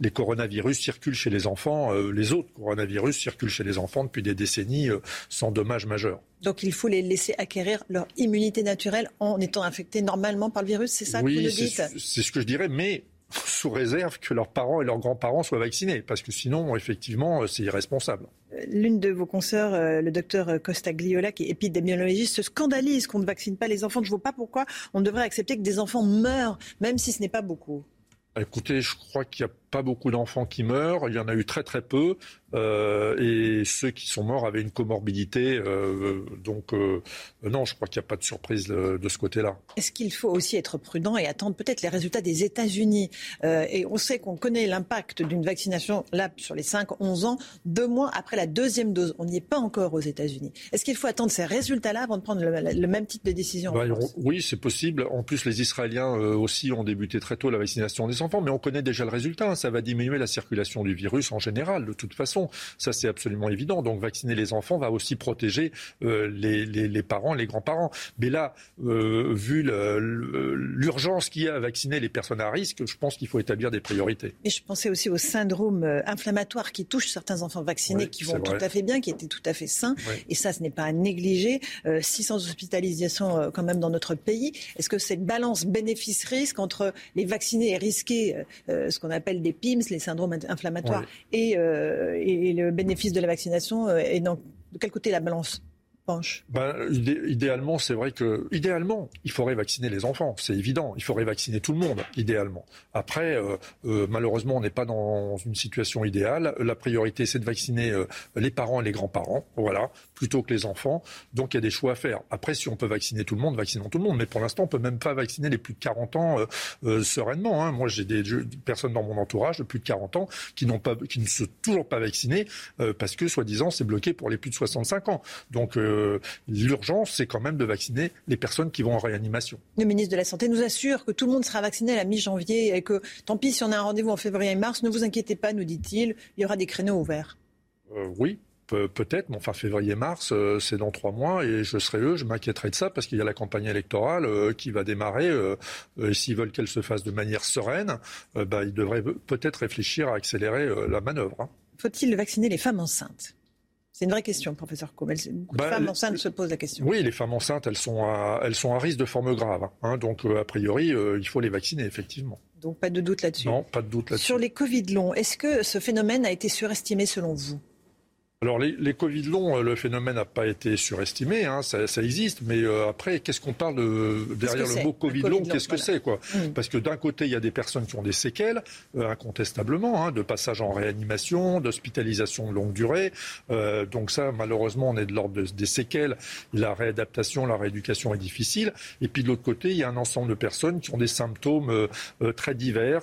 les coronavirus circulent chez les enfants, euh, les autres coronavirus circulent chez les enfants depuis des décennies euh, sans dommages majeurs. Donc il faut les laisser acquérir leur immunité naturelle en étant infectés normalement par le virus, c'est ça que vous nous dites C'est ce que je dirais, mais <laughs> sous réserve que leurs parents et leurs grands-parents soient vaccinés, parce que sinon, effectivement, c'est irresponsable. L'une de vos consoeurs, euh, le docteur Costa Gliola, qui est épidémiologiste, se scandalise qu'on ne vaccine pas les enfants. Je ne vois pas pourquoi on devrait accepter que des enfants meurent, même si ce n'est pas beaucoup. Écoutez, je crois qu'il y a pas beaucoup d'enfants qui meurent. Il y en a eu très très peu. Euh, et ceux qui sont morts avaient une comorbidité. Euh, donc euh, non, je crois qu'il n'y a pas de surprise de, ce côté-là. Est-ce qu'il faut aussi être prudent et attendre peut-être les résultats des États-Unis? Et on sait qu'on connaît l'impact d'une vaccination là sur les 5-11 ans, deux mois après la deuxième dose. On n'y est pas encore aux États-Unis. Est-ce qu'il faut attendre ces résultats-là avant de prendre le, même type de décision bah, Oui, c'est possible. En plus, les Israéliens aussi ont débuté très tôt la vaccination des enfants, mais on connaît déjà le résultat. Hein. Ça va diminuer la circulation du virus en général, de toute façon. Ça, c'est absolument évident. Donc, vacciner les enfants va aussi protéger euh, les, parents, les grands-parents. Mais là, euh, vu l'urgence qu'il y a à vacciner les personnes à risque, je pense qu'il faut établir des priorités. Et je pensais aussi au syndrome euh, inflammatoire qui touche certains enfants vaccinés qui vont tout à fait bien, qui étaient tout à fait sains. Et ça, ce n'est pas à négliger. 600 hospitalisations quand même dans notre pays. Est-ce que cette balance bénéfice-risque entre les vaccinés et risqués, ce qu'on appelle des PIMS, les syndromes inflammatoires, et, et, le bénéfice de la vaccination euh, et dans, de quel côté la balance? Ben, idéalement, c'est vrai que idéalement, il faudrait vacciner les enfants, c'est évident. Il faudrait vacciner tout le monde, idéalement. Après, euh, euh, malheureusement, on n'est pas dans une situation idéale. La priorité, c'est de vacciner euh, les parents et les grands-parents, voilà, plutôt que les enfants. Donc, il y a des choix à faire. Après, si on peut vacciner tout le monde, vaccinons tout le monde. Mais pour l'instant, on peut même pas vacciner les plus de 40 ans sereinement. Hein. Moi, j'ai des, personnes dans mon entourage de plus de 40 ans qui pas, qui ne sont toujours pas vaccinées parce que, soi-disant, c'est bloqué pour les plus de 65 ans. Donc l'urgence, c'est quand même de vacciner les personnes qui vont en réanimation. Le ministre de la Santé nous assure que tout le monde sera vacciné à la mi-janvier et que tant pis si on a un rendez-vous en février et mars, ne vous inquiétez pas, nous dit-il, il y aura des créneaux ouverts. Euh, oui, peut-être, mais enfin février-mars, euh, c'est dans trois mois et je serai eux, je m'inquiéterai de ça parce qu'il y a la campagne électorale euh, qui va démarrer. et s'ils veulent qu'elle se fasse de manière sereine, bah, ils devraient peut-être réfléchir à accélérer la manœuvre. Hein. Faut-il vacciner les femmes enceintes? C'est une vraie question, professeur Comel. Beaucoup de bah, femmes enceintes se posent la question. Oui, les femmes enceintes, elles sont à, elles sont à risque de forme grave. Hein. donc, euh, a priori, euh, il faut les vacciner, effectivement. Donc, pas de doute là-dessus. Non, pas de doute là-dessus. Sur les Covid longs, est-ce que ce phénomène a été surestimé selon vous? Alors les, les, Covid longs, euh, le phénomène n'a pas été surestimé, hein, ça, ça, existe, mais euh, après, qu'est-ce qu'on parle de, derrière le mot Covid, long Qu'est-ce que c'est quoi mm. Parce que d'un côté, il y a des personnes qui ont des séquelles, euh, incontestablement, hein, de passage en réanimation, d'hospitalisation de longue durée. Euh, donc ça, malheureusement, on est de l'ordre des séquelles. La réadaptation, la rééducation est difficile. Et puis de l'autre côté, il y a un ensemble de personnes qui ont des symptômes très divers,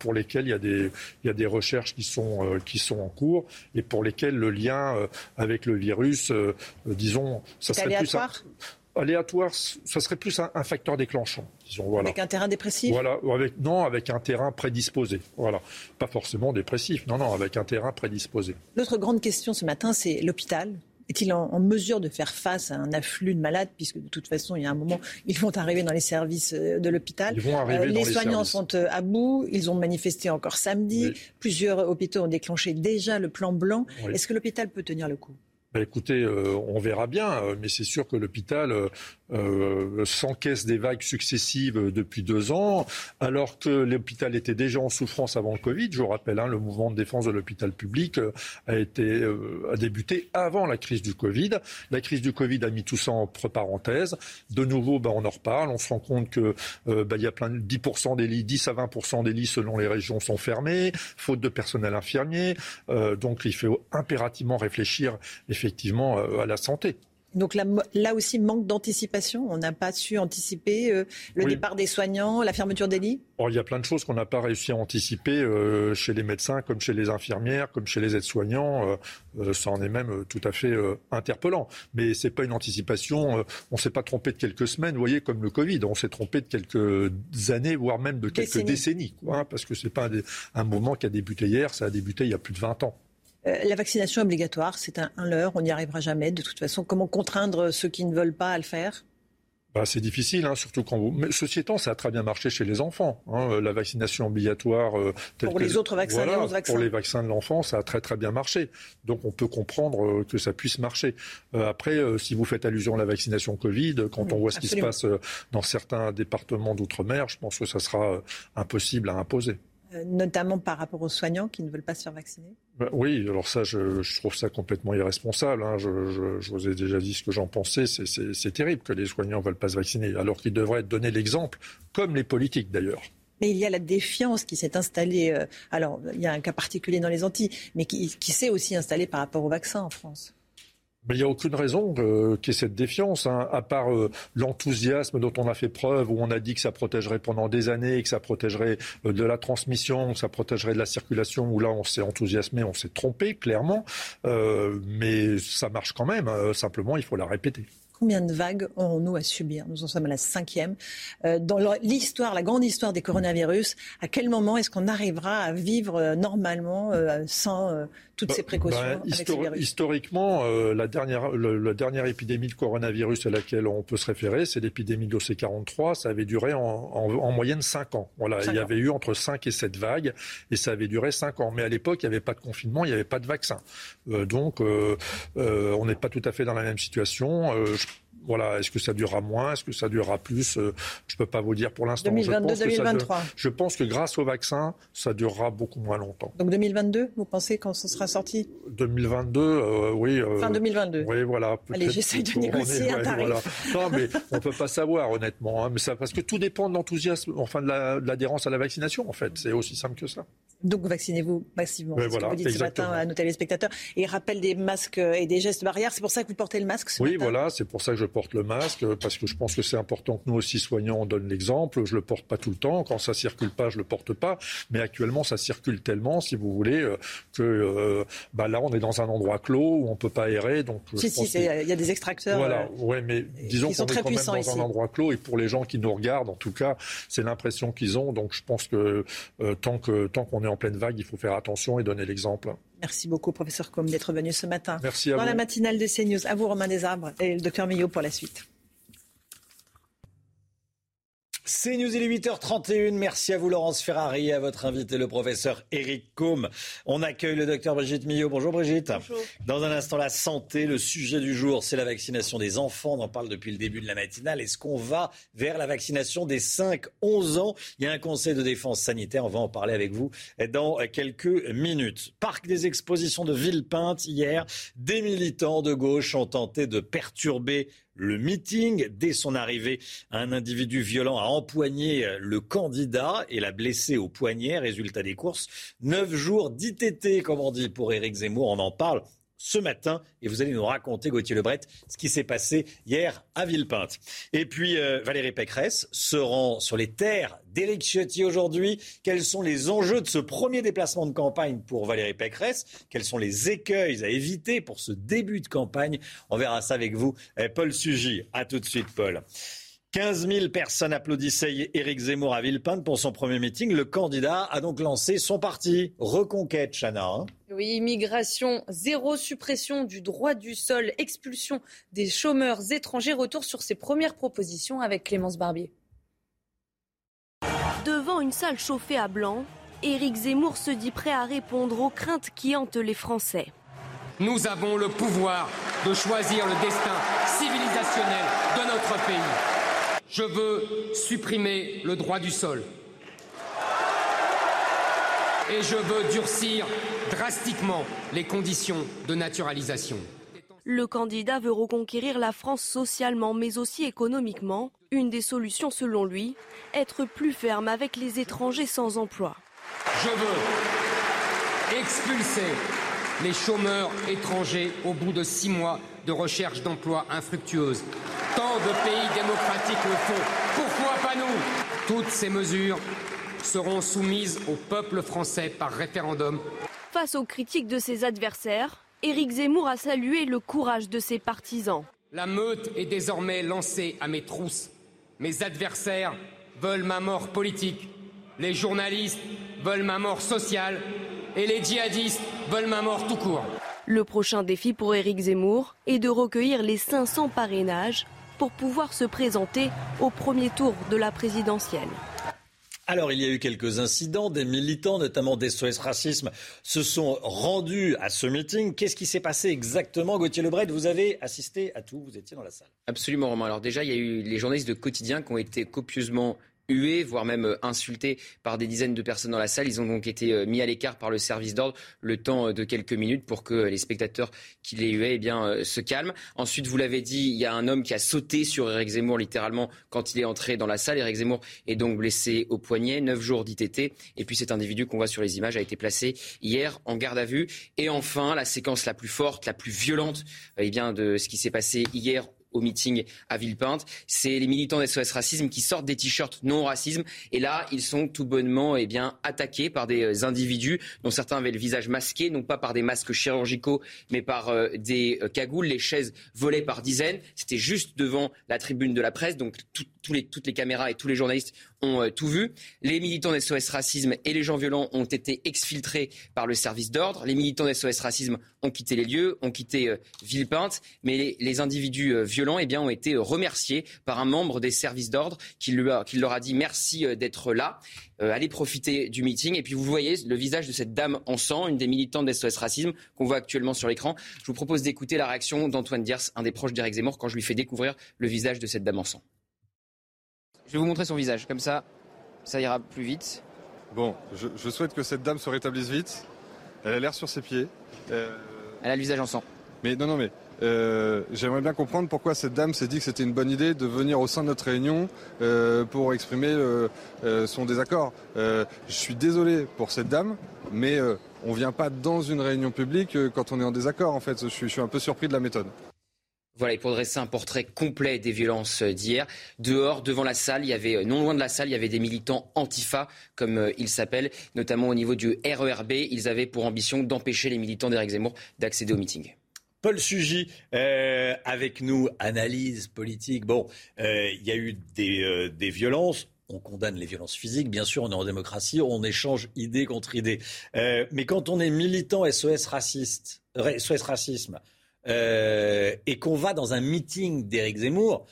pour lesquels il y a des, il y a des recherches qui sont, qui sont en cours et pour le lien euh, avec le virus, euh, euh, disons, ça serait aléatoire. plus aléatoire, ça serait plus un, facteur déclenchant. Disons, voilà. Avec un terrain dépressif? Voilà, avec, non, avec un terrain prédisposé. Voilà. Pas forcément dépressif, non, non, avec un terrain prédisposé. L'autre grande question ce matin, c'est l'hôpital. Est-il en, mesure de faire face à un afflux de malades, puisque de toute façon, il y a un moment, ils vont arriver dans les services euh, de l'hôpital. Euh, les soignants sont euh, à bout, ils ont manifesté encore samedi. Plusieurs hôpitaux ont déclenché déjà le plan blanc. Est-ce que l'hôpital peut tenir le coup? Bah, écoutez, on verra bien, mais c'est sûr que l'hôpital euh, s'encaisse des vagues successives depuis deux ans, alors que l'hôpital était déjà en souffrance avant le Covid. Je vous rappelle, hein, le mouvement de défense de l'hôpital public euh, a euh, débuté avant la crise du Covid. La crise du Covid a mis tout ça entre parenthèses. De nouveau, ben, on en reparle. On se rend compte que ben, il y a plein de 10% des lits, 10 à 20% des lits selon les régions sont fermés, faute de personnel infirmier. donc, il faut impérativement réfléchir à la santé. Donc là, là aussi, manque d'anticipation. On n'a pas su anticiper euh, le départ des soignants, la fermeture des lits? Oh, Il y a plein de choses qu'on n'a pas réussi à anticiper euh, chez les médecins, comme chez les infirmières, comme chez les aides-soignants. Euh, ça en est même tout à fait interpellant. Mais ce n'est pas une anticipation. on ne s'est pas trompé de quelques semaines, vous voyez, comme le Covid. On s'est trompé de quelques années, voire même de quelques décennies. Hein, parce que ce n'est pas un, un mouvement qui a débuté hier, ça a débuté il y a plus de 20 ans. Euh, la vaccination obligatoire, c'est un, leurre, on n'y arrivera jamais. De toute façon, comment contraindre ceux qui ne veulent pas à le faire? Bah, c'est difficile, hein, surtout quand vous. Mais ceci étant, ça a très bien marché chez les enfants. Hein, la vaccination obligatoire. Euh, pour les autres vaccins, les vaccins. Pour les vaccins de l'enfant, ça a très très bien marché. Donc on peut comprendre euh, que ça puisse marcher. après, si vous faites allusion à la vaccination Covid, quand on voit ce qui se passe dans certains départements d'outre-mer, je pense que ça sera impossible à imposer. Euh, notamment par rapport aux soignants qui ne veulent pas se faire vacciner Oui, alors ça, je, trouve ça complètement irresponsable. Hein. Je, vous ai déjà dit ce que j'en pensais. C'est terrible que les soignants ne veulent pas se vacciner, alors qu'ils devraient donner l'exemple, comme les politiques d'ailleurs. Mais il y a la défiance qui s'est installée. Euh, alors, il y a un cas particulier dans les Antilles, mais qui, s'est aussi installée par rapport au vaccin en France. Il n'y a aucune raison euh, qu'il y ait cette défiance, hein, à part euh, l'enthousiasme dont on a fait preuve, où on a dit que ça protégerait pendant des années, que ça protégerait de la transmission, que ça protégerait de la circulation, où là on s'est enthousiasmé, on s'est trompé, clairement. mais ça marche quand même, simplement il faut la répéter. Combien de vagues aurons-nous à subir? Nous en sommes à la cinquième. Euh, dans l'histoire, la grande histoire des coronavirus, à quel moment est-ce qu'on arrivera à vivre euh, normalement euh, sans toutes bah, ces précautions bah, avec Historiquement, la, dernière, la dernière épidémie de coronavirus à laquelle on peut se référer, c'est l'épidémie d'OC43. Ça avait duré en, moyenne 5 ans. Voilà, il y avait eu entre 5 et 7 vagues et ça avait duré 5 ans. Mais à l'époque, il n'y avait pas de confinement, il n'y avait pas de vaccin. donc, on n'est pas tout à fait dans la même situation. Voilà, est-ce que ça durera moins Est-ce que ça durera plus euh, Je ne peux pas vous dire pour l'instant. 2022-2023. Je, pense que grâce au vaccin, ça durera beaucoup moins longtemps. Donc 2022, vous pensez quand ce sera sorti? 2022, euh, oui. Euh, fin 2022. Oui, voilà. Allez, j'essaye de négocier un tarif. Non, mais on ne peut pas savoir, honnêtement. Hein, mais ça, parce que tout dépend de l'enthousiasme, enfin de l'adhérence à la vaccination, en fait. C'est aussi simple que ça. Donc vaccinez-vous massivement. c'est ce que vous dites ce matin à nos téléspectateurs. Et rappel des masques et des gestes barrières. C'est pour ça que vous portez le masque ce Oui, voilà. C'est pour ça que je porte le masque parce que je pense que c'est important que nous aussi soignants on donne l'exemple. Je le porte pas tout le temps. Quand ça circule pas, je le porte pas. Mais actuellement, ça circule tellement, si vous voulez, euh, que euh, bah là, on est dans un endroit clos où on peut pas aérer. Donc, si, si, il y a des extracteurs. Voilà. Euh, ouais, mais disons qu'on est quand même dans un endroit clos et pour les gens qui nous regardent, en tout cas, c'est l'impression qu'ils ont. Donc, je pense que tant que tant qu'on est en pleine vague, il faut faire attention et donner l'exemple. Merci beaucoup, professeur Com, d'être venu ce matin. Merci à Dans la matinale de CNews. À vous, Romain Desarbres et le docteur Millot pour la suite. C'est News, il est 8h31. Merci à vous, Laurence Ferrari, et à votre invité, le professeur Eric Combe. On accueille le docteur Brigitte Millot. Bonjour, Brigitte. Bonjour. Dans un instant, la santé. Le sujet du jour, c'est la vaccination des enfants. On en parle depuis le début de la matinale. Est-ce qu'on va vers la vaccination des 5-11 ans? Il y a un conseil de défense sanitaire. On va en parler avec vous dans quelques minutes. Parc des expositions de Villepinte hier. Des militants de gauche ont tenté de perturber le meeting. Dès son arrivée, un individu violent a empoigné le candidat et l'a blessé au poignet. Résultat des courses, neuf jours d'ITT, comme on dit pour Éric Zemmour. On en parle ce matin et vous allez nous raconter, Gauthier Lebret, ce qui s'est passé hier à Villepinte. Et puis euh, Valérie Pécresse se rend sur les terres d'Éric Ciotti aujourd'hui. Quels sont les enjeux de ce premier déplacement de campagne pour Valérie Pécresse? Quels sont les écueils à éviter pour ce début de campagne? On verra ça avec vous, eh, Paul Sugy. À tout de suite, Paul. 15 000 personnes applaudissaient Éric Zemmour à Villepinte pour son premier meeting. Le candidat a donc lancé son parti Reconquête, Chana. Hein. oui, immigration, zéro suppression du droit du sol, expulsion des chômeurs étrangers. Retour sur ses premières propositions avec Clémence Barbier. Devant une salle chauffée à blanc, Éric Zemmour se dit prêt à répondre aux craintes qui hantent les Français. Nous avons le pouvoir de choisir le destin civilisationnel de notre pays. Je veux supprimer le droit du sol. Et je veux durcir drastiquement les conditions de naturalisation. Le candidat veut reconquérir la France socialement mais aussi économiquement. Une des solutions selon lui, être plus ferme avec les étrangers sans emploi. Je veux expulser les chômeurs étrangers au bout de six mois de recherche d'emploi infructueuse. Tant de pays démocratiques le font. Pourquoi pas nous? Toutes ces mesures seront soumises au peuple français par référendum. Face aux critiques de ses adversaires, Éric Zemmour a salué le courage de ses partisans. La meute est désormais lancée à mes trousses. Mes adversaires veulent ma mort politique. Les journalistes veulent ma mort sociale. Et les djihadistes veulent ma mort tout court. Le prochain défi pour Éric Zemmour est de recueillir les 500 parrainages pour pouvoir se présenter au premier tour de la présidentielle. Alors, il y a eu quelques incidents. Des militants, notamment d'SOS Racisme, se sont rendus à ce meeting. Qu'est-ce qui s'est passé exactement Gauthier Lebret, vous avez assisté à tout, vous étiez dans la salle. Absolument, Romain. Alors déjà, il y a eu les journalistes de quotidien qui ont été copieusement hués, voire même insultés par des dizaines de personnes dans la salle. Ils ont donc été mis à l'écart par le service d'ordre le temps de quelques minutes pour que les spectateurs qui les huaient eh bien, se calment. Ensuite, vous l'avez dit, il y a un homme qui a sauté sur Eric Zemmour littéralement quand il est entré dans la salle. Eric Zemmour est donc blessé au poignet, 9 jours d'ITT. Et puis cet individu qu'on voit sur les images a été placé hier en garde à vue. Et enfin, la séquence la plus forte, la plus violente eh bien, de ce qui s'est passé hier au meeting à Villepinte. C'est les militants des SOS Racisme qui sortent des t-shirts non racisme. Et là, ils sont tout bonnement eh bien, attaqués par des euh, individus dont certains avaient le visage masqué, non pas par des masques chirurgicaux, mais par euh, des euh, cagoules. Les chaises volaient par dizaines. C'était juste devant la tribune de la presse. Donc toutes les caméras et tous les journalistes ont tout vu. Les militants SOS Racisme et les gens violents ont été exfiltrés par le service d'ordre. Les militants SOS Racisme ont quitté les lieux, ont quitté Villepinte. Mais les, individus violents eh bien, ont été remerciés par un membre des services d'ordre qui, leur a dit merci euh, d'être là, euh, allez profiter du meeting. Et puis vous voyez le visage de cette dame en sang, une des militantes d'SOS Racisme qu'on voit actuellement sur l'écran. Je vous propose d'écouter la réaction d'Antoine Diers, un des proches d'Éric Zemmour, quand je lui fais découvrir le visage de cette dame en sang. Je vais vous montrer son visage, comme ça, ça ira plus vite. Bon, je, souhaite que cette dame se rétablisse vite. Elle a l'air sur ses pieds. Euh, Elle a le visage en sang. Mais non, non, mais euh, j'aimerais bien comprendre pourquoi cette dame s'est dit que c'était une bonne idée de venir au sein de notre réunion euh, pour exprimer euh, son désaccord. je suis désolé pour cette dame, mais on ne vient pas dans une réunion publique quand on est en désaccord. En fait, je suis, un peu surpris de la méthode. Voilà, et pour dresser un portrait complet des violences d'hier, dehors, devant la salle, il y avait, non loin de la salle, il y avait des militants antifa, comme ils s'appellent, notamment au niveau du RERB. Ils avaient pour ambition d'empêcher les militants d'Éric Zemmour d'accéder au meeting. Paul Sugy euh, avec nous, analyse politique. Bon, euh, il y a eu des, euh, des, violences. On condamne les violences physiques, bien sûr, on est en démocratie, on échange idée contre idée. mais quand on est militant SOS raciste, SOS racisme, et qu'on va dans un meeting d'Éric Zemmour,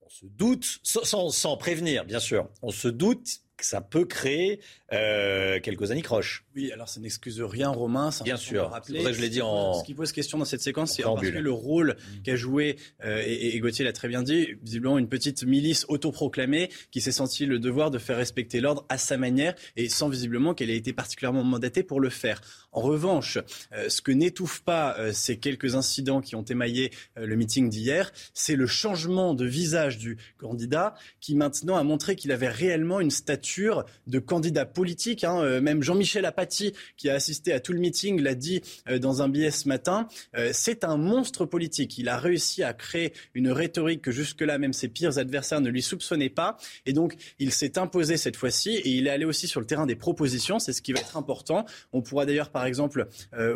on se doute, sans, sans prévenir, bien sûr, on se doute que ça peut créer euh, quelques anicroches. Oui, alors ça n'excuse rien, Romain. Bien sûr. Rappeler. je l'ai dit en. Ce qui pose question dans cette séquence, c'est en particulier le rôle mm. qu'a joué, euh, et, Gauthier l'a très bien dit, visiblement une petite milice autoproclamée qui s'est sentie le devoir de faire respecter l'ordre à sa manière et sans visiblement qu'elle ait été particulièrement mandatée pour le faire. En revanche, euh, ce que n'étouffe pas euh, ces quelques incidents qui ont émaillé le meeting d'hier, c'est le changement de visage du candidat qui maintenant a montré qu'il avait réellement une stature de candidat politique. Hein. Euh, même Jean-Michel Apathy, qui a assisté à tout le meeting, l'a dit euh, dans un billet ce matin. Euh, c'est un monstre politique. Il a réussi à créer une rhétorique que jusque-là, même ses pires adversaires ne lui soupçonnaient pas. Et donc, il s'est imposé cette fois-ci et il est allé aussi sur le terrain des propositions. C'est ce qui va être important. On pourra d'ailleurs, par exemple,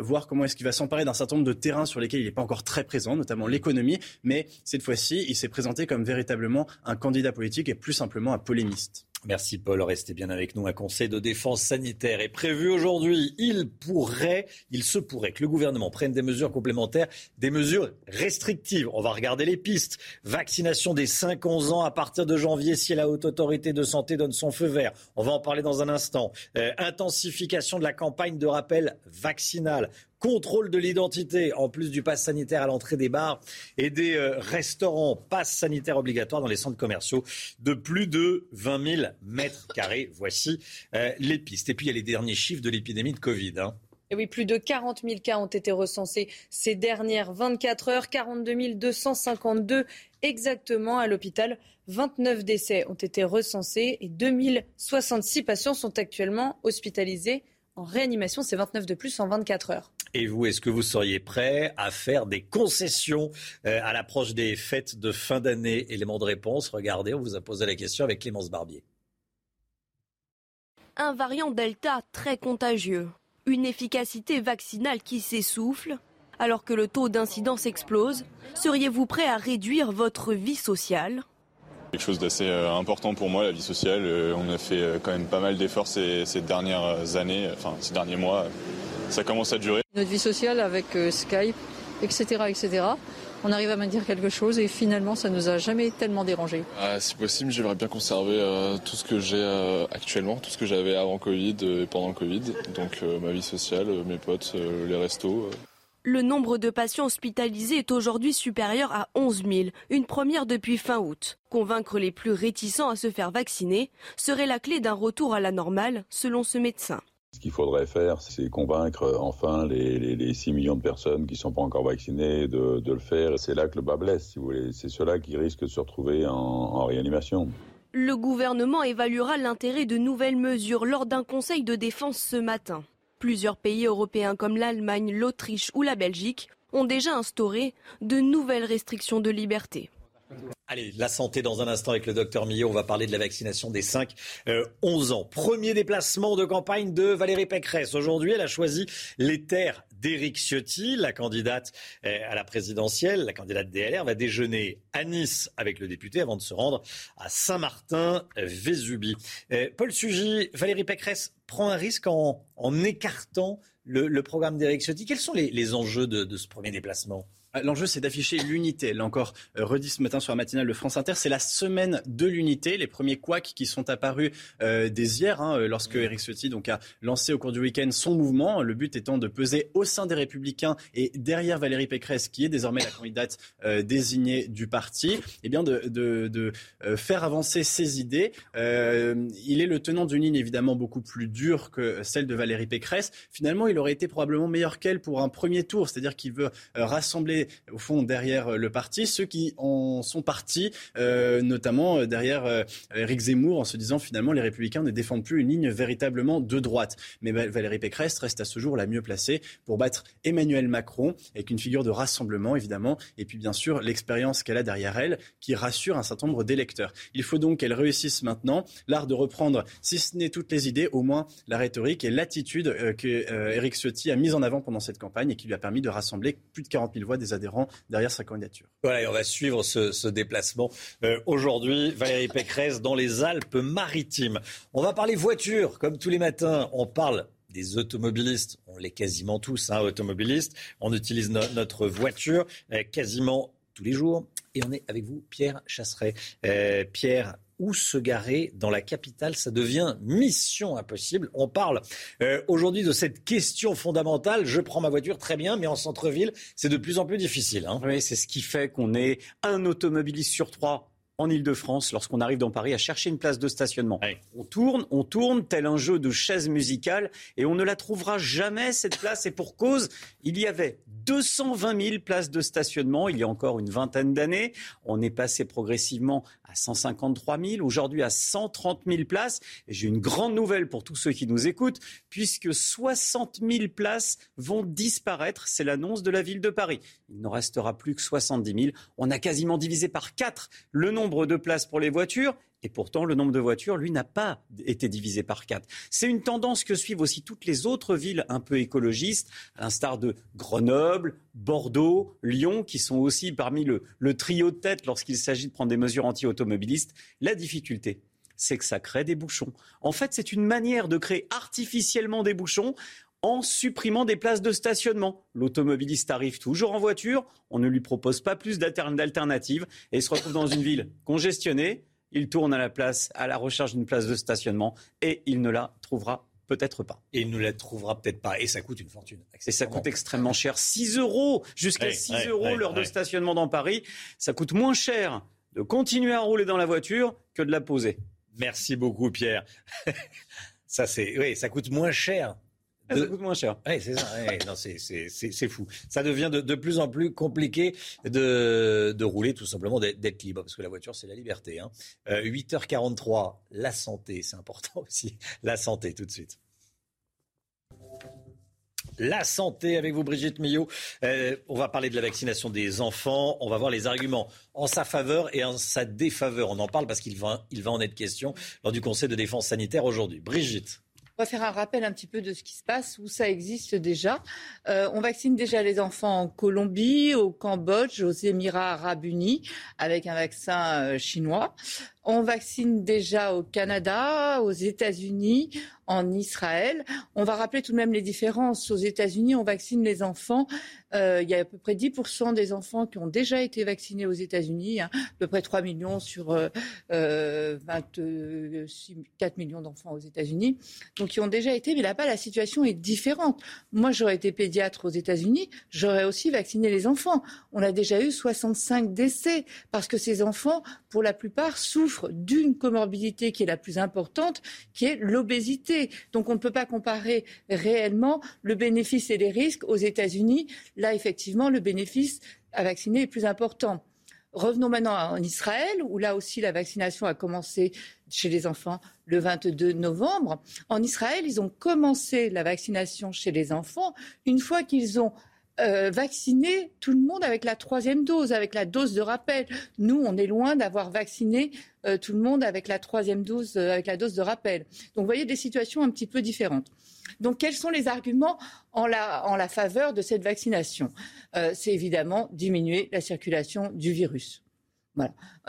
voir comment est-ce qu'il va s'emparer d'un certain nombre de terrains sur lesquels il n'est pas encore très présent, notamment l'économie. Mais cette fois-ci, il s'est présenté comme véritablement un candidat politique et plus simplement un polémiste. Merci Paul, restez bien avec nous. Un conseil de défense sanitaire est prévu aujourd'hui. Il pourrait, il se pourrait que le gouvernement prenne des mesures complémentaires, des mesures restrictives. On va regarder les pistes. Vaccination des 5-11 ans à partir de janvier si la haute autorité de santé donne son feu vert. On va en parler dans un instant. Euh, intensification de la campagne de rappel vaccinal contrôle de l'identité, en plus du pass sanitaire à l'entrée des bars et des euh, restaurants. Pass sanitaire obligatoire dans les centres commerciaux de plus de 20 000 mètres carrés. Voici euh, les pistes. Et puis il y a les derniers chiffres de l'épidémie de Covid. Hein. Et oui, plus de 40 000 cas ont été recensés ces dernières 24 heures, 42 252 exactement à l'hôpital. 29 décès ont été recensés et 2066 patients sont actuellement hospitalisés en réanimation. C'est 29 de plus en 24 heures. Et vous, est-ce que vous seriez prêt à faire des concessions euh, à l'approche des fêtes de fin d'année? Élément de réponse, regardez, on vous a posé la question avec Clémence Barbier. Un variant Delta très contagieux, une efficacité vaccinale qui s'essouffle, alors que le taux d'incidence explose, seriez-vous prêt à réduire votre vie sociale? Quelque chose d'assez euh, important pour moi, la vie sociale. Euh, on a fait quand même pas mal d'efforts ces, ces dernières années, enfin ces derniers mois ça commence à durer. Notre vie sociale avec euh, Skype, etc., etc., on arrive à maintenir quelque chose et finalement ça nous a jamais tellement dérangé. Ah, si possible, j'aimerais bien conserver euh, tout ce que j'ai euh, actuellement, tout ce que j'avais avant Covid et pendant le Covid, donc ma vie sociale, mes potes, les restos. Le nombre de patients hospitalisés est aujourd'hui supérieur à 11 000, une première depuis fin août. Convaincre les plus réticents à se faire vacciner serait la clé d'un retour à la normale, selon ce médecin. Ce qu'il faudrait faire, c'est convaincre euh, enfin les, 6 millions de personnes qui ne sont pas encore vaccinées de, le faire. C'est là que le bas blesse, si vous voulez. C'est ceux-là qui risquent de se retrouver en réanimation. Le gouvernement évaluera l'intérêt de nouvelles mesures lors d'un conseil de défense ce matin. Plusieurs pays européens comme l'Allemagne, l'Autriche ou la Belgique ont déjà instauré de nouvelles restrictions de liberté. Allez, la santé dans un instant avec le docteur Millot. On va parler de la vaccination des 5-11 euh, ans. Premier déplacement de campagne de Valérie Pécresse. Aujourd'hui, elle a choisi les terres d'Éric Ciotti, la candidate euh, à la présidentielle. La candidate DLR va déjeuner à Nice avec le député avant de se rendre à Saint-Martin-Vésubie. Euh, Paul Sugy, Valérie Pécresse prend un risque en, écartant le, programme d'Éric Ciotti. Quels sont les, enjeux de ce premier déplacement? L'enjeu, c'est d'afficher l'unité. Là encore, euh, redit ce matin sur la matinale de France Inter, c'est la semaine de l'unité. Les premiers couacs qui sont apparus euh, dès hier, hein, euh, lorsque Eric Ciotti donc, a lancé au cours du week-end son mouvement. Le but étant de peser au sein des Républicains et derrière Valérie Pécresse, qui est désormais la candidate désignée du parti, eh bien de, de, de faire avancer ses idées. il est le tenant d'une ligne évidemment beaucoup plus dure que celle de Valérie Pécresse. Finalement, il aurait été probablement meilleur qu'elle pour un premier tour, c'est-à-dire qu'il veut rassembler au fond derrière le parti, ceux qui en sont partis, euh, notamment euh, derrière euh, Éric Zemmour, en se disant finalement les Républicains ne défendent plus une ligne véritablement de droite. Mais Valérie Pécresse reste à ce jour la mieux placée pour battre Emmanuel Macron, avec une figure de rassemblement évidemment, et puis bien sûr l'expérience qu'elle a derrière elle, qui rassure un certain nombre d'électeurs. Il faut donc qu'elle réussisse maintenant l'art de reprendre, si ce n'est toutes les idées, au moins la rhétorique et l'attitude que Éric Ciotti a mise en avant pendant cette campagne et qui lui a permis de rassembler plus de 40 000 voix des adhérents derrière sa candidature. Voilà, et on va suivre ce, déplacement euh, aujourd'hui. Valérie Pécresse dans les Alpes-Maritimes. On va parler voiture, comme tous les matins. On parle des automobilistes. On l'est quasiment tous, hein, automobilistes. On utilise notre voiture euh, quasiment tous les jours. Et on est avec vous, Pierre Chasseret. Euh, Pierre, où se garer dans la capitale. Ça devient mission impossible. On parle euh, aujourd'hui de cette question fondamentale. Je prends ma voiture très bien, mais en centre-ville, c'est de plus en plus difficile. Hein. Oui, c'est ce qui fait qu'on est un automobiliste sur trois en Ile-de-France, lorsqu'on arrive dans Paris, à chercher une place de stationnement. On tourne, on tourne, tel un jeu de chaises musicales, et on ne la trouvera jamais, cette place. Et pour cause, il y avait 220 000 places de stationnement il y a encore une vingtaine d'années. On est passé progressivement à 153 000, aujourd'hui à 130 000 places. J'ai une grande nouvelle pour tous ceux qui nous écoutent, puisque 60 000 places vont disparaître. C'est l'annonce de la ville de Paris. Il n'en restera plus que 70 000. On a quasiment divisé par 4 le nombre de places pour les voitures et pourtant, le nombre de voitures, lui, n'a pas été divisé par quatre. C'est une tendance que suivent aussi toutes les autres villes un peu écologistes, à l'instar de Grenoble, Bordeaux, Lyon, qui sont aussi parmi le, trio de tête lorsqu'il s'agit de prendre des mesures anti-automobilistes. La difficulté, c'est que ça crée des bouchons. En fait, c'est une manière de créer artificiellement des bouchons en supprimant des places de stationnement. L'automobiliste arrive toujours en voiture, on ne lui propose pas plus d'alternatives et se retrouve dans une ville congestionnée il tourne à la place, à la recherche d'une place de stationnement et il ne la trouvera peut-être pas. Et il ne la trouvera peut-être pas. Et ça coûte une fortune. Et ça coûte extrêmement cher. 6 euros, jusqu'à 6 euros l'heure de stationnement dans Paris. Ça coûte moins cher de continuer à rouler dans la voiture que de la poser. Merci beaucoup, Pierre. <laughs> ça, c'est, oui, ça coûte moins cher ça coûte moins cher. C'est ça. c'est fou. Ça devient de, plus en plus compliqué de, de rouler, tout simplement, d'être libre. Parce que la voiture, c'est la liberté. Hein. 8h43, euh, la santé, c'est important aussi. La santé, tout de suite. La santé avec vous, Brigitte Millot. Euh, on va parler de la vaccination des enfants. On va voir les arguments en sa faveur et en sa défaveur. On en parle parce qu'il va, il va en être question lors du Conseil de défense sanitaire aujourd'hui. Brigitte. On va faire un rappel un petit peu de ce qui se passe, où ça existe déjà. Euh, on vaccine déjà les enfants en Colombie, au Cambodge, aux Émirats arabes unis, avec un vaccin euh, chinois. On vaccine déjà au Canada, aux États-Unis, en Israël. On va rappeler tout de même les différences. Aux États-Unis, on vaccine les enfants. Euh, il y a à peu près 10% des enfants qui ont déjà été vaccinés aux États-Unis, hein, à peu près 3 millions sur euh, 24 euh, millions d'enfants aux États-Unis. Donc, qui ont déjà été, mais là-bas, la situation est différente. Moi, j'aurais été pédiatre aux États-Unis, j'aurais aussi vacciné les enfants. On a déjà eu 65 décès parce que ces enfants, pour la plupart, souffrent d'une comorbidité qui est la plus importante, qui est l'obésité. Donc on ne peut pas comparer réellement le bénéfice et les risques aux États-Unis. Là, effectivement, le bénéfice à vacciner est plus important. Revenons maintenant en Israël, où là aussi la vaccination a commencé chez les enfants le 22 novembre. En Israël, ils ont commencé la vaccination chez les enfants une fois qu'ils ont euh, vacciner tout le monde avec la troisième dose, avec la dose de rappel. Nous, on est loin d'avoir vacciné euh, tout le monde avec la troisième dose, euh, avec la dose de rappel. Donc, vous voyez des situations un petit peu différentes. Donc, quels sont les arguments en la, en la faveur de cette vaccination? C'est évidemment diminuer la circulation du virus.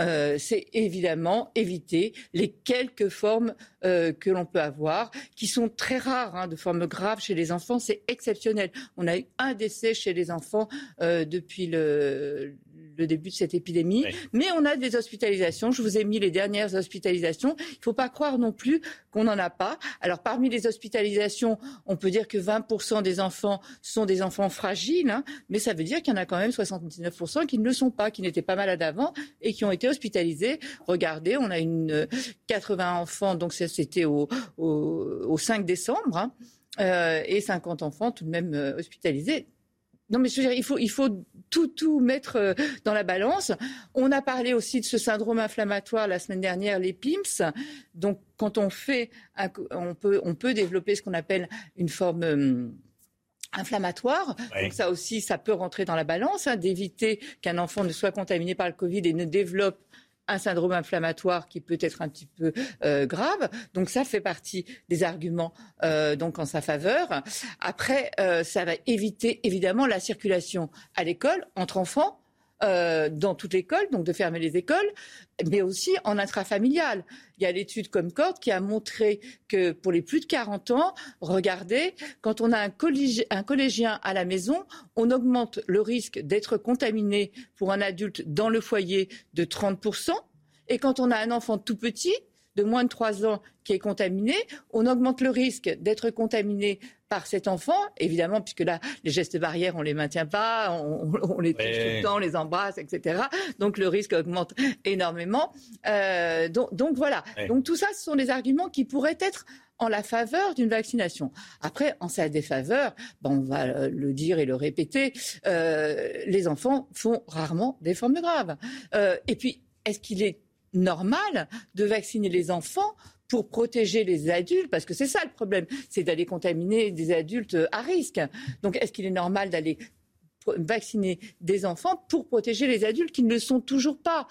Euh, c'est évidemment éviter les quelques formes euh, que l'on peut avoir, qui sont très rares, hein, de formes graves chez les enfants. C'est exceptionnel. On a eu un décès chez les enfants euh, depuis le, le début de cette épidémie. Mais on a des hospitalisations. Je vous ai mis les dernières hospitalisations. Il ne faut pas croire non plus qu'on n'en a pas. Alors parmi les hospitalisations, on peut dire que 20% des enfants sont des enfants fragiles, hein, mais ça veut dire qu'il y en a quand même 79% qui ne le sont pas, qui n'étaient pas malades avant et qui ont été hospitalisés. Regardez, on a une 80 enfants, donc c'était au, au, 5 décembre, hein, euh, et 50 enfants tout de même euh, hospitalisés. Non, mais je veux dire, il faut, il faut tout, tout mettre euh, dans la balance. On a parlé aussi de ce syndrome inflammatoire la semaine dernière, les PIMS. Donc, quand on fait, on peut, on peut développer ce qu'on appelle une forme euh, inflammatoire. Donc ça aussi, ça peut rentrer dans la balance, hein, d'éviter qu'un enfant ne soit contaminé par le Covid et ne développe un syndrome inflammatoire qui peut être un petit peu euh, grave. Donc ça fait partie des arguments euh, donc en sa faveur. Après, euh, ça va éviter évidemment la circulation à l'école entre enfants. Dans toute l'école, donc de fermer les écoles, mais aussi en intrafamilial. Il y a l'étude Comcord qui a montré que pour les plus de 40 ans, regardez, quand on a un, un collégien à la maison, on augmente le risque d'être contaminé pour un adulte dans le foyer de 30%. Et quand on a un enfant tout petit, de moins de 3 ans, qui est contaminé, on augmente le risque d'être contaminé par cet enfant, évidemment, puisque là, les gestes barrières, on les maintient pas, on, les touche tout le temps, on les embrasse, etc. Donc le risque augmente énormément. Euh, donc, voilà. Donc tout ça, ce sont des arguments qui pourraient être en la faveur d'une vaccination. Après, en sa défaveur, ben, on va euh, le dire et le répéter, euh, les enfants font rarement des formes graves. et puis, est-ce qu'il est normal de vacciner les enfants pour protéger les adultes, parce que c'est ça le problème, c'est d'aller contaminer des adultes à risque. Donc est-ce qu'il est normal d'aller vacciner des enfants pour protéger les adultes qui ne le sont toujours pas?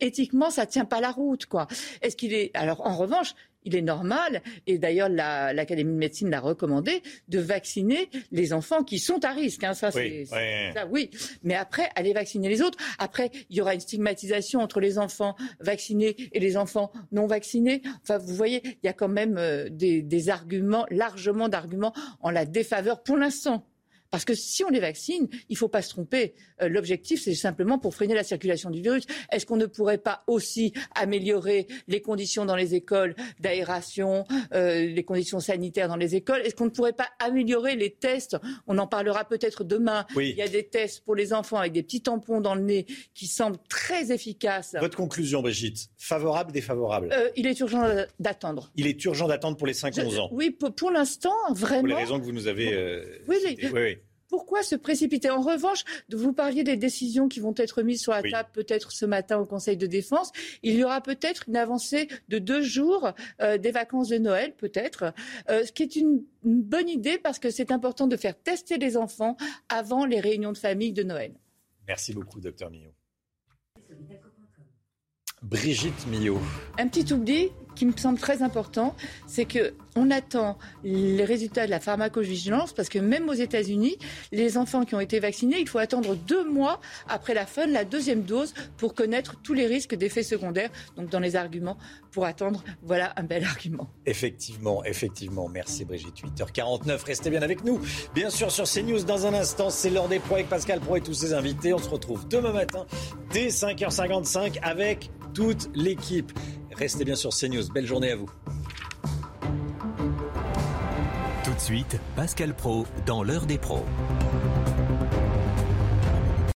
Éthiquement, ça tient pas la route, quoi. Est-ce qu'il est alors en revanche, il est normal, et d'ailleurs l'Académie de médecine l'a recommandé, de vacciner les enfants qui sont à risque. Hein. ça, oui, ça, oui. Mais après, aller vacciner les autres. Après, il y aura une stigmatisation entre les enfants vaccinés et les enfants non vaccinés. Enfin, vous voyez, il y a quand même euh, des, des arguments, largement d'arguments en la défaveur pour l'instant. Parce que si on les vaccine, il ne faut pas se tromper. Euh, l'objectif, c'est simplement pour freiner la circulation du virus. Est-ce qu'on ne pourrait pas aussi améliorer les conditions dans les écoles d'aération, euh, les conditions sanitaires dans les écoles? Est-ce qu'on ne pourrait pas améliorer les tests? On en parlera peut-être demain. Il y a des tests pour les enfants avec des petits tampons dans le nez qui semblent très efficaces. Votre conclusion, Brigitte? Favorable, défavorable? Euh, Il est urgent d'attendre. Il est urgent d'attendre pour les 5-11 ans. Oui, pour, l'instant, vraiment. Pour les raisons que vous nous avez. oui, oui pourquoi se précipiter? En revanche, vous parliez des décisions qui vont être mises sur la table peut-être ce matin au Conseil de défense. Il y aura peut-être une avancée de deux jours euh, des vacances de Noël, peut-être, euh, ce qui est une, bonne idée parce que c'est important de faire tester les enfants avant les réunions de famille de Noël. Merci beaucoup, docteur Millot. Brigitte Millot. Un petit oubli qui me semble très important, c'est que on attend les résultats de la pharmacovigilance parce que même aux États-Unis, les enfants qui ont été vaccinés, il faut attendre deux mois après la fin de la deuxième dose pour connaître tous les risques d'effets secondaires. Donc dans les arguments pour attendre, voilà un bel argument. Effectivement, effectivement. Merci Brigitte. 8h49, restez bien avec nous. Bien sûr sur CNews dans un instant, c'est l'heure des pros avec Pascal Pro et tous ses invités. On se retrouve demain matin dès 5h55 avec toute l'équipe. Restez bien sur CNews. Belle journée à vous. Tout de suite, Pascal Pro dans l'heure des pros.